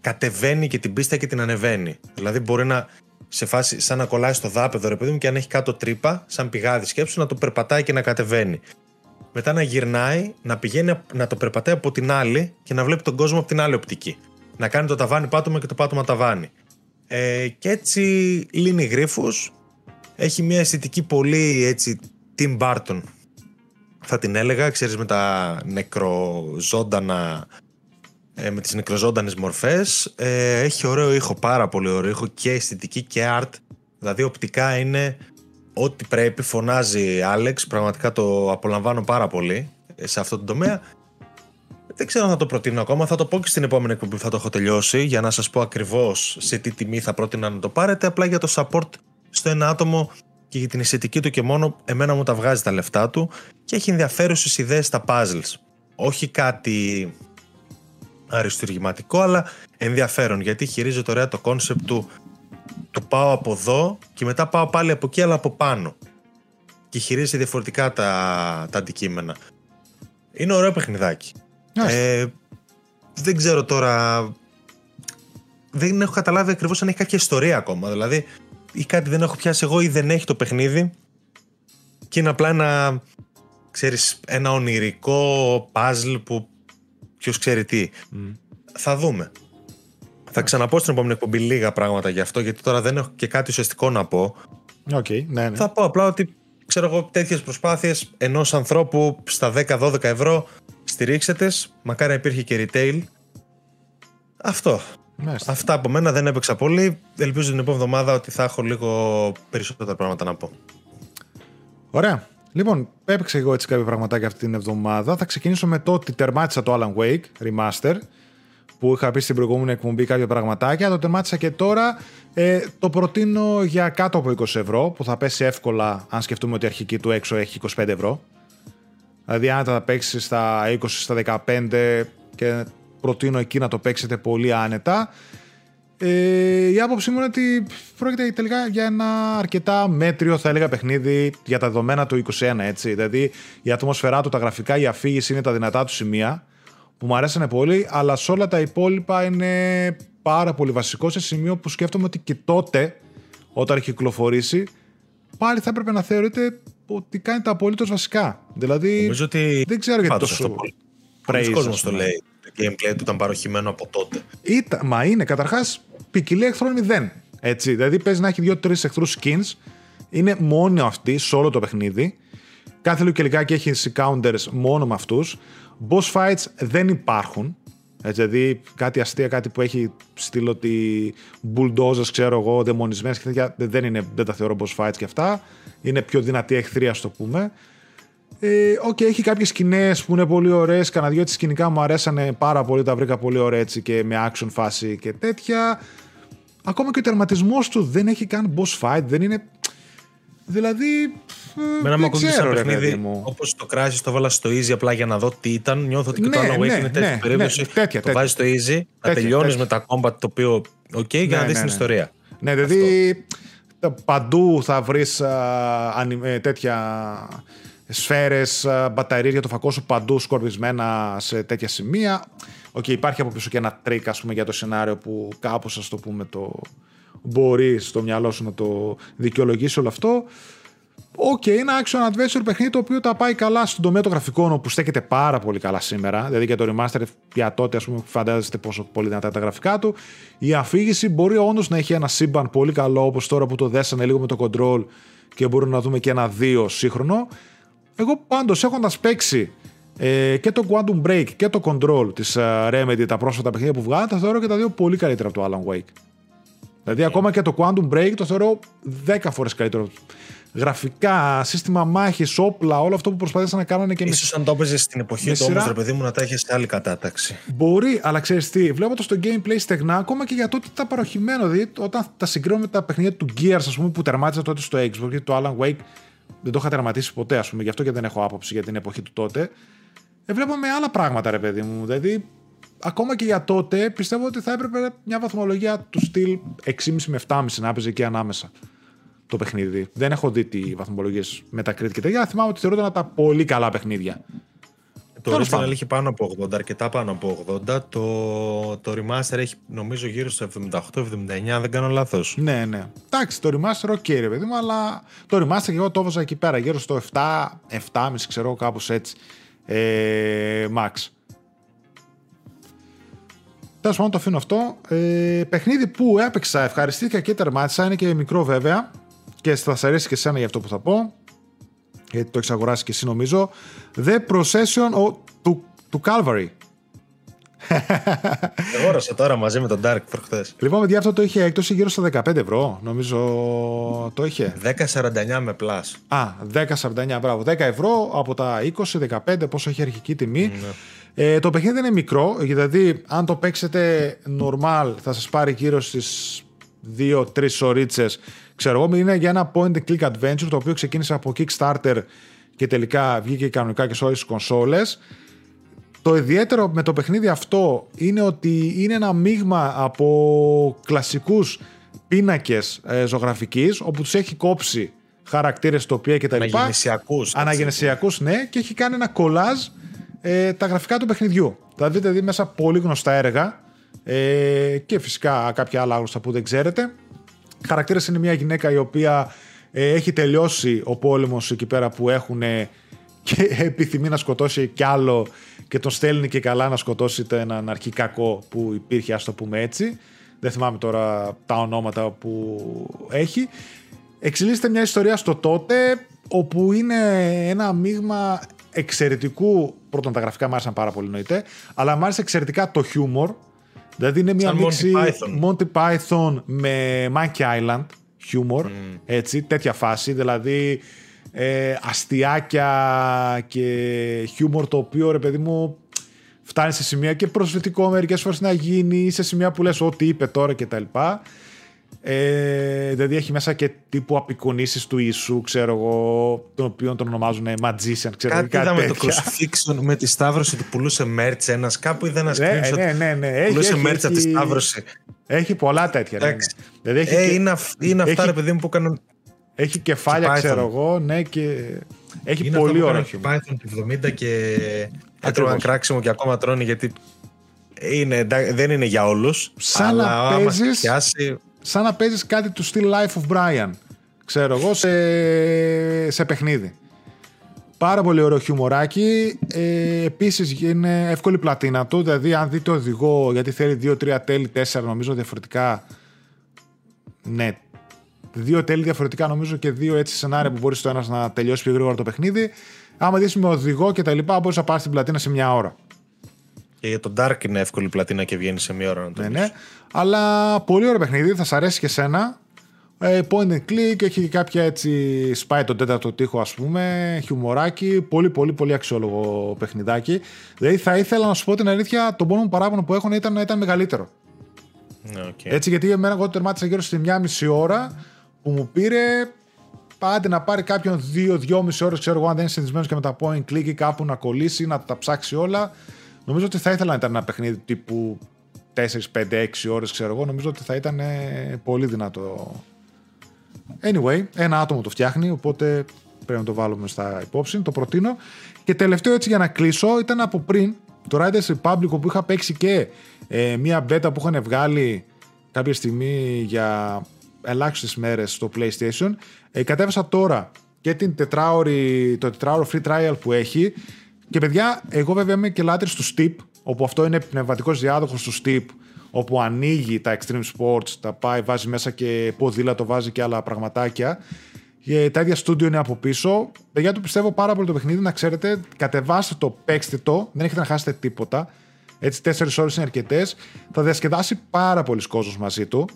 κατεβαίνει και την πίστα και την ανεβαίνει. Δηλαδή μπορεί να σε φάση σαν να κολλάει στο δάπεδο ρε παιδί μου και αν έχει κάτω τρύπα, σαν πηγάδι σκέψου, να το περπατάει και να κατεβαίνει. Μετά να γυρνάει, να πηγαίνει να το περπατάει από την άλλη και να βλέπει τον κόσμο από την άλλη οπτική. Να κάνει το ταβάνι πάτωμα και το πάτωμα ταβάνι. Ε, και έτσι λύνει γρίφους. Έχει μια αισθητική πολύ έτσι Tim Burton θα την έλεγα, ξέρεις με τα νεκροζώντανα ε, με τις νεκροζώντανες μορφές ε, έχει ωραίο ήχο, πάρα πολύ ωραίο ήχο και αισθητική και art δηλαδή οπτικά είναι ό,τι πρέπει φωνάζει Άλεξ πραγματικά το απολαμβάνω πάρα πολύ ε, σε αυτό το τομέα δεν ξέρω αν θα το προτείνω ακόμα. Θα το πω και στην επόμενη εκπομπή που θα το έχω τελειώσει για να σας πω ακριβώς σε τι τιμή θα πρότεινα να το πάρετε. Απλά για το support στο ένα άτομο και για την αισθητική του και μόνο εμένα μου τα βγάζει τα λεφτά του και έχει ενδιαφέρουσες ιδέες στα puzzles. Όχι κάτι αριστουργηματικό, αλλά ενδιαφέρον γιατί χειρίζεται ωραία το κόνσεπτ του του πάω από εδώ και μετά πάω πάλι από εκεί αλλά από πάνω και χειρίζεται διαφορετικά τα, τα αντικείμενα. Είναι ωραίο παιχνιδάκι. Ε, δεν ξέρω τώρα. Δεν έχω καταλάβει ακριβώς αν έχει κάποια ιστορία ακόμα. Δηλαδή, ή κάτι δεν έχω πιάσει εγώ ή δεν έχει το παιχνίδι. Και είναι απλά ένα. Ξέρεις, ένα ονειρικό puzzle που ποιος ξέρει τι. Θα δούμε. Θα ξαναπώ στην επόμενη εκπομπή λίγα πράγματα γι' αυτό, γιατί τώρα δεν έχω και κάτι ουσιαστικό να πω. Okay, ναι, ναι. Θα πω απλά ότι ξέρω εγώ τέτοιες προσπάθειες ενός ανθρώπου στα 10-12 ευρώ στηρίξετε. Μακάρι να υπήρχε και retail. Αυτό. Μάλιστα. Αυτά από μένα δεν έπαιξα πολύ. Ελπίζω την επόμενη εβδομάδα ότι θα έχω λίγο περισσότερα πράγματα να πω. Ωραία. Λοιπόν, έπαιξα εγώ έτσι κάποια πραγματάκια αυτή την εβδομάδα. Θα ξεκινήσω με το ότι τερμάτισα το Alan Wake Remaster που είχα πει στην προηγούμενη εκπομπή κάποια πραγματάκια. Το τερμάτισα και τώρα. Ε, το προτείνω για κάτω από 20 ευρώ, που θα πέσει εύκολα αν σκεφτούμε ότι η αρχική του έξω έχει 25 ευρώ. Δηλαδή, αν θα παίξει στα 20, στα 15 και προτείνω εκεί να το παίξετε πολύ άνετα. Ε, η άποψή μου είναι ότι πρόκειται τελικά για ένα αρκετά μέτριο, θα έλεγα, παιχνίδι για τα δεδομένα του 21, έτσι. Δηλαδή, η ατμόσφαιρά του, τα γραφικά, η αφήγηση είναι τα δυνατά του σημεία που μου αρέσανε πολύ, αλλά σε όλα τα υπόλοιπα είναι πάρα πολύ βασικό σε σημείο που σκέφτομαι ότι και τότε, όταν έχει κυκλοφορήσει, πάλι θα έπρεπε να θεωρείται ότι κάνει τα απολύτως βασικά. Δηλαδή, Νομίζω ότι δεν ξέρω γιατί τόσο praise. κόσμος το λέει. Το gameplay του ήταν παροχημένο από τότε. Ήταν, μα είναι καταρχάς ποικιλία εχθρών μηδέν. Έτσι, δηλαδή παίζει να έχει δύο-τρεις εχθρούς skins. Είναι μόνο αυτή σε όλο το παιχνίδι. Κάθε λίγο και λιγάκι έχει counters μόνο με αυτούς. Boss fights δεν υπάρχουν. Έτσι, δηλαδή κάτι αστεία, κάτι που έχει στείλει ότι bulldozers, ξέρω εγώ, δαιμονισμένες και τέτοια, δεν, είναι, δεν τα θεωρώ boss fights και αυτά. Είναι πιο δυνατή εχθρή, ας το πούμε. Ε, okay, έχει κάποιες σκηνές που είναι πολύ ωραίες. Κανένα δυο τη σκηνικά μου αρέσανε πάρα πολύ, τα βρήκα πολύ ωραία έτσι και με action φάση και τέτοια. Ακόμα και ο τερματισμός του δεν έχει καν boss fight, δεν είναι. Δηλαδή. Μένα μου ακούγεται σαν παιχνίδι όπως το κράζεις, το βάλας στο easy απλά για να δω τι ήταν. Νιώθω ότι και ναι, το άλλο ναι, είναι τέτοια ναι, περίπτωση. Ναι, το βάζεις στο easy, να τελειώνεις με τα combat το οποίο. OK, για να δεις την ιστορία. Ναι, δηλαδή. Παντού θα βρεις ε, τέτοια σφαίρες, μπαταρίες για το φακό σου παντού σκορπισμένα σε τέτοια σημεία. Οκ, okay, υπάρχει από πίσω και ένα τρίκ ας πούμε, για το σενάριο που κάπως ας το πούμε το μπορεί στο μυαλό σου να το δικαιολογήσει όλο αυτό. OK, okay, ένα action adventure παιχνίδι το οποίο τα πάει καλά στον τομέα των γραφικών όπου στέκεται πάρα πολύ καλά σήμερα. Δηλαδή για το remaster για τότε ας πούμε φαντάζεστε πόσο πολύ δυνατά τα γραφικά του. Η αφήγηση μπορεί όντως να έχει ένα σύμπαν πολύ καλό όπως τώρα που το δέσανε λίγο με το Control και μπορούμε να δούμε και ένα δύο σύγχρονο. Εγώ πάντως έχοντα παίξει ε, και το Quantum Break και το Control της uh, Remedy, τα πρόσφατα παιχνίδια που βγάλανε, τα θεωρώ και τα δύο πολύ καλύτερα από το Alan Wake. Δηλαδή, ακόμα και το Quantum Break το θεωρώ 10 φορές καλύτερο γραφικά, σύστημα μάχης, όπλα, όλο αυτό που προσπάθησαν να κάνουν και σω αν το έπαιζες στην εποχή του όμως, ρε παιδί μου, να τα έχεις σε άλλη κατάταξη. Μπορεί, αλλά ξέρεις τι, βλέποντα το gameplay στεγνά, ακόμα και για τότε ήταν παροχημένο. Δηλαδή, όταν τα συγκρίνω με τα παιχνίδια του Gears, ας πούμε, που τερμάτισα τότε στο Xbox, γιατί το Alan Wake δεν το είχα τερματίσει ποτέ, ας πούμε, γι' αυτό και δεν έχω άποψη για την εποχή του τότε. Ε, βλέπαμε άλλα πράγματα, ρε παιδί μου. Δηλαδή, ακόμα και για τότε, πιστεύω ότι θα έπρεπε μια βαθμολογία του στυλ 6,5 με 7,5 να έπαιζε εκεί ανάμεσα το παιχνίδι. Δεν έχω δει τι βαθμολογίες Metacritic και τέτοια. Θυμάμαι ότι θεωρούνταν τα πολύ καλά παιχνίδια. Το original έχει πάνω από 80, αρκετά πάνω από 80. Το, το remaster έχει νομίζω γύρω στο 78-79, δεν κάνω λάθος. Ναι, ναι. Εντάξει, το remaster, ok, ρε παιδί μου, αλλά το remaster και εγώ το έβαζα εκεί πέρα, γύρω στο 7, 7,5 ξέρω, κάπως έτσι. Ε, max. Τέλος πάντων, το αφήνω αυτό. Ε, παιχνίδι που έπαιξα, ευχαριστήθηκα και τερμάτισα, είναι και μικρό βέβαια και θα σα αρέσει και εσένα για αυτό που θα πω. Γιατί το έχεις αγοράσει και εσύ νομίζω. The Procession του, του Calvary. Αγόρασα τώρα μαζί με τον Dark προχθές. Λοιπόν, παιδιά, αυτό το είχε έκπτωση γύρω στα 15 ευρώ. Νομίζω το είχε. 10,49 με plus. Α, 10,49, μπράβο. 10 ευρώ από τα 20-15, πόσο έχει αρχική τιμή. Ναι. Ε, το παιχνίδι είναι μικρό, δηλαδή αν το παίξετε normal θα σας πάρει γύρω στις 2-3 ωρίτσες Ξέρω εγώ, είναι για ένα point and click adventure το οποίο ξεκίνησε από Kickstarter και τελικά βγήκε κανονικά και σε όλες τις κονσόλες. Το ιδιαίτερο με το παιχνίδι αυτό είναι ότι είναι ένα μείγμα από κλασικούς πίνακες ε, ζωγραφικής όπου τους έχει κόψει χαρακτήρες, τοπία κτλ. Αναγεννησιακούς. Αναγεννησιακούς, ναι, και έχει κάνει ένα κολάζ ε, τα γραφικά του παιχνιδιού. Θα δείτε δει μέσα πολύ γνωστά έργα ε, και φυσικά κάποια άλλα άγνωστα που δεν ξέρετε. Χαρακτήρας είναι μια γυναίκα η οποία ε, έχει τελειώσει ο πόλεμος εκεί πέρα που έχουν και επιθυμεί να σκοτώσει κι άλλο και τον στέλνει και καλά να σκοτώσει έναν αρχικακό που υπήρχε, ας το πούμε έτσι. Δεν θυμάμαι τώρα τα ονόματα που έχει. Εξελίσσεται μια ιστορία στο τότε όπου είναι ένα μείγμα εξαιρετικού, πρώτον τα γραφικά μου άρεσαν πάρα πολύ νοητέ, αλλά μου άρεσε εξαιρετικά το χιούμορ, Δηλαδή είναι μια μίξη Monty Python με Monkey Island humor, mm. έτσι, τέτοια φάση, δηλαδή ε, αστιάκια και χιούμορ το οποίο ρε παιδί μου φτάνει σε σημεία και προσβλητικό μερικές φορές να γίνει σε σημεία που λες ό,τι είπε τώρα και τα λοιπά ε, δηλαδή έχει μέσα και τύπου απεικονίσεις του Ιησού, ξέρω εγώ, τον οποίο τον ονομάζουν magician, ξέρω κάτι, κάτι είδαμε το crucifixion με τη Σταύρωση του πουλούσε merch ένας, κάπου είδα ένα ναι, screenshot ναι, ναι, ναι, πουλούσε έχει, merch από τη Σταύρωση. Έχει πολλά τέτοια. Ναι, ναι. Δηλαδή έχει ε, και, είναι, είναι αυτά ρε παιδί μου που έκαναν έχει κεφάλια, ξέρω εγώ, ναι, και έχει είναι πολύ ωραίο. Έχει Python του 70 και έτρωγαν κράξιμο και ακόμα τρώνε γιατί είναι, δεν είναι για όλους. Σαν αλλά να παίζεις, σαν να παίζεις κάτι του Still Life of Brian, ξέρω εγώ, σε, σε παιχνίδι. Πάρα πολύ ωραίο χιουμοράκι. Ε, Επίσης είναι εύκολη πλατίνα του. Δηλαδή, αν δείτε οδηγό, γιατί θέλει 2-3 τέλη, 4 νομίζω διαφορετικά. Ναι, δύο τέλη διαφορετικά νομίζω και δύο έτσι σενάρια που μπορείς το ένας να τελειώσει πιο γρήγορα το παιχνίδι. Άμα δεις με οδηγό και τα λοιπά, μπορείς να πάρεις την πλατίνα σε μια ώρα. Και για τον Dark είναι εύκολη πλατίνα και βγαίνει σε μία ώρα να το ναι, ναι. Αλλά πολύ ωραίο παιχνίδι, θα σα αρέσει και σένα. Ε, point and click, έχει κάποια έτσι σπάει τον τέταρτο τοίχο ας πούμε, χιουμοράκι, πολύ πολύ πολύ αξιόλογο παιχνιδάκι. Δηλαδή θα ήθελα να σου πω την αλήθεια, τον πόνο μου παράπονο που έχω ήταν, ήταν μεγαλύτερο. Okay. Έτσι γιατί εμένα εγώ το τερμάτισα γύρω στη μία μισή ώρα που μου πήρε Πάντε να πάρει κάποιον 2-2,5 ώρες, ξέρω εγώ, αν δεν είναι συνηθισμένος και με τα point click ή κάπου να κολλήσει, να τα ψάξει όλα. Νομίζω ότι θα ήθελα να ήταν ένα παιχνίδι τύπου 4, 5, 6 ώρες, ξέρω εγώ. Νομίζω ότι θα ήταν πολύ δυνατό. Anyway, ένα άτομο το φτιάχνει, οπότε πρέπει να το βάλουμε στα υπόψη. Το προτείνω. Και τελευταίο έτσι για να κλείσω ήταν από πριν το Riders Republic που είχα παίξει και ε, μία beta που είχαν βγάλει κάποια στιγμή για ελάχιστες μέρες στο PlayStation. Ε, κατέβασα τώρα και την τετράωρη, το τετράωρο free trial που έχει και παιδιά, εγώ βέβαια είμαι και λάτρης του Steep, όπου αυτό είναι πνευματικός διάδοχος του Steep, όπου ανοίγει τα extreme sports, τα πάει, βάζει μέσα και ποδήλατο, βάζει και άλλα πραγματάκια. Και τα ίδια στούντιο είναι από πίσω. Παιδιά, το πιστεύω πάρα πολύ το παιχνίδι. Να ξέρετε, κατεβάστε το, παίξτε το, δεν έχετε να χάσετε τίποτα. Έτσι, 4 ώρες είναι αρκετές. Θα διασκεδάσει πάρα πολλοί κόσμος μαζί του.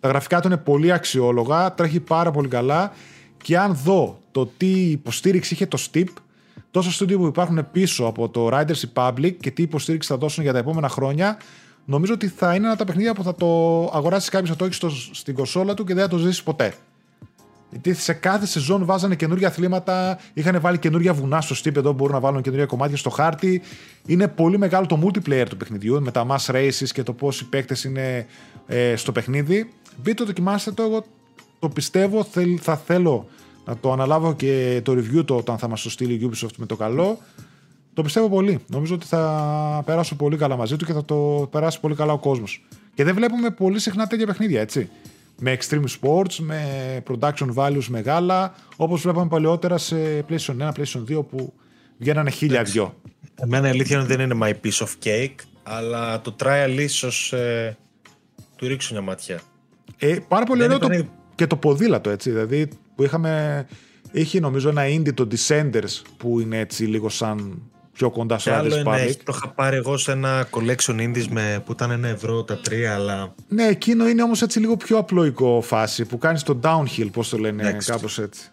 Τα γραφικά του είναι πολύ αξιόλογα, τρέχει πάρα πολύ καλά και αν δω το τι υποστήριξη είχε το Steep, τόσο στούντιο που υπάρχουν πίσω από το Riders Republic και τι υποστήριξη θα δώσουν για τα επόμενα χρόνια, νομίζω ότι θα είναι ένα από τα παιχνίδια που θα το αγοράσει κάποιος, θα το έχει στο, στην κοσόλα του και δεν θα το ζήσει ποτέ. Γιατί σε κάθε σεζόν βάζανε καινούργια αθλήματα, είχαν βάλει καινούργια βουνά στο στύπ εδώ μπορούν να βάλουν καινούργια κομμάτια στο χάρτη. Είναι πολύ μεγάλο το multiplayer του παιχνιδιού με τα mass races και το πώ οι παίκτες είναι ε, στο παιχνίδι. Μπείτε το, δοκιμάστε το. Εγώ το πιστεύω, θα θέλω να το αναλάβω και το review το όταν θα μας το στείλει η Ubisoft με το καλό. Το πιστεύω πολύ. Νομίζω ότι θα περάσω πολύ καλά μαζί του και θα το περάσει πολύ καλά ο κόσμος. Και δεν βλέπουμε πολύ συχνά τέτοια παιχνίδια, έτσι με extreme sports, με production values μεγάλα, όπως βλέπαμε παλαιότερα σε PlayStation 1, PlayStation 2 που βγαίνανε χίλια δυο. Εμένα η αλήθεια είναι δεν είναι my piece of cake, αλλά το trial ίσως ε, του ρίξω μια ματιά. Ε, πάρα πολύ ωραίο το, και το ποδήλατο έτσι, δηλαδή που είχαμε, είχε νομίζω ένα indie το Descenders που είναι έτσι λίγο σαν πιο κοντά στο άλλο είναι, το είχα πάρει εγώ σε ένα collection indies με, που ήταν ένα ευρώ τα τρία, αλλά. Ναι, εκείνο είναι όμως έτσι λίγο πιο απλοϊκό φάση που κάνεις το downhill, πώς το λένε, κάπως έτσι.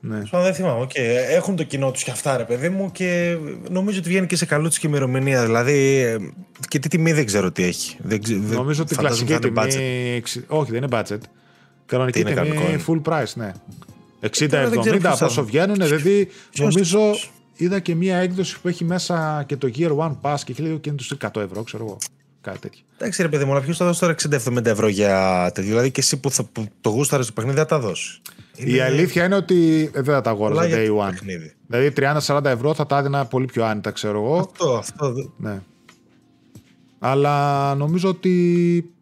Ναι. δεν θυμάμαι. Okay. Έχουν το κοινό τους και αυτά, ρε παιδί μου, και νομίζω ότι βγαίνει και σε καλούς και ημερομηνία. Δηλαδή, ε, και τι τιμή δεν ξέρω τι έχει. Δεν, νομίζω ότι η κλασική τιμή. Όχι, δεν είναι budget. Κανονική τιμή είναι; full price, ναι. 60-70 πόσο βγαίνουν, δηλαδή νομίζω είδα και μία έκδοση που έχει μέσα και το Gear One Pass και έχει λέει και είναι τους 100 ευρώ, ξέρω εγώ. Κάτι τέτοιο. Εντάξει, ρε παιδί μου, αλλά ποιος θα δώσει τώρα 60-70 ευρώ για τέτοιο; Δηλαδή και εσύ που, θα, που το γούσταρες στο παιχνίδι θα τα δώσει. Η αλήθεια είναι ότι δεν θα τα αγόραζα day one. Δηλαδή 30-40 ευρώ θα τα έδινα πολύ πιο άνετα, ξέρω εγώ. Αυτό, αυτό. Ναι. Αλλά νομίζω ότι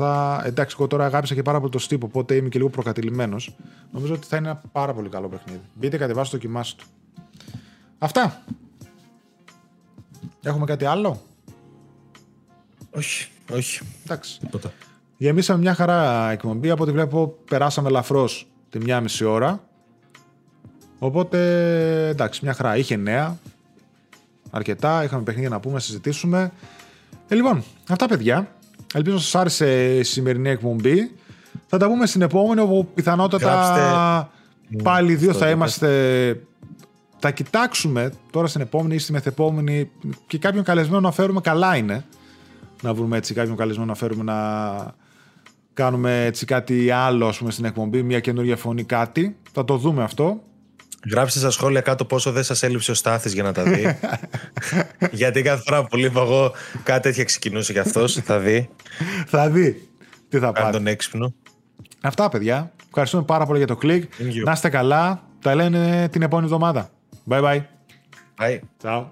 θα. Εντάξει, εγώ τώρα αγάπησα και πάρα πολύ το στύπο, οπότε είμαι και λίγο προκατηλημένος. Νομίζω ότι θα είναι ένα πάρα πολύ καλό παιχνίδι. Μπείτε, κατεβάστε το κοιμάστε του. Αυτά. Έχουμε κάτι άλλο; Όχι, όχι. Εντάξει. Γεμίσαμε μια χαρά εκπομπή. Από ό,τι βλέπω, περάσαμε ελαφρώς τη μια μισή ώρα. Οπότε, εντάξει, μια χαρά. Είχε νέα. Αρκετά. Είχαμε παιχνίδια να πούμε, να συζητήσουμε. Ε, λοιπόν, αυτά παιδιά. Ελπίζω να σας άρεσε η σημερινή εκπομπή. Θα τα πούμε στην επόμενη, όπου πιθανότατα πάλι δύο θα είμαστε θα κοιτάξουμε τώρα στην επόμενη ή στη μεθεπόμενη και κάποιον καλεσμένο να φέρουμε καλά είναι. Να βρούμε έτσι κάποιον καλεσμένο να φέρουμε να κάνουμε έτσι κάτι άλλο ας πούμε, στην εκπομπή, μια καινούργια φωνή, κάτι. Θα το δούμε αυτό. Γράψτε στα σχόλια κάτω πόσο δεν σας έλειψε ο Στάθης για να τα δει. Γιατί κάθε φορά που λείπω εγώ κάτι τέτοια ξεκινούσε κι αυτός. Θα δει. θα δει. Τι θα πάρει. τον έξυπνο. Αυτά, παιδιά. Ευχαριστούμε πάρα πολύ για το κλικ. Να είστε καλά. Τα λένε την επόμενη εβδομάδα. Bye bye. Bye. Ciao.